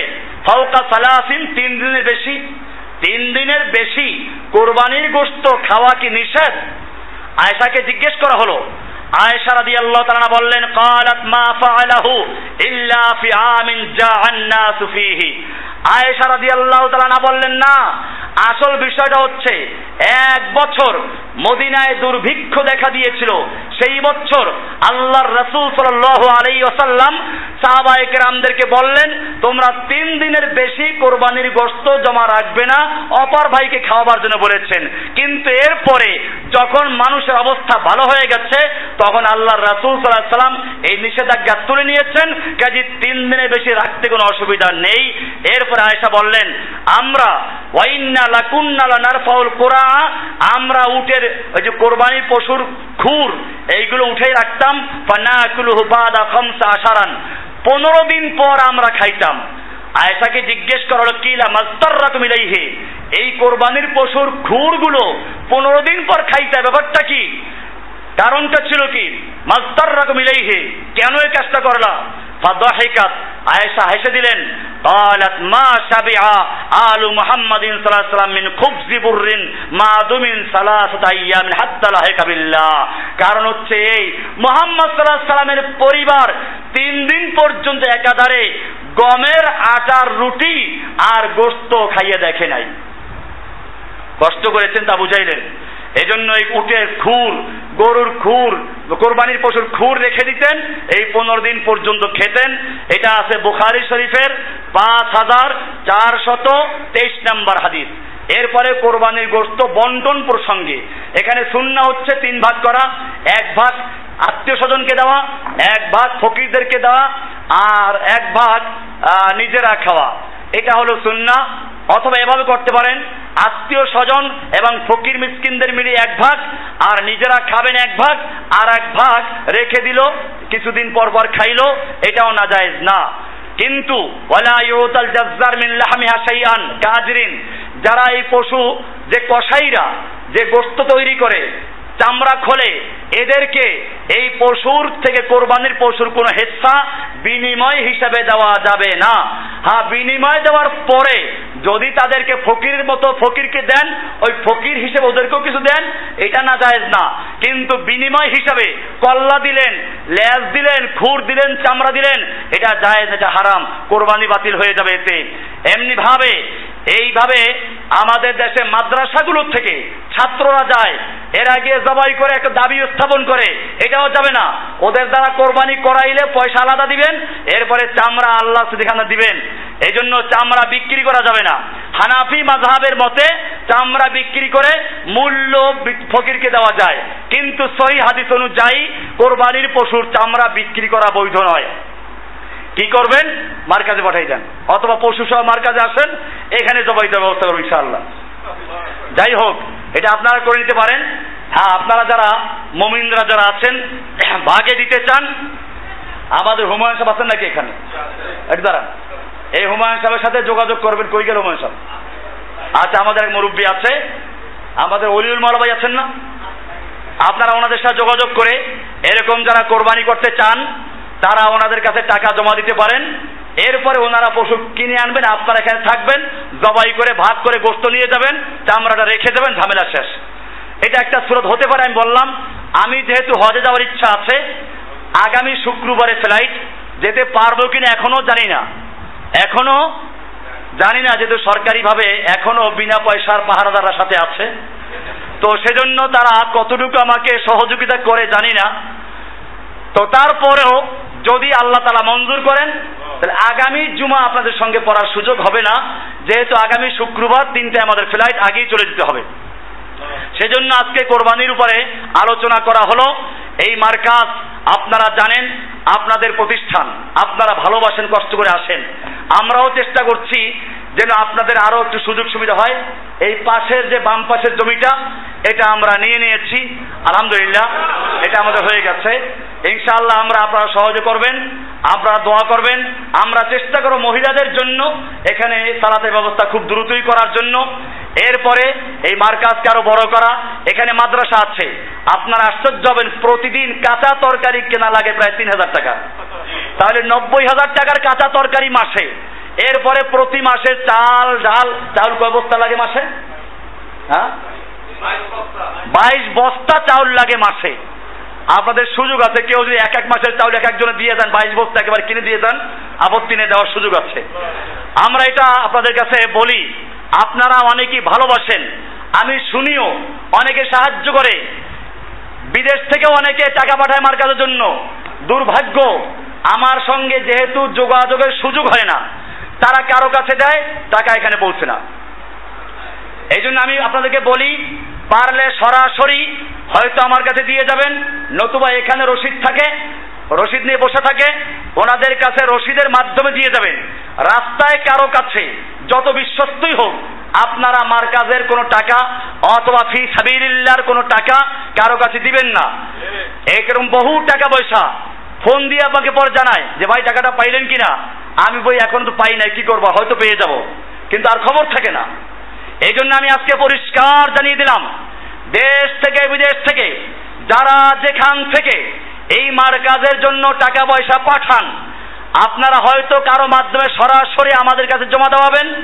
ফাওকা সালাসিন, তিন দিনের বেশি। তিন দিনের বেশি কোরবানির গোশত খাওয়া কি নিষেধ? আয়েশাকে জিজ্ঞেস করা হলো আয়েশা রাদিয়াল্লাহু তাআলা বললেন ক্বালাত মা ফাআলাহু ইল্লা ফি আমিন জাআন নাসু ফীহি। আয়েশা রাদিয়াল্লাহু তাআলা বললেন, না, আসল বিষয়টা হচ্ছে এক বছর মদিনায় দুর্ভিক্ষ দেখা দিয়েছিল। সেই বছর আল্লাহর রাসূল সাল্লাল্লাহু আলাইহি ওয়াসাল্লাম সাহাবায়ে কেরামদেরকে বললেন তোমরা তিন দিনের বেশি কোরবানির গোশত জমা রাখবে না, অপর ভাইকে খাওয়াবার জন্য বলেছেন। কিন্তু এরপরে যখন মানুষের অবস্থা ভালো হয়ে গেছে, তখন আল্লাহর রাসূল সাল্লাল্লাহু সাল্লাম এই নিষেধাজ্ঞা তুলে নিয়েছেন, কাজে তিন দিনের বেশি রাখতে কোনো অসুবিধা নেই। এরপরে আয়েশা বললেন, আমরা ওয়াইন্না লাকুন্না লানারফাউল কোরআ আমরা উটের ওই যে কোরবানি পশুর খুর, এইগুলো উঠেই রাখতাম, ফানাকুলুহু বাদা খামসা আশারান। পনেরো দিন পর আমরা খাইতাম। আয়েশাকে জিজ্ঞেস করা হলো কিলা মাস্তাররা তুমি হে এই কোরবানির পশুর খুরগুলো পনেরো দিন পর খাইতে ব্যাপারটা কি? কারণটা ছিল কি? মাস্তার তুমি হে কেন এই কাজটা করলা? ফাদাহিকাত। আয়েশা হেসে দিলেন قالت ما شبع آل محمد صلى الله عليه وسلم من خبز بر ما دمن ثلاثة أيام حتى لحق بالله কারণ হচ্ছে এই মোহাম্মদ সাল্লাহ সাল্লামের পরিবার তিন দিন পর্যন্ত একাধারে গমের আটার রুটি আর গোস্ত খাইয়ে দেখে নাই কষ্ট করেছেন তা বুঝাইলেন এজন্য এই উটের খুর, গরুর খুর, কোরবানির পশুর খুর রেখে দিতেন, এই পনেরো দিন পর্যন্ত খেতেন। এটা আছে বুখারি শরীফের পাঁচ হাজার চারশত তেইশ নাম্বার হাদিস। এরপরে কোরবানির গোস্ত বন্টন প্রসঙ্গে। এখানে শূন্য হচ্ছে তিন ভাগ করা। এক ভাগ আত্মীয় স্বজনকে দেওয়া, এক ভাগ ফকিরদেরকে দেওয়া, আর এক ভাগ নিজেরা খাওয়া। এটা হলো সুন্না। অথবা এভাবে করতে পারেন, আত্মীয় স্বজন এবং ফকির মিসকিনদের মিলিয়ে এক ভাগ, আর নিজেরা খাবেন এক ভাগ, আর এক ভাগ রেখে দিল, কিছুদিন পর পর খাইলো, এটাও না জায়েজ না। কিন্তু ইউতাল যারা এই পশু, যে কসাইরা, যে গোস্ত তৈরি করে চামড়া খোলে, এদেরকে এই পশুর থেকে কোরবানির পশুর কোনো হেসা বিনিময় হিসাবে দেওয়া যাবে না। হ্যাঁ বিনিময় দেওয়ার পরে যদি তাদেরকে ফকির মতো ফকিরকে দেন, ওই ফকির হিসেবে ওদেরকেও কিছু দেন, এটা না জায়েজ না। কিন্তু বিনিময় হিসাবে কল্লা দিলেন, লেজ দিলেন, খুর দিলেন, চামড়া দিলেন, এটা জায়েজ, এটা হারাম, কোরবানি বাতিল হয়ে যাবে এতে। এমনি ভাবে এইভাবে আমাদের দেশে মাদ্রাসাগুলোর থেকে ছাত্ররা যায়। এর আগে জবাই করে একটা দাবি স্থাপন করে। এটাও যাবে না। ওদের দ্বারা কোরবানি করাইলে পয়সা আলাদা দিবেন, এরপরে চামড়া আল্লাহ সুদিখানা দিবেন। এই জন্য চামড়া বিক্রি করা যাবে না। হানাফি মাঝহাবের মতে চামড়া বিক্রি করে মূল্য ফকিরকে দেওয়া যায়। কিন্তু সহি হাদিস অনুযায়ী কোরবানির পশুর চামড়া বিক্রি করা বৈধ নয়। কি করবেন? মার্কাজে পাঠাই দেন। অথবা পশু সহ মার্কাজে আসেন, এখানে জবাই দেওয়ার ব্যবস্থা করব ইনশাআল্লাহ। যাই হোক, এটা আপনারা করে নিতে পারেন। হ্যাঁ আপনারা যারা মমিন্দ্রা যারা আছেন, [clears throat] ভাগে দিতে চান, আমাদের হুমায়ুন সাহেব আছেন নাকি এখানে? এক দাঁড়ান। এই হুমায়ুন সাহেবের সাথে যোগাযোগ করবেন, কই গেল হুমায়ুন সাহেব? আচ্ছা আমাদের এক মুরব্বী আছে। আমাদের অলিউল মালাবাই আছেন না? আপনারা ওনাদের সাথে যোগাযোগ করে এরকম যারা কোরবানি করতে চান তারা ওনাদের কাছে টাকা জমা দিতে পারেন, এরপরে ওনারা পশু কিনে আনবেন, আপনারা এখানে থাকবেন, জবাই করে, ভাগ করে গোস্ত নিয়ে যাবেন, চামড়াটা রেখে দেবেন, ঝামেলা শেষ। এটা একটা স্রোত হতে পারে, আমি বললাম, আমি যেহেতু হজে যাওয়ার ইচ্ছা আছে, আগামী শুক্রবারে ফ্লাইট, যেতে পারব কিনা এখনও জানি না। এখনও জানি না, যেহেতু সরকারিভাবে এখনও বিনা পয়সার পাহারাদাররা সাথে আছে। তো সেজন্য তারা কতটুকু আমাকে সহযোগিতা করে জানি না। তো তারপরেও যদি আল্লাহ তালা মঞ্জুর করেন, তাহলে আগামী জুমা আপনাদের সঙ্গে পড়ার সুযোগ হবে না। যেহেতু আগামী শুক্রবার দিনটা আমাদের ফ্লাইট আগেই চলে যেতে হবে। সেজন্য আজকে কোরবানির উপরে আলোচনা করা হলো। এই মার্কাজ আপনারা জানেন, আপনাদের প্রতিষ্ঠান, আপনারা ভালোবাসেন, কষ্ট করে আসেন। আমরাও চেষ্টা করছি যেন আপনাদের আরও একটু সুযোগ সুবিধা হয়। এই পাশের যে বাম পাশের জমিটা, এটা আমরা নিয়ে নিয়েছি। আলহামদুলিল্লাহ, এটা আমাদের হয়ে গেছে। ইনশাআল্লাহ আমরা আপনারা সহজে করবেন, আপনারা দোয়া করবেন। আমরা চেষ্টা করব মহিলাদের জন্য এখানে সালাতের ব্যবস্থা খুব দ্রুতই করার জন্য। এরপরে এই মার্কাজকে আরও বড় করা। এখানে মাদ্রাসা আছে। আপনারা আশ্চর্য হবেন, প্রতিদিন কাঁচা তরকারি কেনা লাগে প্রায় তিন হাজার টাকা। তাহলে নব্বই হাজার টাকার কাঁচা তরকারি মাসে। এরপরে প্রতি মাসে চাল, ডাল, চাউল কয় বস্তা লাগে মাসে? হ্যাঁ? বাইশ বস্তা চাউল লাগে মাসে। আপনাদের সুযোগ আছে, কেউ যদি এক এক মাসের চাউল এক একজনে দিয়ে দেন, বাইশ বস্তা একেবারে কিনে দিয়ে দেন, আপত্তি নিয়ে দেওয়ার সুযোগ আছে। আমরা এটা আপনাদের কাছে বলি, আপনারা অনেকেই ভালোবাসেন, আমি শুনিও, অনেকে সাহায্য করে। বিদেশ থেকেও অনেকে টাকা পাঠায় আমার কাজের জন্য। দুর্ভাগ্য, আমার সঙ্গে যেহেতু যোগাযোগের সুযোগ হয় না তারা কারও কাছে দেয় টাকা এখানে পৌঁছে না। এই জন্য আমি আপনাদেরকে বলি, পারলে সরাসরি হয়তো আমার কাছে দিয়ে যাবেন, নতুবা এখানে রসিদ থাকে রসিদ নিয়ে বসে থাকে, ওনাদের কাছে রসিদের মাধ্যমে দিয়ে যাবেন। রাস্তায় কারও কাছে, যত বিশ্বস্তই হোক, আপনারা মার্কাজের কোনো টাকা, অথবা ফি সাবিলিল্লার কোনো টাকা কারও কাছে দিবেন না। এরকম বহু টাকা পয়সা। ফোন দিয়ে আপনাকে পর জানায় যে, ভাই, টাকাটা পাইলেন কিনা? আমি বই এখন তো পাই নাই, কি করব? হয়তো পেয়ে যাব। কিন্তু আর খবর থাকে না। এই জন্য আমি আজকে পরিষ্কার জানিয়ে দিলাম, দেশ থেকে, বিদেশ থেকে, যারা যেখান থেকে এই মার্কাজের জন্য টাকা পয়সা পাঠান, আপনারা হয়তো কারও মাধ্যমে সরাসরি আমাদের কাছে জমা দেওয়াবেন,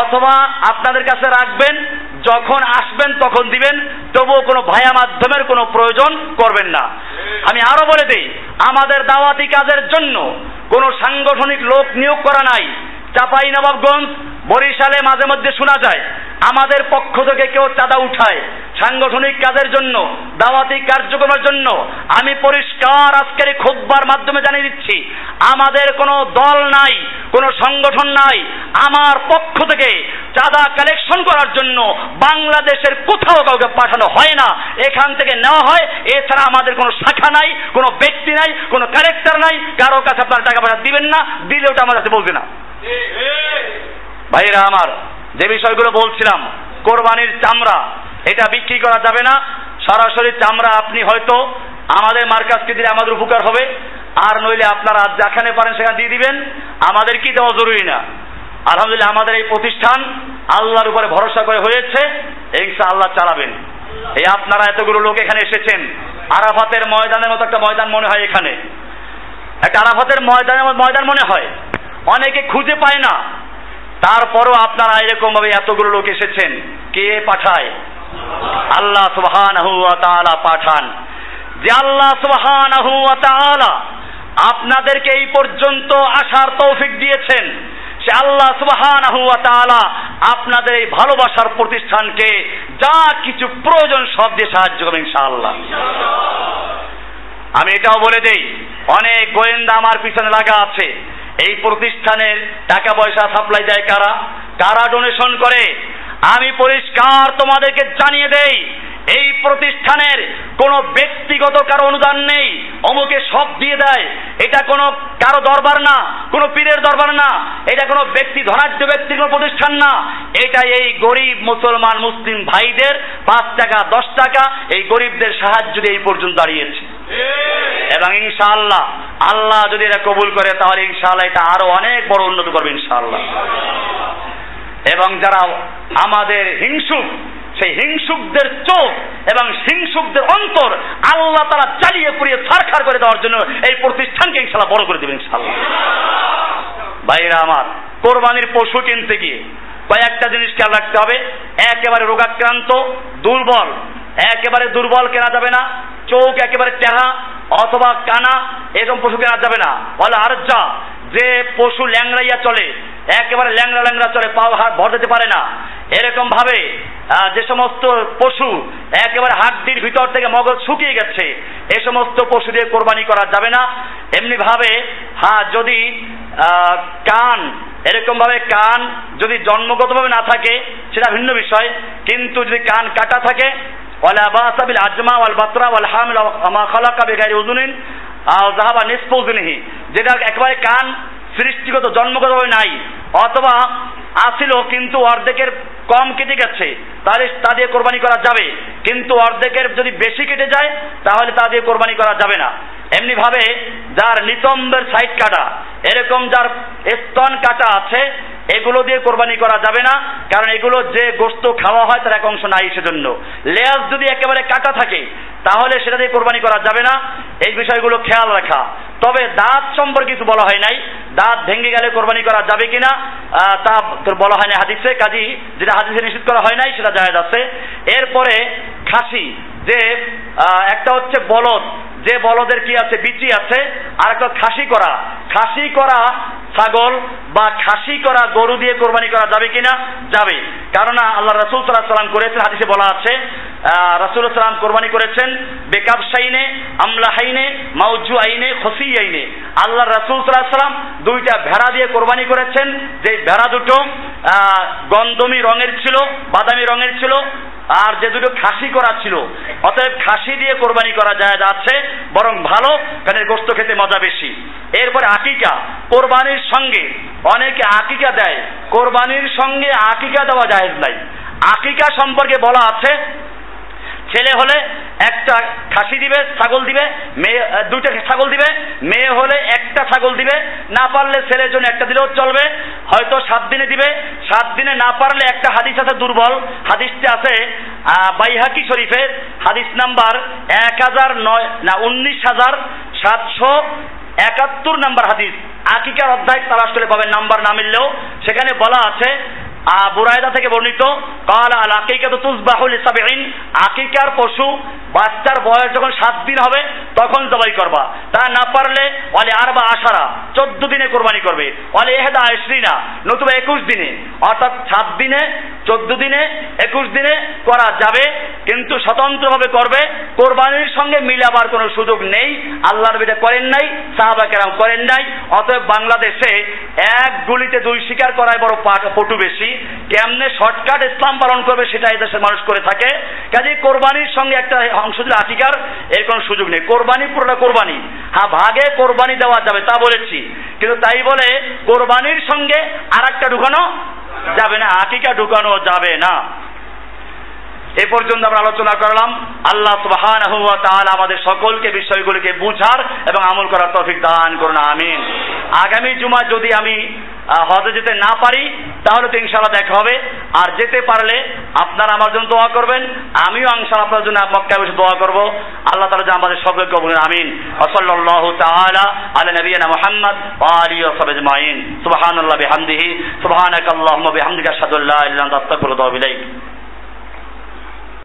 অথবা আপনাদের কাছে রাখবেন যখন আসবেন, তখন দিবেন। তবুও কোনো ভায়া মাধ্যমের কোনো প্রয়োজন করবেন না। আমি আরও বলে দিই, আমাদের দাওয়াতি কাজের জন্য কোনো সাংগঠনিক লোক নিয়োগ করা নাই। চাপাই নবাবগঞ্জ বরিশালে মাঝে মধ্যে শোনা যায়, আমাদের পক্ষ থেকে কেউ চাঁদা উঠায়। সাংগঠনিক কাজের জন্য, দাওয়াতি কার্যক্রমের জন্য আমি পরিষ্কার আজকের এই খোদবার মাধ্যমে জানিয়ে দিচ্ছি, আমাদের কোনো দল নাই, কোনো সংগঠন নাই, আমার পক্ষ থেকে চাঁদা কালেকশন করার জন্য বাংলাদেশের কোথাও কাউকে পাঠানো হয় না। এখান থেকে নেওয়া হয়, এছাড়া আমাদের কোনো শাখা নাই, কোনো ব্যক্তি নাই, কোনো ক্যারেক্টার নাই, কারও কাছে আপনার টাকা পয়সা দিবেন না, দিলে ওটা আমার কাছে বলবে না। ভাইরা আমার, যে বিষয়গুলো বলছিলাম, কোরবানির চামড়া এটা বিক্রি করা যাবে না। সরাসরি চামড়া আপনি হয়তো আমাদের মার্কাজকে দিলে আমাদের উপকার হবে। আর নইলে আপনারা যেখানে পারেন সেখানে দিয়ে দিবেন। আমাদের কি দেওয়া জরুরি না? আলহামদুলিল্লাহ আমাদের এই প্রতিষ্ঠান আল্লাহর উপরে ভরসা করে হয়েছে। ইনশা আল্লাহ চালাবেন। এই আপনারা এতগুলো লোক এখানে এসেছেন। আরাফাতের ময়দানের মতো একটা ময়দান মনে হয় এখানে। একটা আরাফাতের ময়দানের ময়দান মনে হয়। অনেকে খুঁজে পায় না। তারপরও আপনারা এরকম ভাবে এতগুলো লোক এসেছেন। কে পাঠায়? আল্লাহ সুবহান পাঠান। যে আল্লাহ সুবহান আপনাদেরকে এই পর্যন্ত আসার তৌফিক দিয়েছেন, সে আল্লাহ সুবহান আপনাদের এই ভালোবাসার প্রতিষ্ঠানকে যা কিছু প্রয়োজন সব দিয়ে সাহায্য করবেন ইনশাআল্লাহ। আমি এটাও বলে দেই, অনেক গোয়েন্দা আমার পিছনে লাগা আছে। এই প্রতিষ্ঠানের টাকা পয়সা সাপ্লাই দেয় কারা? কারা ডোনেশন করে? আমি পরিষ্কার তোমাদেরকে জানিয়ে দেই, এই প্রতিষ্ঠানের কোনো ব্যক্তিগত কারও অনুদান নেই, অমুকে সব দিয়ে দেয়। এটা কোনো কারও দরবার না, কোনো পীরের দরবার না, এটা কোনো ব্যক্তি, ধনাঢ্য ব্যক্তি, কোনো প্রতিষ্ঠান না। এটা এই গরিব মুসলমান, মুসলিম ভাইদের পাঁচ টাকা, দশ টাকা, এই গরিবদের সাহায্য দিয়ে এই পর্যন্ত দাঁড়িয়েছে। এবং ইনশাআল্লাহ, আল্লাহ যদি এটা কবুল করে, তাহলে ইনশাআল্লাহ এটা আরও অনেক বড় উন্নত করবে ইনশাআল্লাহ। এবং যারা আমাদের হিংসুক, সেই হিংসুকদের চোখ এবং হিংসুকদের অন্তর আল্লাহ তারা চালিয়ে পুড়িয়ে ছারখার করে দেওয়ার জন্য এই প্রতিষ্ঠানকে ইনশাল্লাহ বড় করে দেবেন ইনশাল্লাহ ভাইরা আমার, কোরবানির পশু কিনতে গিয়ে কয়েকটা জিনিস খেয়াল রাখতে হবে। একেবারে রোগাক্রান্ত, দুর্বল। একেবারে দুর্বল কেনা যাবে না। চোখ একেবারে টেহা অথবা কানা, এরকম পশু কেনা যাবে না। বলে আর যা যে পশু ল্যাংড়াইয়া চলে একেবারে ল্যাংড়া ল্যাংড়া চলে পাও হাত ভর দিতে পারে না। এরকম ভাবে যে সমস্ত পশু একেবারে হাড্ডির ভিতর থেকে মগজ শুকিয়ে গেছে, এ সমস্ত পশু দিয়ে কোরবানি করা যাবে না। এমনি ভাবে হ্যাঁ যদি কান, এরকম ভাবে কান যদি জন্মগতভাবে না থাকে, সেটা ভিন্ন বিষয়। কিন্তু যদি কান কাটা থাকে আজমা ওয়াল বাতরা ওয়াল হামিল মা খালাকা বেগাইরি উজুনিন নিষ্পৌজনিহি যেটা একেবারে কান সৃষ্টিগত জন্মগতভাবে নাই অথবা আসিল কিন্তু অর্ধেকের কম কেটে গেছে, তাহলে তা দিয়ে কোরবানি করা যাবে। কিন্তু অর্ধেকের যদি বেশি কেটে যায়, তাহলে তা দিয়ে কোরবানি করা যাবে না। এমনি ভাবে যার নিতম্বের সাইড কাটা, এরকম যার স্তন কাটা আছে, এগুলো দিয়ে কোরবানি করা যাবে না, কারণ এগুলো যে গোস্ত খাওয়া হয় তার এক অংশ নাই সেজন্য। লেয়াস যদি একেবারে কাটা থাকে, তাহলে সেটা দিয়ে কোরবানি করা যাবে না। এই বিষয়গুলো খেয়াল রাখা। তবে দাঁত সম্পর্কে কিছু বলা হয় নাই। দাঁত ভেঙে গেলে কোরবানি করা যাবে কিনা তা বলা হয় না হাদিসে। কাজী যেটা হাদিসে নিষিদ্ধ করা হয় নাই, সেটা জায়েজ আছে। এরপরে খাসি, যে একটা হচ্ছে বলদ। যে বলদের কি আছে? বিচি আছে। আর একটা খাসি করা। খাসি করা ছাগল বা খাসি করা গরু দিয়ে কোরবানি করা যাবে কিনা? যাবে। কারণ আল্লাহ রসুল সাল্লাহ সাল্লাম করেছেন, হাদিসে বলা আছে রসুল সাল্লাম কোরবানি করেছেন, বেকাব সাইনে আমলা হাইনে, মাউজু আইনে, খসি আইনে। আল্লাহ রসুল সাল্লাম দুইটা ভেড়া দিয়ে কোরবানি করেছেন। যে ভেড়া দুটো গন্ধমি রঙের ছিল, বাদামি রঙের ছিল, আর যে দুটো খাসি করা ছিল। অতএব খাসি দিয়ে কোরবানি করা যায়, যাচ্ছে, বরং ভালো কারণ গোস্ত খেতে মজা বেশি। এরপরে আকিকা, কোরবানির সঙ্গে অনেকে আকিকা দেয়। কোরবানির সঙ্গে আকিকা দেওয়া যায় নাই। আকিকা সম্পর্কে বলা আছে ছেলে হলে একটা খাসি দিবে, ছাগল দিবে, মেয়ে দুইটা ছাগল দিবে, মেয়ে হলে একটা ছাগল দিবে, না পারলে ছেলের জন্য একটা দিলেও চলবে, হয়তো সাত দিনে দিবে, সাত দিনে না পারলে একটা হাদিস আছে দুর্বল, হাদিসটি আছে বাইহাকি শরীফের হাদিস নাম্বার এক হাজার নয়, না, উনিশ হাজার সাতশো একাত্তর নাম্বার হাদিস। আকিকার অধ্যায় তালাশ করে পাবেন, নাম্বার না মিললেও। সেখানে বলা আছে বুরায়দা থেকে বর্ণিত, কাল আল আকিকা তো তুসবাহুল সাবিন আকিকার পশু বাচ্চার বয়স যখন সাত দিন হবে, তখন জবাই করবা। তা না পারলে অলে আর বা আশারা, চোদ্দ দিনে কোরবানি করবে। অলে এহেদা আয়সরিনা নতুবা একুশ দিনে। অর্থাৎ সাত দিনে, চোদ্দ দিনে, একুশ দিনে করা যাবে, কিন্তু স্বতন্ত্রভাবে করবে। কোরবানির সঙ্গে মিলাবার কোনো সুযোগ নেই, আল্লাহর বিটা করেন নাই সাহাবা কেরাম করেন নাই, অতএব বাংলাদেশে এক গুলিতে দুই শিকার করায় বড় পটু বেশি। কেমনে শর্টকাট ইসলাম পালন করবে সেটা এদেশের মানুষ করে থাকে। কাজে কোরবানির সঙ্গে একটা অংশ দিলে আটিকার এর কোনো সুযোগ নেই। কোরবানি পুরোটা কোরবানি। হ্যাঁ ভাগে কোরবানি দেওয়া যাবে, তা বলেছি। কিন্তু তাই বলে কোরবানির সঙ্গে আর একটা ঢুকানো যাবে না আটিকা ঢুকানো যাবে না। এ পর্যন্ত আমরা আলোচনা করলাম। আল্লাহ সুবহান আমাদের সকলকে বিষয়গুলিকে বুঝার এবং আমল করার তফিক দান করুন, আমিন। আগামী জুমা যদি আমি হজে যেতে না পারি, তাহলে তো ইনশাল্লাহ দেখা হবে। আর যেতে পারলে আপনারা আমার জন্য দোয়া করবেন, আমিও ইনশাল্লাহ আপনার জন্য মক্কায় বসে দোয়া করব। আল্লাহ তাআলা আমাদের সকলকে কবুল আমিন। ওয়া তাআলা আলা নবিয়িনা মুহাম্মদ ওয়া আলিহি ওয়া সাহবিহি আজমাইন। সুবহানাল্লাহি বিহামদিহি, সুবহানাকাল্লাহুম্মা বিহামদিকা আশহাদু আল্লা ইলাহা ইল্লা আনতা আস্তাগফিরুকা ওয়া আতুবু ইলাইক।